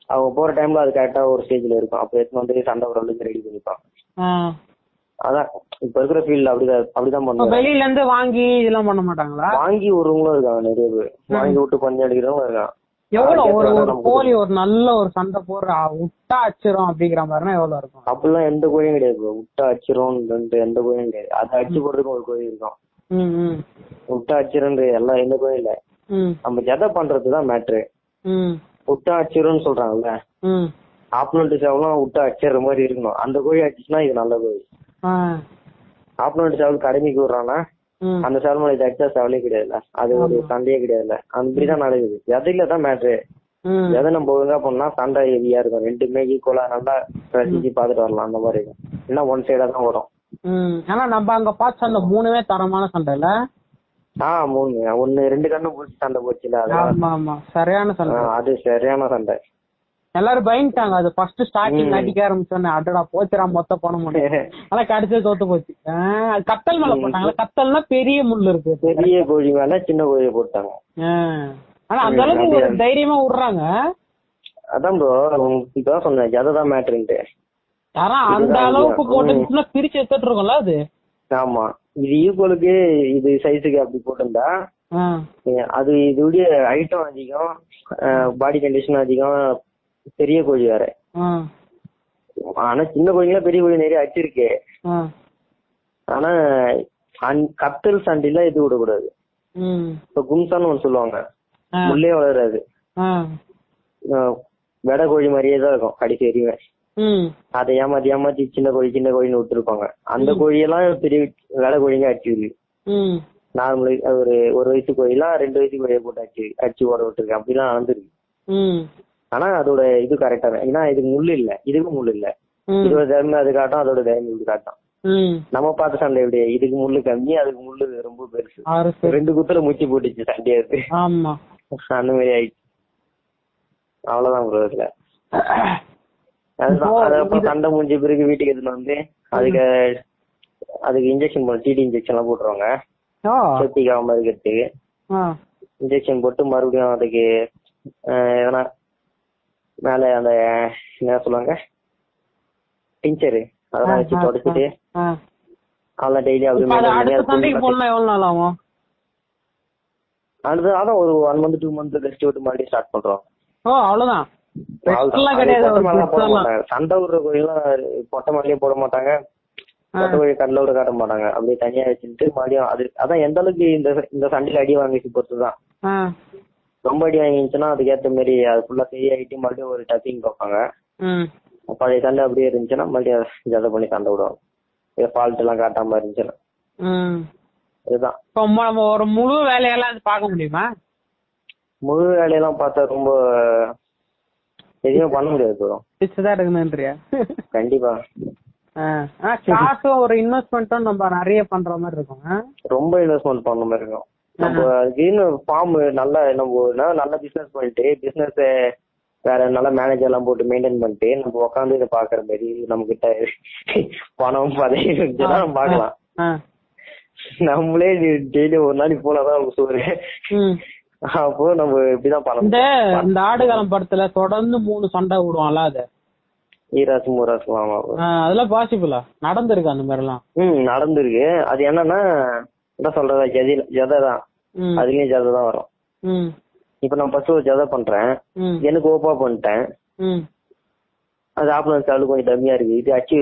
A: அவங்க போற டைம்ல அது கரெக்டா ஒரு ஸ்டேஜ்ல இருக்கும். அப்ப எடுத்து வந்து சண்டை ஒரு அளவுக்கு ரெடி பண்ணிப்பாங்க. அதான். இப்ப இருக்கிற ஃபீல்ட்ல அப்படிதான் அப்படிதான் பண்ணுவாங்க.
B: வெளியில இருந்து வாங்கி இதெல்லாம் பண்ண மாட்டாங்களா?
A: வாங்கி விடுறவங்களும் இருக்காங்க நிறைய பேர். வாங்கி விட்டு பஞ்சு அடிக்கிறவங்க இருக்காங்க.
B: எவ்வளவு ஒரு ஒரு கோழி ஒரு நல்ல ஒரு சண்டை போடுற விட்டா அச்சிரும் அப்படிங்கிற மாதிரினா எவ்வளவு இருக்கும்?
A: அப்படிலாம் எந்த கோழியும் கிடையாது. விட்டா அச்சிரும் எந்த கோழியும் கிடையாது. அதை அடிச்சு போடுறதுக்கு ஒரு கோழி இருக்கும். விட்டா அச்சிரன்ற எல்லாம் எந்த கோழியும் இல்ல நம்ம ஜதை பண்றதுதான் மேட்ரு விட்டா அச்சிரும்னு சொல்றாங்கல்ல?
B: ம்.
A: ஆப்பனண்ட் சேவலாம் விட்டா அடிச்சிடுற மாதிரி இருக்கணும். அந்த கோழி அடிச்சுன்னா இது நல்ல கோழி.
B: ஆ,
A: ஆப்பனண்ட் சேவல் கடமைக்கு விடுறான்னா. அந்த சேவல் மேல இது அடிச்சா சேவலே கிடையாதுல்ல. அது ஒரு சண்டையே கிடையாதுல்ல. அப்படிதான் நடக்குது. எதையில தான் மேட்ரு. எதை நம்ம ஒழுங்கா பண்ணா சண்டை ஹெவியா இருக்கும். ரெண்டுமே ஈக்குவலா நல்லா ரசிச்சு பாத்துட்டு வரலாம். அந்த மாதிரி இருக்கும் இல்லைன்னா ஒன் சைடா தான் வரும்.
B: ம். ஆனா நம்ம அங்க பார்த்த அந்த மூணுமே தரமான சண்டைல
A: ஆ மூணு. ஒண்ணு ரெண்டு கண்ணு போச்சு சண்டை போச்சுல
B: ஆமா ஆமா. சரியான சண்டை.
A: அது சரியான சண்டை.
B: எல்லாரும் பயந்துட்டாங்க. அது ஃபர்ஸ்ட் ஸ்டார்டிங் அடிக்க ஆரம்பிச்சோன்னே அடடா போச்சுடா மொத்த பணம் ஆனா கடைசியா தோத்து போச்சு. கத்தல் மேல போட்டாங்களா கத்தல்னா பெரிய முள் இருக்கு.
A: பெரிய கோழி மேல சின்ன கோழியை போட்டாங்க.
B: ஆனா அந்த அளவுக்கு தைரியமா விடுறாங்க.
A: அதான் ப்ரோ இப்பதான் சொன்னேன் ஜதை தான் மேட்ருன்ட்டு
B: அந்த அளவுக்கு. போட்டுச்சுன்னா பிரிச்சு எடுத்துட்டு இருக்கோம்ல அது?
A: ஆமா. இது ஈக்குவலுக்கு இது சைஸுக்கு அப்படி போட்டிருந்தா அது இதோடைய ஐட்டம் அதிகம் பாடி கண்டிஷன் அதிகம் பெரிய கோழி வேற. ஆனா சின்ன கோழிங்களா பெரிய கோழி நிறைய அடிச்சிருக்கு. ஆனா கத்தல் சண்டையில இது விடக்கூடாது. இப்ப கும்சான்னு ஒண்ணு சொல்லுவாங்க. முள்ளே வளராது. வெடை கோழி மாதிரியே தான் இருக்கும் கடைசி வரையும் அதை ஏமாத்தி ஏமாத்தி சின்ன கோழி சின்ன கோழின்னு விட்டுருப்பாங்க. அந்த கோழியெல்லாம் பெரிய வெடை கோழிங்க அடிச்சிருக்கு நார்மலி ஒரு ஒரு வயசு கோழிலாம் ரெண்டு வயசு கோழியை போட்டு அடிச்சு அடிச்சு ஓட விட்டுருக்கு. அப்படிலாம் நடந்துருக்கு. ஆனா அதோட இது கரெக்டா ஏன்னா இதுக்கு முள்ளு இல்ல. இதுக்கும் முள்ளு இல்ல. இதோட திறமை அது காட்டும் அதோட திறமை இது காட்டும். நம்ம பார்த்த சண்டை எப்படி இதுக்கு முள்ளு கம்மி அதுக்கு முள்ளு ரொம்ப பெருசு. ரெண்டு குத்துல முச்சி போட்டுச்சு சண்டையா இருக்கு அந்த மாதிரி ஆயிடுச்சு. அவ்வளவுதான் ப்ரோ இதுல. அதுதான். சண்டை முடிஞ்ச பிறகு வீட்டுக்கு எடுத்துட்டு வந்து அதுக்கு அதுக்கு இன்ஜெக்ஷன் போட டிடி இன்ஜெக்ஷன் எல்லாம் போட்டுருவாங்க. செப்டிக் ஆகாம இருக்கிறதுக்கு. இன்ஜெக்ஷன் போட்டு மறுபடியும் அதுக்கு எதனா மேல அந்த என்ன சொல்லுவாங்க? டிஞ்சரு அதெல்லாம் வச்சு தொடச்சிட்டு. அதெல்லாம் டெய்லி அப்படி பண்ணி
B: அடுத்த
A: அதான் ஒரு one month two month rest விட்டு மறுபடியும் ஸ்டார்ட் பண்றோம்.
B: ஓ அவ்வளவுதான்.
A: சண்டை விடுற கோயிலாம் பொட்டை மேலேயே போட மாட்டாங்க.
B: ஆ.
A: பொட்டை கோழி கடல விட காட்ட மாட்டாங்க. அப்படியே தனியா வச்சுட்டு மறுபடியும் அது அதான் எந்த அளவுக்கு இந்த இந்த சண்டையில அடி வாங்கிச்சு பொறுத்து தான்
B: ஆ,
A: ரொம்ப அடி வாங்கிச்சுன்னா அதுக்கேற்ற மாதிரி அது ஃபுல்லா சரியாயிட்டு மறுபடியும் ஒரு டப்பிங் பார்ப்பாங்க. பழைய சண்டை அப்படியே இருந்துச்சுன்னா மறுபடியும் ஜதை பண்ணி சண்டை விடுவாங்க. இது ஃபால்ட் எல்லாம் காட்டாம இருந்துச்சுன்னா. இதுதான்.
B: இப்போ ம- நம்ம ஒரு முழு வேலையெல்லாம் அது பார்க்க முடியுமா?
A: முழு வேலையெல்லாம் பார்த்தா ரொம்ப எதுவுமே பண்ண முடியாது bro.
B: பிச்சுதான் இருக்குன்னுன்றியா
A: கண்டிப்பா.
B: காசும் ஒரு இன்வெஸ்ட்மெண்ட்டும் நம்ம நிறைய பண்ற மாதிரி இருக்கும்?
A: ரொம்ப இன்வெஸ்ட்மெண்ட் பண்ண மாதிரி இருக்கும். நம்ம அதுக்குன்னு ஃபார்ம் நல்லா நம்ம நல்ல பிசினஸ் பண்ணிட்டு பிசினஸ் வேற நல்ல மேனேஜர் எல்லாம் போட்டு மெயின்டைன் பண்ணிட்டு நம்ம உட்காந்து இதை பாக்குற மாதிரி நம்ம கிட்ட பணம் பதவி இருந்துச்சுன்னா நம்ம பார்க்கலாம்.
B: ஆ,
A: நம்மளே டெய்லி ஒரு நாளைக்கு போனாதான் நமக்கு சோறு. அப்போ நம்ம இப்படிதான் பணம்
B: இந்த இந்த ஆடுகளம் படத்துல தொடர்ந்து மூணு சண்டை விடுவான்ல அது.
A: ஈராசு மூராசு
B: அதெல்லாம் பாசிபிளா நடந்திருக்கு அந்த மாதிரி எல்லாம்
A: ம் நடந்திருக்கு. அது என்னன்னா என்ன சொல்றதா ஜதி ஜதை தான். அதுலயும் ஜதை தான் வரும். இப்ப நான் ஃபர்ஸ்ட் ஒரு ஜதை பண்றேன். எனக்கு ஓப்பா பண்ணிட்டேன். அது ஆம்புலன்ஸ் ஆளு கொஞ்சம் டம்மியா இருக்கு. இது அச்சு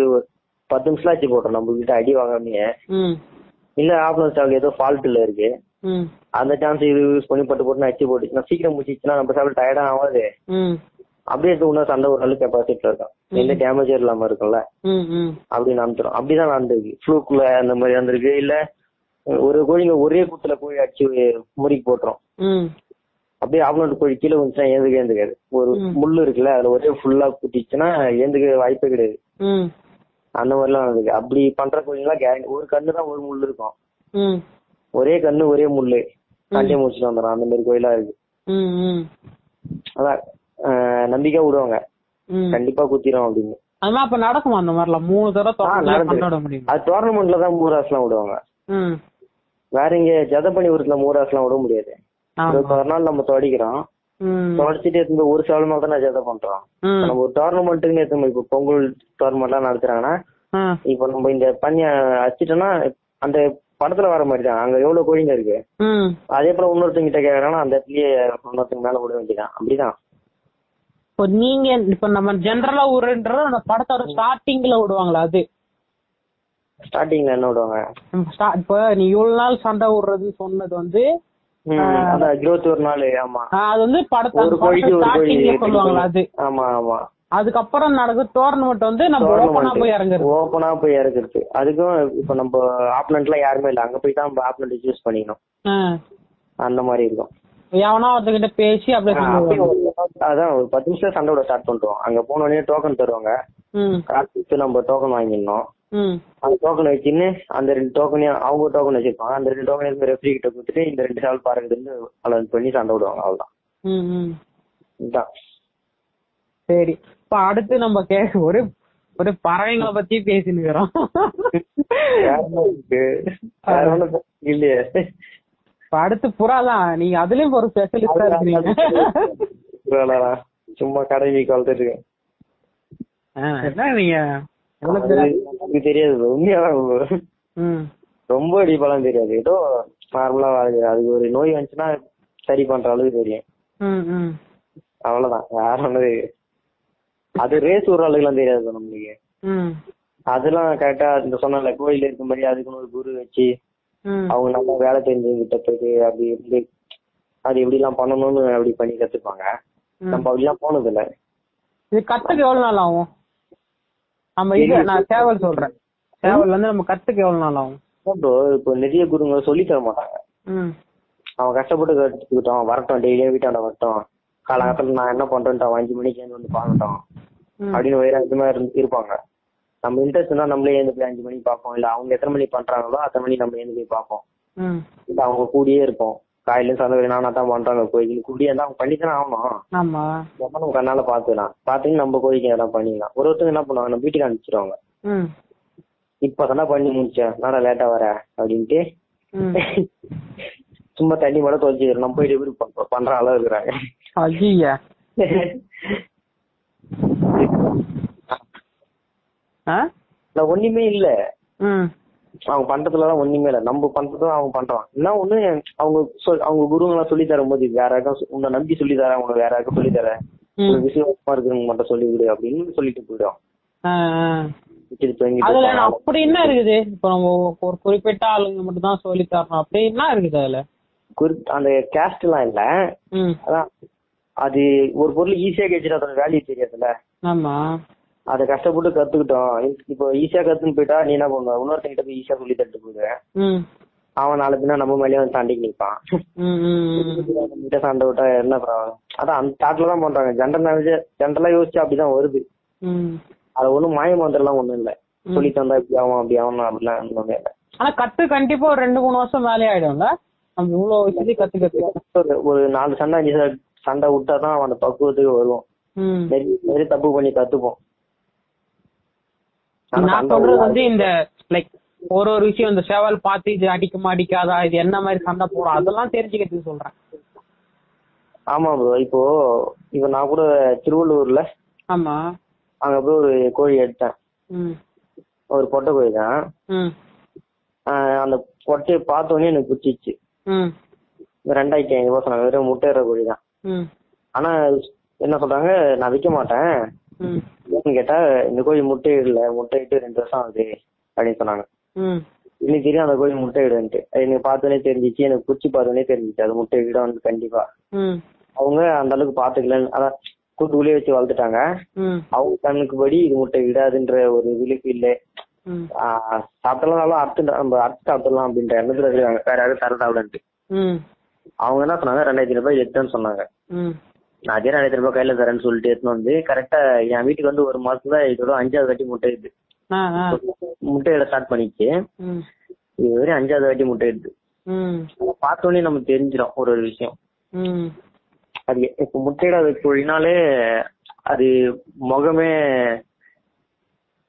A: பத்து நிமிஷம் ஆச்சு போட்டோம் நம்ம கிட்ட அடி வாங்காமயே. இல்ல ஆம்புலன்ஸ் ஆளு ஏதோ ஃபால்ட்ல இருக்கு. அந்த சான்ஸ் இது யூஸ் பண்ணி பட்டு போட்டு அச்சு போட்டுச்சுன்னா சீக்கிரம் முடிச்சிச்சுன்னா நம்ம சாப்பிட டயர்டா ஆகாது அப்படியே இன்னும் சண்டை ஒரு அளவு கெப்பாசிட்டில இருக்கும் எந்த டேமேஜும் இல்லாம இருக்கும்ல.
B: ம், ம்,
A: அப்படி நடந்துரும். அப்படிதான் நடந்திருக்கு. ஃப்ளூக்குள்ள அந்த மாதிரி நடந்திருக்கு. இல்ல ஒரு கோழிங்க ஒரே குத்துல கோழி அடிச்சு முறிக்கு போட்டுரும். அப்படியே ஆம்புலன்ஸ் கோழி கீழே வந்துச்சுன்னா ஏந்துக்க ஏந்துக்காது. ஒரு
B: ம்.
A: முள்ளு இருக்குல்ல அதுல ஒரே ஃபுல்லா குத்திச்சுன்னா ஏந்துக்க வாய்ப்பே கிடையாது. அந்த மாதிரிலாம் நடந்திருக்கு. அப்படி பண்ற கோழிங்கெல்லாம் கேரண்டி ஒரு கண்ணு தான் ஒரு முள்ளு இருக்கும். ஒரே கண்ணு ஒரே முள்ளு. சண்டையை முடிச்சுட்டு வந்துடும் அந்த மாதிரி கோயிலா இருக்கு. அதான் நம்பிக்கை விடுவாங்க. கண்டிப்பா குத்திரும் அப்படின்னு.
B: அப்ப நடக்குமா அந்த மூணு தடவை
A: அது டோர்னமெண்ட்ல தான் மூராஸ் எல்லாம் விடுவாங்க வேற இங்க ஜதப்பணி ஊருக்குல மூராஸ் எல்லாம் விட முடியாது. ஒரு நாள் நம்ம தொடக்கிறோம் தொடச்சிட்டு எடுத்து ஒரு சேவல் மேல தான் ஜதை பண்றோம். நம்ம ஒரு டோர்னமெண்ட்டுன்னு எடுத்து இப்ப பொங்கல் டோர்னமெண்ட் எல்லாம் நடத்துறாங்கன்னா இப்ப நம்ம இந்த பனிய அடிச்சிட்டோம்னா அந்த படத்துல வர மாதிரி தான் அங்க எவ்வளவு கோழிங்க இருக்கு. அதே போல இன்னொருத்தங்க கிட்ட கேக்குறாங்கன்னா அந்த இடத்துலயே இன்னொருத்தங்க மேல விட வேண்டியதான் அப்படிதான்.
B: இப்போ நீங்க இப்ப நம்ம ஜெனரலா விடுறன்றது அந்த படத்தோட ஸ்டார்டிங்ல விடுவாங்களா அது?
A: ஸ்டார்டிங்ல என்ன விடுவாங்க?
B: இப்ப நீ இவ்வளவு நாள் சண்டை விடுறதுன்னு சொன்னது வந்து
A: இருபத்தி ஒரு நாள் ஆமா.
B: அது வந்து படத்த
A: ஒரு கோழிக்கு ஒரு கோழி
B: ஸ்டார்டிங்ல சொல்லுவாங்களா அது?
A: ஆமா ஆமா.
B: அதுக்கப்புறம் நடக்குது டோர்னமெண்ட் வந்து நம்ம ஓப்பனா போய் இறங்குறது.
A: ஓப்பனா போய் இறக்குறது அதுக்கும் இப்ப நம்ம ஆப்னண்ட்ல யாருமே இல்ல. அங்க போய் தான் நம்ம ஆப்னண்ட் சூஸ் பண்ணிக்கணும். அந்த மாதிரி இருக்கும்.
B: எவனா ஒருத்தகிட்ட பேசி அப்படியே
A: அதான் ஒரு பத்து நிமிஷம் சண்டை ஸ்டார்ட் பண்றோம் அங்க போன உடனே டோக்கன் தருவாங்க. காசு நம்ம டோக்கன் வாங்கிடணும். அந்த டோக்கன் வச்சுன்னு அந்த ரெண்டு டோக்கனையும் அவங்க டோக்கன் வச்சிருப்பாங்க. அந்த ரெண்டு டோக்கன் ரெஃப்ரி கிட்ட கொடுத்துட்டு இந்த ரெண்டு சால் பாருங்க அலௌன்ஸ் பண்ணி சண்டை விடுவாங்க அவ்வளவுதான்.
B: சரி. இப்ப அடுத்து நம்ம கே ஒரு ஒரு பறவைங்களை பத்தி பேசினுக்கிறோம்
A: இல்லையே.
B: இப்ப அடுத்து புறா தான். நீங்க அதுலயும் ஒரு ஸ்பெஷலிஸ்டா இருக்கீங்க.
A: சும்மா கடைக்கு வளர்த்துட்டு இருக்கேன்.
B: நீங்க?
A: எனக்கு தெரியாது. உண்மையாதான் ரொம்ப டீப்பாலாம் தெரியாது. ஏதோ நார்மலா அதுக்கு ஒரு நோய் வந்துச்சுன்னா சரி பண்ற அளவுக்கு தெரியும். அவ்வளவுதான். வேற ஒண்ணு அது ரேஸ் விடுற அளவுக்குலாம் தெரியாது நம்மளுக்கு. அதெல்லாம் கரெக்டா இந்த சொன்னல கோயில் இருக்கும்படி அதுக்குன்னு ஒரு குரு வச்சு அவங்க நல்லா வேலை தெரிஞ்சவங்கிட்ட போயிட்டு அப்படி இருந்து அது எப்படி எல்லாம் பண்ணணும்னு அப்படி பண்ணி கத்துப்பாங்க. நம்ம அப்படிலாம் போனது இல்ல
B: இது கத்துக்க எவ்வளவு நாள் ஆகும்? நம்ம இது நான் சேவல் சொல்றேன். சேவல் வந்து நம்ம கத்துக்க எவ்வளவு நாள் ஆகும்?
A: ப்ரோ இப்போ நிறைய குருங்க சொல்லி தர மாட்டாங்க. அவன் கஷ்டப்பட்டு கத்துக்கிட்டோம் வரட்டும் டெய்லியே வீட்டாண்ட வரட்டும். காலகட்டத்தில் நான் என்ன பண்றேன்ட்டு அவன் அஞ்சு மணிக்கு ஏந்து வந்து
B: ம்.
A: அப்படின்னு வைராக்கியமா இருந்து இருப்பாங்க. நம்ம இன்ட்ரெஸ்ட் இருந்தா நம்மளே ஏந்து போய் அஞ்சு மணிக்கு பார்ப்போம் இல்ல அவங்க எத்தனை மணிக்கு பண்றாங்களோ அத்தனை மணி நம்ம ஏந்து போய் பார்ப்போம் இல்ல அவங்க கூடியே இருப்போம். காலையில சந்தை நானா தான் பண்றாங்க கோயிலுக்கு. கூடியே இருந்தா அவங்க பண்ணித்தானே ஆகணும்.
B: ஆமா.
A: நம்ம கண்ணால பாத்துக்கலாம் பாத்துட்டு நம்ம கோயிலுக்கு எதாவது பண்ணிக்கலாம். ஒரு ஒருத்தங்க என்ன பண்ணுவாங்க? நம்ம வீட்டுக்கு அனுப்பிச்சிருவாங்க. இப்ப தானே பண்ணி முடிச்சேன். நாடா லேட்டா வர? அப்படின்ட்டு. சும்மா தண்ணி மட்டும் தொலைச்சிக்கிறோம் நம்ம போயிட்டு எப்படி பண்ற அளவு இருக்கிறாங்க.
B: ஐயா
A: ஒண்ணுமே இல்ல.
B: ம்.
A: அவங்க பண்றதுலதான் ஒண்ணுமே இல்ல. நம்ம பண்றதும் அவங்க பண்றான் என்ன ஒண்ணு அவங்க அவங்க குருங்களாம் சொல்லி தரும் போது வேற யாருக்கும் உன்னை நம்பி சொல்லி தரேன் உனக்கு வேற யாருக்கும் சொல்லி தரேன். விசுவாசமா இருக்கிறவங்க மட்டும் சொல்லி விடு அப்படின்னு சொல்லிட்டு போயிடும்
B: அதுல. அப்படி என்ன இருக்குது? இப்ப நம்ம ஒரு குறிப்பிட்ட ஆளுங்க மட்டும் தான் சொல்லி தரணும். அப்படி என்ன இருக்குது அதுல?
A: அந்த கேஸ்ட் எல்லாம் இல்ல.
B: ம்.
A: அதான் அது ஒரு பொருள் ஈஸியா கிடைச்சிட்டு அதோட வேல்யூ தெரியாதுல்ல.
B: ஆமா.
A: அதை கஷ்டப்பட்டு கத்துக்கிட்டோம். இப்போ ஈஸியா கத்துன்னு போயிட்டா நீ என்ன பண்ணுவ? இன்னொருத்தங்கிட்ட போய் ஈஸியா சொல்லி தட்டு
B: ம்.
A: அவன் நாளை பின்ன நம்ம மேலேயே வந்து சண்டைக்கு நிற்பான் கிட்ட சண்டை விட்டா என்ன அதான் அந்த தாட்ல தான் பண்றாங்க. ஜென்ரல் நாலேஜ் ஜென்ரலா யோசிச்சு அப்படிதான் வருது. அது ஒண்ணும் மாய மந்திரம்லாம் ஒண்ணும் இல்ல. சொல்லி தந்தா இப்படி ஆகும் அப்படி ஆகணும் அப்படிலாம் ஒண்ணுமே இல்ல.
B: ஆனா கத்து கண்டிப்பா ஒரு ரெண்டு மூணு வருஷம் மேலே ஆயிடும்ல நம்ம இவ்வளவு விஷயத்தையும் கத்து கத்து
A: ஒரு- ஒரு நாலு சண்டை அஞ்சு சண்டை- சண்டை விட்டா தான் அவன் அந்த பக்குவத்துக்கு வருவோம்
B: ம்.
A: நிறைய தப்பு பண்ணி கத்துப்போம்
B: நான் சொல்றது. வந்து இந்த லைக் ஒரு ஒரு விஷயம் இந்த சேவல் பார்த்து இது அடிக்குமா அடிக்காதா இது என்ன மாதிரி சண்டை போடும் அதெல்லாம் தெரிஞ்சுக்கிறதுக்கு சொல்றேன்.
A: ஆமா ப்ரோ இப்போ இப்போ நான் கூட திருவள்ளூர்ல
B: ஆமா.
A: அங்க போய் ஒரு கோழி எடுத்தேன் ஒரு பொட்டை கோழி தான். அந்த பொட்டையை பார்த்த உடனே எனக்கு பிடிச்சிச்சு ரெண்டாயிரத்தி ஐநூறு ரூபா சொன்னாங்க வெறும் முட்டையிற கோழி தான். ஆனா என்ன சொல்றாங்க நான் விற்க மாட்டேன். ஏன்னு கேட்டா இந்த கோழி முட்டை இடல முட்டை இட்டு ரெண்டு வருஷம் ஆகுது அப்படின்னு சொன்னாங்க. இன்னைக்கு தெரியும் அந்த கோழி முட்டை இடுன்ட்டு அது எனக்கு பார்த்தோன்னே தெரிஞ்சிச்சு எனக்கு பிடிச்சி பார்த்தோன்னே தெரிஞ்சிச்சு அது முட்டை இடம் வந்து கண்டிப்பா. அவங்க அந்த அளவுக்கு பாத்துக்கலன்னு அதான் கூட்டுக்குள்ளேயே வச்சு வளர்த்துட்டாங்க. அவங்க கண்ணுக்கு படி இது முட்டை விடாதுன்ற ஒரு விழிப்பு இல்ல.
B: ம்.
A: சாப்பிட்டலாம் அறுத்து நம்ம அறுத்து சாப்பிடலாம் அப்படின்ற எண்ணத்துல இருக்காங்க. வேற யாரும் தர சாப்பிடன்ட்டு அவங்க என்ன சொன்னாங்க? ரெண்டாயிரத்தி ரூபாய் எடுத்தேன்னு சொன்னாங்க. நான் அதே ரெண்டாயிரத்தி ரூபாய் கையில தரேன்னு சொல்லிட்டு எடுத்துன்னு வந்து கரெக்டா என் வீட்டுக்கு வந்து ஒரு மாசத்துல இதோட அஞ்சாவது வாட்டி முட்டை இடுது. முட்டையிட ஸ்டார்ட் பண்ணிச்சு. இது வரையும் அஞ்சாவது வாட்டி முட்டை இடுது. பார்த்தோன்னே நமக்கு தெரிஞ்சிடும் ஒரு ஒரு விஷயம். அது இப்ப முட்டையிடாத கோழினாலே அது முகமே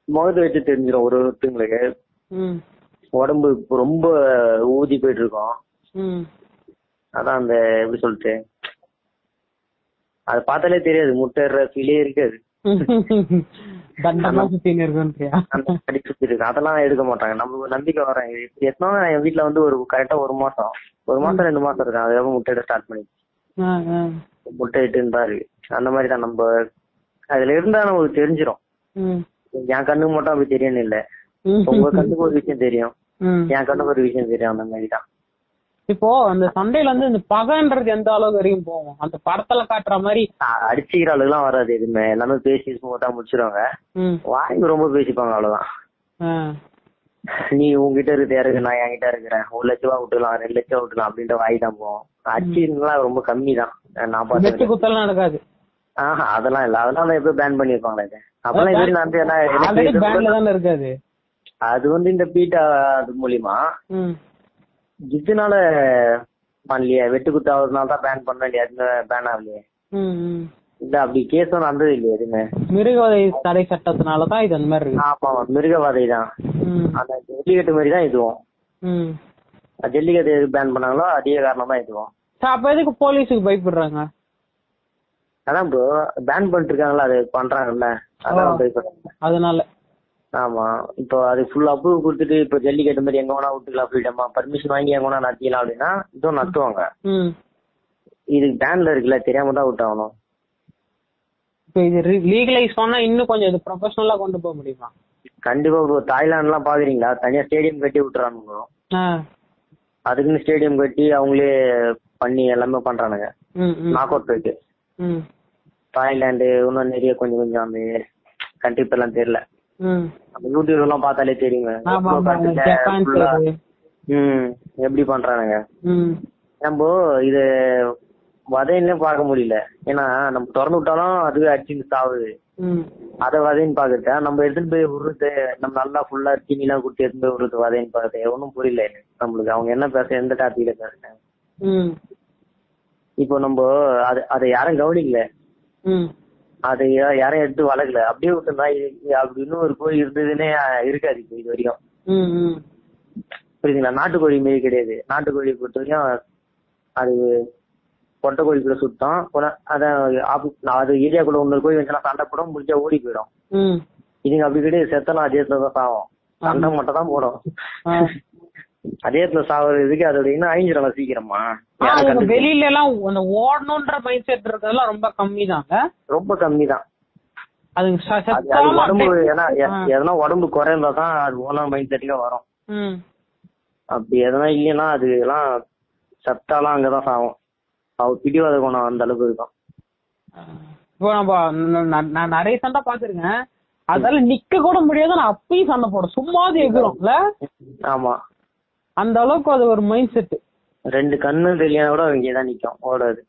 A: முகத்தை வச்சு தெரிஞ்சிடும் ஒரு ஒருத்தங்களுக்கு. உடம்பு ரொம்ப ஊதி போயிட்டு இருக்கும். அதான் அந்த எப்படி சொல்லிட்டு அது பார்த்தாலே தெரியாது முட்டைற ஃபீலே இருக்காது. அதெல்லாம் எடுக்க மாட்டாங்க. நமக்கு ஒரு நம்பிக்கை வரேன் எத்தனை என் வீட்டுல வந்து ஒரு கரெக்டா ஒரு மாசம் ஒரு மாசம் ரெண்டு மாசம் இருக்கு. அதுக்கப்புறம் முட்டையிட ஸ்டார்ட் பண்ணி. முட்டையிட்டு தான் இருக்கு அந்த மாதிரி தான் நம்ம அதுல இருந்தா நமக்கு தெரிஞ்சிடும் என் கண்ணுக்கு மட்டும் அப்படி தெரியணும் இல்ல. உங்க கண்ணுக்கு ஒரு விஷயம் தெரியும். என் கண்ணுக்கு ஒரு விஷயம் தெரியும். அந்த மாதிரி தான்.
B: இப்போ அந்த சண்டையில வந்து இந்த பகைன்றது எந்த அளவுக்கு வரைக்கும் போகும்? அந்த படத்துல காட்டுற மாதிரி
A: அடிச்சுக்கிற அளவுக்குலாம் வராது எதுவுமே. எல்லாமே பேசி ஸ்மூத்தா முடிச்சிருவாங்க. வாய்க்கு ரொம்ப பேசிப்பாங்க அவ்வளவுதான். நீ உங்ககிட்ட இருக்கு இருக்கு நான் என்கிட்ட இருக்கிறேன். ஒரு லட்ச ரூபா விட்டுலாம் ரெண்டு லட்சம் விட்டுலாம் அப்படின்ற வாய் தான் போவோம் அடிச்சுலாம் ரொம்ப கம்மி தான் நான்
B: வெட்டு
A: பார்த்தேன்
B: குத்தலாம் நடக்காது.
A: ஆஹா அதெல்லாம் இல்ல. அதெல்லாம் எப்போ பேன் பண்ணிருப்பாங்களே அப்பெல்லாம் இது நான் வந்து என்ன-
B: இருக்காது.
A: அது வந்து இந்த பீட்டா அது மூலியமா இதனால பண்ணலையே. வெட்டு குத்து ஆகுறதுனால தான் பேன் பண்ண இல்லையா பேன் ஆகலையே. இல்ல அப்படி கேஸும் நடந்தது இல்லையா எதுவுமே.
B: மிருகவதை தடை சட்டத்தினால தான் இது அந்த மாதிரி இருக்கு.
A: ஆமா மிருகவாதை தான். அந்த ஜல்லிக்கட்டு மாதிரி தான் இதுவும். ஜல்லிக்கட்டு எதுக்கு பேன் பண்ணாங்களோ அதே காரணம் தான் இதுவும்
B: அப்ப எதுக்கு போலீஸுக்கு பயப்படுறாங்க?
A: அதான் ப்ரோ பேன் பண்ணிட்டு இருக்காங்களா அது பண்றாங்கல்ல. அதான். பயப்படுறாங்க.
B: அதனால.
A: ஆமா. இப்போ அது ஃபுல் அப்ரூவ் கொடுத்துட்டு இப்போ ஜல்லிக்கட்டு மாதிரி எங்க வேணா விட்டுக்கலாம் ஃப்ரீடமா பர்மிஷன் வாங்கி எங்க வேணா நடத்திக்கலாம் அப்படின்னா இதுவும் நடத்துவாங்க. இதுக்கு பேன்ல இருக்குல்ல தெரியாம தான் விட்டாகணும்.
B: இப்போ இது லீகலைஸ் பண்ணா இன்னும் கொஞ்சம் இது ப்ரொஃபஷனலா கொண்டு போக முடியுமா?
A: கண்டிப்பா இப்போ தாய்லாந்து எல்லாம் பாக்குறீங்களா? தனியா ஸ்டேடியம் கட்டி விட்டுறானுங்க. அதுக்குன்னு ஸ்டேடியம் கட்டி அவங்களே பண்ணி எல்லாமே பண்றானுங்க. நாக் அவுட்
B: ம்.
A: தாய்லாந்து இன்னும் நிறைய கொஞ்சம் கொஞ்சம் அந்த கண்ட்ரி எல்லாம் தெரியல. யூடியூப் எல்லாம் பார்த்தாலே தெரியுங்க. ம் எப்படி பண்றானுங்க. நம்ம இது வதைன்னு பார்க்க முடியல. ஏன்னா நம்ம திறந்து விட்டாலும் அதுவே அடிச்சுட்டு சாவுது அதை வதைன்னு பாக்குறத நம்ம எடுத்துட்டு போய் விடுறது நம்ம நல்லா ஃபுல்லா தீனிலாம் கொடுத்து எடுத்துட்டு போய் விடுறது வதைன்னு பாக்குறது ஒன்றும் புரியல நம்மளுக்கு. அவங்க என்ன பேச எந்த டாபிக்ல பேசுறேன்
B: ம்.
A: இப்போ நம்ம அது அதை யாரும் கவனிக்கல. அதை யா- யாரும் எடுத்து வளர்க்கல. அப்படியே விட்டுருந்தா இது- அப்படி இன்னும் ஒரு கோழி இருந்ததுன்னே இருக்காது இப்போ இது வரைக்கும் புரியுதுங்களா? நாட்டுக்கோழி மாரி கிடையாது. நாட்டுக்கோழி பொறுத்த வரைக்கும் அது பொட்டை கோழி கூட சுத்தம் அதான் அது ஏரியாக்குள்ள ஒன்று கோழி வச்சுனா சண்டை போடும் முடிஞ்சா ஓடி போயிடும். இதுங்க அப்படி கிடையாது. செத்தலாம் அதே தான் சாவும். சண்டை மட்டும் தான் போடும். அதே இடத்துல சாவறதுக்கு அதோட இன்னும் அழிஞ்சிடலாம் சீக்கிரமா.
B: வெளியில எல்லாம் அந்த ஓடணுன்ற மைண்ட் செட் இருக்கிறதெல்லாம் ரொம்ப கம்மி தாங்க
A: ரொம்ப கம்மி தான் அது உடம்பு ஏன்னா. எதனா உடம்பு குறைந்தா தான் அது ஓனா மைண்ட் செட்டுக்கே வரும். அப்படி எதனா இல்லைன்னா அது எல்லாம் சத்தாலாம் அங்கதான் சாகும் அவ பிடிவாத குணம் அந்த அளவுக்கு இருக்கும்.
B: இப்போ நம்ம நான் நிறைய சண்டை பாத்துருக்கேன் அதால நிக்க கூட முடியாது நான் அப்பயும் சண்டை போடும் சும்மாவது எகிறோம்ல
A: ஆமா.
B: அந்த அளவுக்கு அது ஒரு மைண்ட் செட்
A: ரெண்டு கண்ணு தெரியல கூட இங்கே தான் நிக்கும் ஓடாது.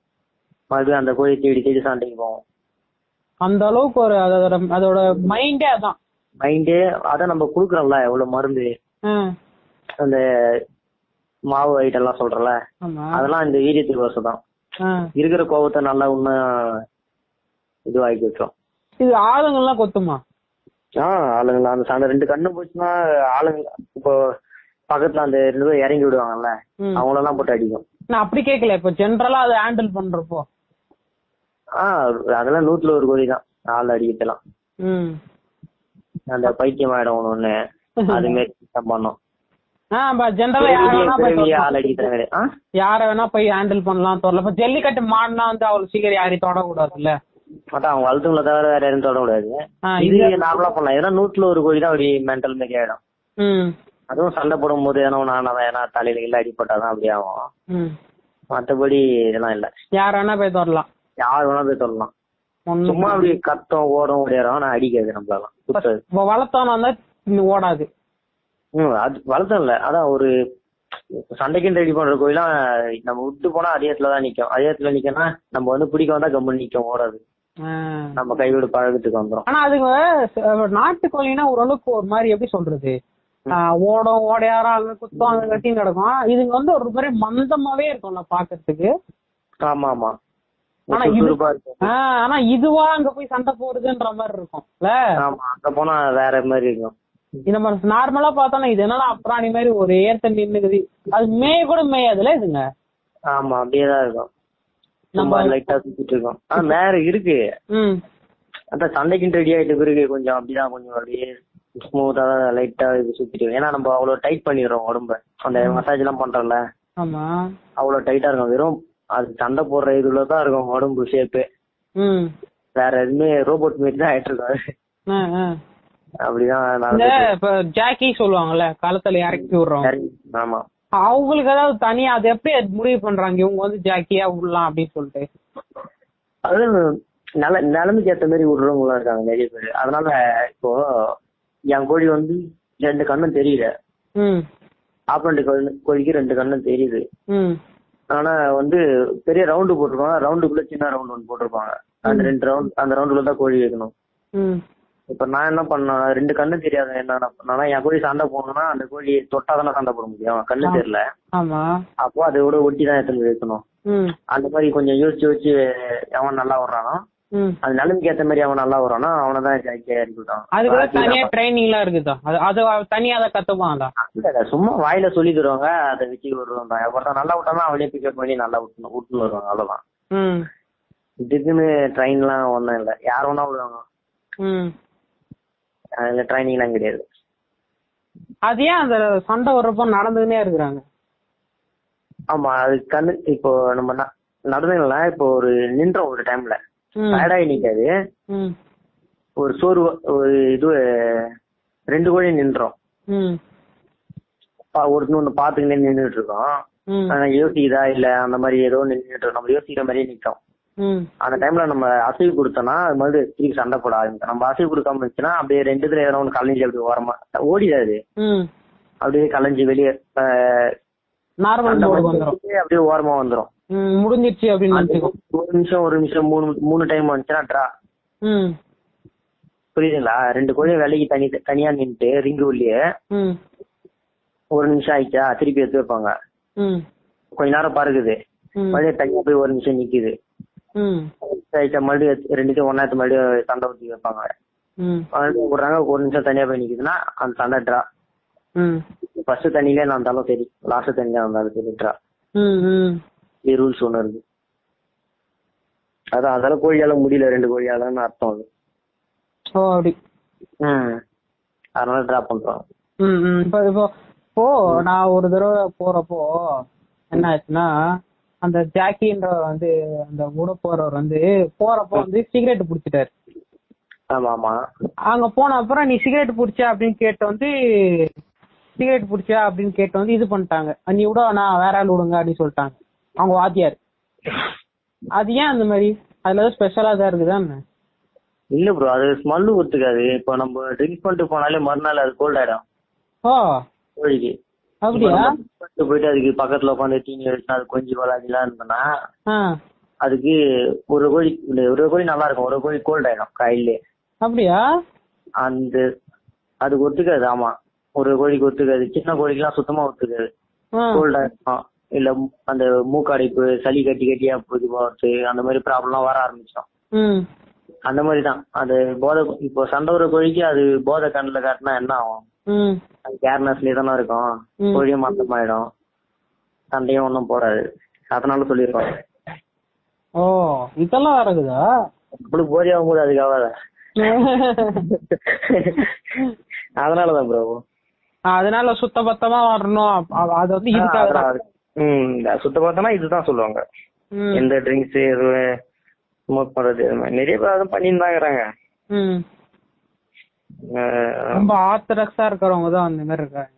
A: மறுபடியும் அந்த கோழி தேடி தேடி சண்டைக்கு போவோம்.
B: அந்த அளவுக்கு ஒரு அதோட அதோட மைண்டே அதான்.
A: மைண்டே அதான் நம்ம குடுக்கறோம்ல எவ்வளவு மருந்து. அந்த மாவு ஐட்டம் எல்லாம் சொல்றல அதெல்லாம் இந்த வீரியத்துக்கு வருஷம் தான். இருக்கிற கோபத்தை நல்லா இன்னும் இதுவாக்கி வச்சோம்
B: இது ஆளுங்கெல்லாம் கொத்துமா?
A: ஆ ஆளுங்களா அந்த சண்டை ரெண்டு கண்ணு போச்சுன்னா ஆளுங்க இப்போ பக்கத்துல அந்த ரெண்டு பேர் இறங்கி விடுவாங்கல்ல
B: ம்.
A: அவங்களெல்லாம் போட்டு அடிக்கும்.
B: நான் அப்படி கேட்கல இப்ப ஜென்ரலா அதை ஹேண்டில் பண்றப்போ.
A: ஆ அதெல்லாம் நூத்துல ஒரு கோழி தான் ஆள் அடிக்கிறதுலாம்
B: ம்.
A: அந்த பைத்தியம் ஆயிடும் ஒண்ணு அது மாரி தான் பண்ணோம்.
B: யார வேணா போய் ஹேண்டில் பண்ணலாம் தொடலாம் இப்ப ஜல்லிக்கட்டு மாடுனா வந்து அவ்வளவு சீக்கிரம் யாரையும் தொடக்கூடாதுல்ல?
A: அதான் அவங்க வளர்த்துங்கள தவிர வேற யாரும் தொட கூடாது
B: ஆ,
A: இது நார்மலா பண்ணலாம். ஏன்னா நூத்துல ஒரு கோழி தான் அப்படி மென்டல் மாரி ஆயிடும் அதுவும் சண்டை போடும் போது ஏன்னா ஆனா ஏன்னா தலையில இல்ல அடிப்பட்டாதான் அப்படி ஆகும். மத்தபடி இதெல்லாம் இல்ல.
B: யார வேணா போய் தொடலாம்.
A: யார் வேணா போய்
B: ஒண்ணும்
A: சும்மா அப்படி கத்தம் ஓடும் ஓடியாரம் ஆனா அடிக்காது நம்மளால.
B: வளர்த்தோம்னா தான் ஓடாது.
A: ம் அது வளர்த்தம் இல்ல. அதான் ஒரு சண்டைக்குன்னு ரெடி பண்ற கோயிலாம் நம்ம விட்டு போனா அதே இடத்துல தான் நிக்கும். அதே இடத்துல நிக்கனா நம்ம வந்து பிடிக்க வந்தா கம்பெனி நிக்கும் ஓடாது. நம்ம கைவிட பழக்கத்துக்கு வந்துரும்.
B: ஆனா அதுங்க நாட்டுக்கோழினா ஓரளவுக்கு ஒரு மாதிரி எப்படி சொல்றது? ஓடும் ஓடையாரம் அங்க குத்தம் அங்க கட்டியும் கிடக்கும். இதுங்க வந்து ஒரு மாதிரி மந்தமாவே இருக்கும்ல பாக்குறதுக்கு.
A: ஆமா ஆமா
B: ஆனா இது- ஆனா இதுவா அங்க போய் சண்டை போடுதுன்ற மாதிரி இருக்கும்ல?
A: ஆமா அங்க போனா வேற மாதிரி இருக்கும்.
B: இந்த மாதிரி நார்மலா பார்த்தோம்னா இது என்னன்னா அப்ராணி மாதிரி ஒரு ஏத்த நின்னுக்குது. அது மேய கூட மேயாதுல இதுங்க?
A: ஆமா அப்படியே தான் இருக்கும்.
B: நம்ம-
A: லைட்டா சுத்திட்டு இருக்கோம். ஆ வேற இருக்கு. அந்த சண்டைக்கு ரெடி ஆயிட்ட பிறகு கொஞ்சம் அப்படிதான் கொஞ்சம் அப்படியே ஸ்மூத்தா லைட்டா இது சுத்திட்டு. ஏன்னா நம்ம அவ்வளவு டைட் பண்ணிடுறோம் உடம்ப. அந்த மசாஜ் எல்லாம் பண்றோம்ல.
B: ஆமா.
A: அவ்வளவு டைட்டா இருக்கும். வெறும் அது சண்டை போடுற இதுல தான் இருக்கும் உடம்பு ஷேப்பு வேற எதுவுமே ரோபோட் மாரி தான் ஆயிட்டு
B: ஆ.
A: அப்படிதான்
B: இப்ப ஜாக்கி சொல்லுவாங்கல்ல களத்துல இறக்கி விடுறோம்.
A: ஆமா.
B: அவங்களுக்கு ஏதாவது தனியா அது எப்படி முடிவு பண்றாங்க? இவங்க வந்து ஜாக்கியா விடலாம் அப்படின்னு சொல்லிட்டு.
A: அது நில நிலைமைக்கு ஏத்த மாதிரி விடுறவங்களும் இருக்காங்க நிறைய பேர். அதனால இப்போ என் கோழி வந்து ரெண்டு கண்ணும் தெரியல ஆப்பரண்ட் கோழிக்கு ரெண்டு கண்ணும் தெரியுது. ஆனா வந்து பெரிய ரவுண்டு போட்டிருப்பாங்க. ரவுண்டுக்குள்ள சின்ன ரவுண்ட் ஒன்று போட்டிருப்பாங்க. அந்த ரெண்டு ரவுண்ட் அந்த ரவுண்டுக்குள்ள தான் கோழி வைக்கணும். இப்ப நான் என்ன பண்ணேன் ரெண்டு கண்ணு தெரியாது என்ன பண்ணா என் கோழி சண்டை போடணும்னா அந்த கோழி தொட்டாதானே சண்டை போட முடியும். கண்ணு தெரியல. அப்போ அதோட ஒட்டி தான் எடுத்துன்னு வைக்கணும். அந்த மாதிரி கொஞ்சம் யோசிச்சு யோசிச்சு அவன் நல்லா வர்றானோ
B: ம்.
A: அந்த நிலைமைக்கு ஏத்த மாதிரி அவன் நல்லா வரானோ அவனை தான் ஜாக்கியா இறக்கிவிட்டான்
B: அதுக்கு தனியா ட்ரைனிங் எல்லாம் இருக்குதா? அது அது தனியா அதை கத்துப்பாங்களா
A: இல்ல சும்மா வாயில சொல்லி தருவாங்க அதை வச்சு வருவாங்க தான் ஒருத்தன் நல்லா விட்டானா அவனே பிக்கப் பண்ணி நல்லா விட்டு விட்டுன்னு வருவாங்க அவ்வளவுதான். இதுக்குன்னு ட்ரெயின்லாம் ஒண்ணும் இல்ல. யார் வேணா விடுவாங்க. அதுல ட்ரைனிங் எல்லாம் கிடையாது.
B: அது ஏன் அந்த சண்டை வர்றப்போ நடந்துன்னே இருக்கிறாங்க?
A: ஆமா அது கண்ணு இப்போ நம்ம ந- நடந்துங்களா இப்போ ஒரு நின்றோம் ஒரு டைம்ல டயர்டாகி நிக்காது. ஒரு சோறு ஒரு இது ரெண்டு கோழி நின்றோம். ஒருத்தன் ஒண்ணு பாத்துக்கிட்டே நின்றுட்டு இருக்கோம் யோசிக்குதா? இல்ல அந்த மாதிரி ஏதோ நின்றுட்டு நம்ம யோசிக்கிற மாதிரியே நிக்கும்
B: ம்,
A: அந்த டைம்ல நம்ம அசைவு கொடுத்தோம்னா அது மாதிரி திருப்பி சண்டை போட ஆரம்பிக்கும். நம்ம அசைவு கொடுக்காம இருந்துச்சுன்னா அப்படியே ரெண்டு இதுல ஏதோ ஒன்று கலைஞ்சு அப்படி ஓரமா ஓடிடாது. அப்படியே கலைஞ்சு வெளியே அப்படியே ஓரமா வந்துரும்.
B: முடிஞ்சிருச்சு அப்படின்னு
A: ஒரு நிமிஷம் ஒரு நிமிஷம் மூணு மூணு டைம் வந்துச்சுன்னா ட்ரா புரியுதுங்களா? ரெண்டு கோழியும் வேலைக்கு தனி தனியா நின்னுட்டு ரிங்கு உள்ளே ஒரு நிமிஷம் ஆயிடுச்சா? திருப்பி எடுத்து வைப்பாங்க. கொஞ்ச நேரம் பறக்குது மறுபடியும் தனியா போய் ஒரு நிமிஷம் நிக்குது. ஆயிடுச்சா? மறுபடியும் ரெண்டுத்தையும் ஒன்னா எடுத்து மறுபடியும் சண்டை ஊற்றி வைப்பாங்க. மறுபடியும் விடுறாங்க ஒரு நிமிஷம் தனியா போய் நிக்குதுன்னா அந்த சண்டை ட்ரா ஃபர்ஸ்ட் தண்ணியிலே இருந்தாலும் சரி லாஸ்ட் தண்ணியில இருந்தாலும் சரி ட்ரா இது ரூல்ஸ் ஒன்று இருக்கு அதான் அதெல்லாம் கோழியால முடியல ரெண்டு கோழியாலன்னு அர்த்தம் அது.
B: ஓ அப்படி.
A: அதனால ட்ரா பண்றோம்.
B: இப்போ இப்போ இப்போ நான் ஒரு தடவை போறப்போ என்ன ஆச்சுன்னா அந்த ஜாக்கின்ற வந்து அந்த கூட போறவர் வந்து போறப்போ வந்து சிகரெட் புடிச்சிட்டாரு.
A: ஆமா ஆமா.
B: அங்க போன அப்புறம் நீ சிகரெட் புடிச்சா? அப்படின்னு கேட்டு வந்து சிகரெட் புடிச்சா? அப்படின்னு கேட்டு வந்து இது பண்ணிட்டாங்க. நீ விட நான் வேற ஆள் விடுங்க அப்படின்னு சொல்லிட்டாங்க. அவங்க வாத்தியார். அது ஏன் அந்த மாதிரி? அதுல ஏதோ ஸ்பெஷலா தான் இருக்குதா என்ன?
A: இல்ல ப்ரோ அது ஸ்மெல்லு ஒத்துக்காது இப்போ நம்ம ட்ரிங்க்ஸ் பண்ணிட்டு போனாலே மறுநாள் அது கோல்ட் ஆயிடும்.
B: ஓ.
A: கோழிக்கு.
B: அப்படியா?
A: போயிட்டு அதுக்கு பக்கத்துல உட்காந்து தீனி வச்சு அது கொஞ்சம் விளாடிலாம் இருந்தோம்னா அதுக்கு ஒரு கோழி ஒரு கோழி நல்லா இருக்கும். ஒரு கோழி கோல்ட் ஆயிடும் காயிலே
B: அப்படியா?
A: அந்த அதுக்கு ஒத்துக்காது ஆமா. ஒரு கோழிக்கு ஒத்துக்காது. சின்ன கோழிக்கெல்லாம் சுத்தமா ஒத்துக்காது. கோல்டா இருக்கும். இல்ல அந்த மூக்கடைப்பு சளி கட்டி கட்டியா இது போறது அந்த மாதிரி ப்ராப்ளம்லாம் வர ஆரம்பிச்சிடும். அந்த மாதிரி தான். அது போதை இப்போ சண்டை ஒரு கோழிக்கு அது போதை கண்ணுல காட்டினா என்ன ஆகும்? அது கேர்னஸ்லயே தானே இருக்கும். கோழியும் மந்தமாயிடும் சண்டையும் ஒன்றும் போறாது. அதனால சொல்லியிருப்பாங்க
B: ஓ இதெல்லாம் இருக்குதா
A: நம்மளுக்கு போதையாகும் போது அதுக்கு ஆகாத? அதனாலதான் ப்ரோ
B: அதனால சுத்த பத்தமா வரணும் அது வந்து இதுக்காக
A: ம் சுத்த பார்த்தோன்னா இதுதான் சொல்லுவாங்க. எந்த ட்ரிங்க்ஸ் எதுவும் ஸ்மோக் பண்றது இது மாதிரி. நிறைய பேர் அதுவும் பண்ணிட்டு தான் இருக்கிறாங்க
B: ரொம்ப ஆர்த்தடாக்ஸா இருக்கிறவங்க தான் அந்த மாதிரி இருக்காங்க.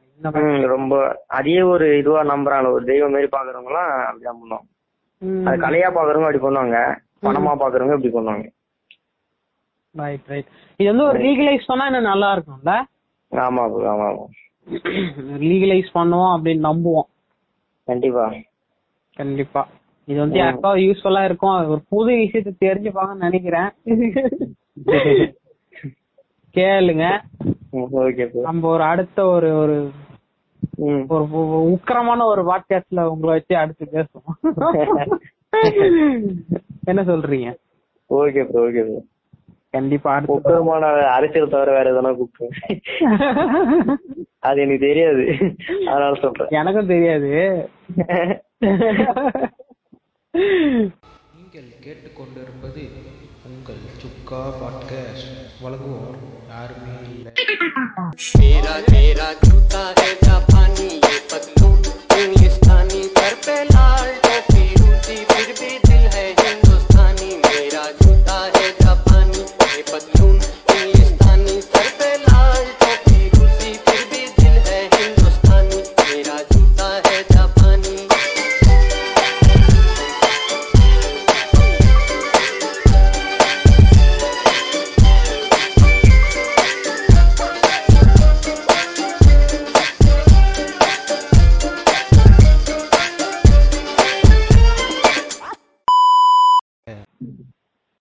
A: ரொம்ப அதையே ஒரு இதுவா நம்புறாங்க. ஒரு தெய்வம் மாதிரி பாக்குறவங்க எல்லாம் அப்படிதான் பண்ணுவோம் அது கலையா பாக்குறவங்க அப்படி பண்ணுவாங்க. பணமா பாக்குறவங்க இப்படி பண்ணுவாங்க.
B: ரைட் ரைட் இது வந்து ஒரு லீகலைஸ் பண்ணா இன்னும் நல்லா இருக்கும்ல?
A: ஆமா ஆமா.
B: லீகலைஸ் பண்ணுவோம் அப்படின்னு நம்புவோம்.
A: கண்டிப்பா.
B: கண்டிப்பா. இது வந்து யாருக்காவது யூஸ்ஃபுல்லா இருக்கும்? ஒரு புது விஷயத்தை தெரிஞ்சுப்பாங்கன்னு நினைக்கிறேன். கேளுங்க. நம்ம ஒரு அடுத்த ஒரு ஒரு ஒரு உக்கிரமான ஒரு பாட்காஸ்ட்ல உங்களை வச்சு அடுத்து பேசுவோம். என்ன சொல்றீங்க?
A: ஓகே ப்ரோ ஓகே ப்ரோ
B: கண்டிப்பா
A: முக்கியமான அரசியல் தவிர வேற எதனா கூப்பிட்டு அது எனக்கு தெரியாது. அதனால சொல்றேன்.
B: எனக்கும் தெரியாது.
C: நீங்கள் கேட்டுக்கொண்டிருப்பது உங்கள் சுக்கா பாட்காஸ்ட். வழங்குவோர் யாருமே இல்லை.
D: तेरा तेरा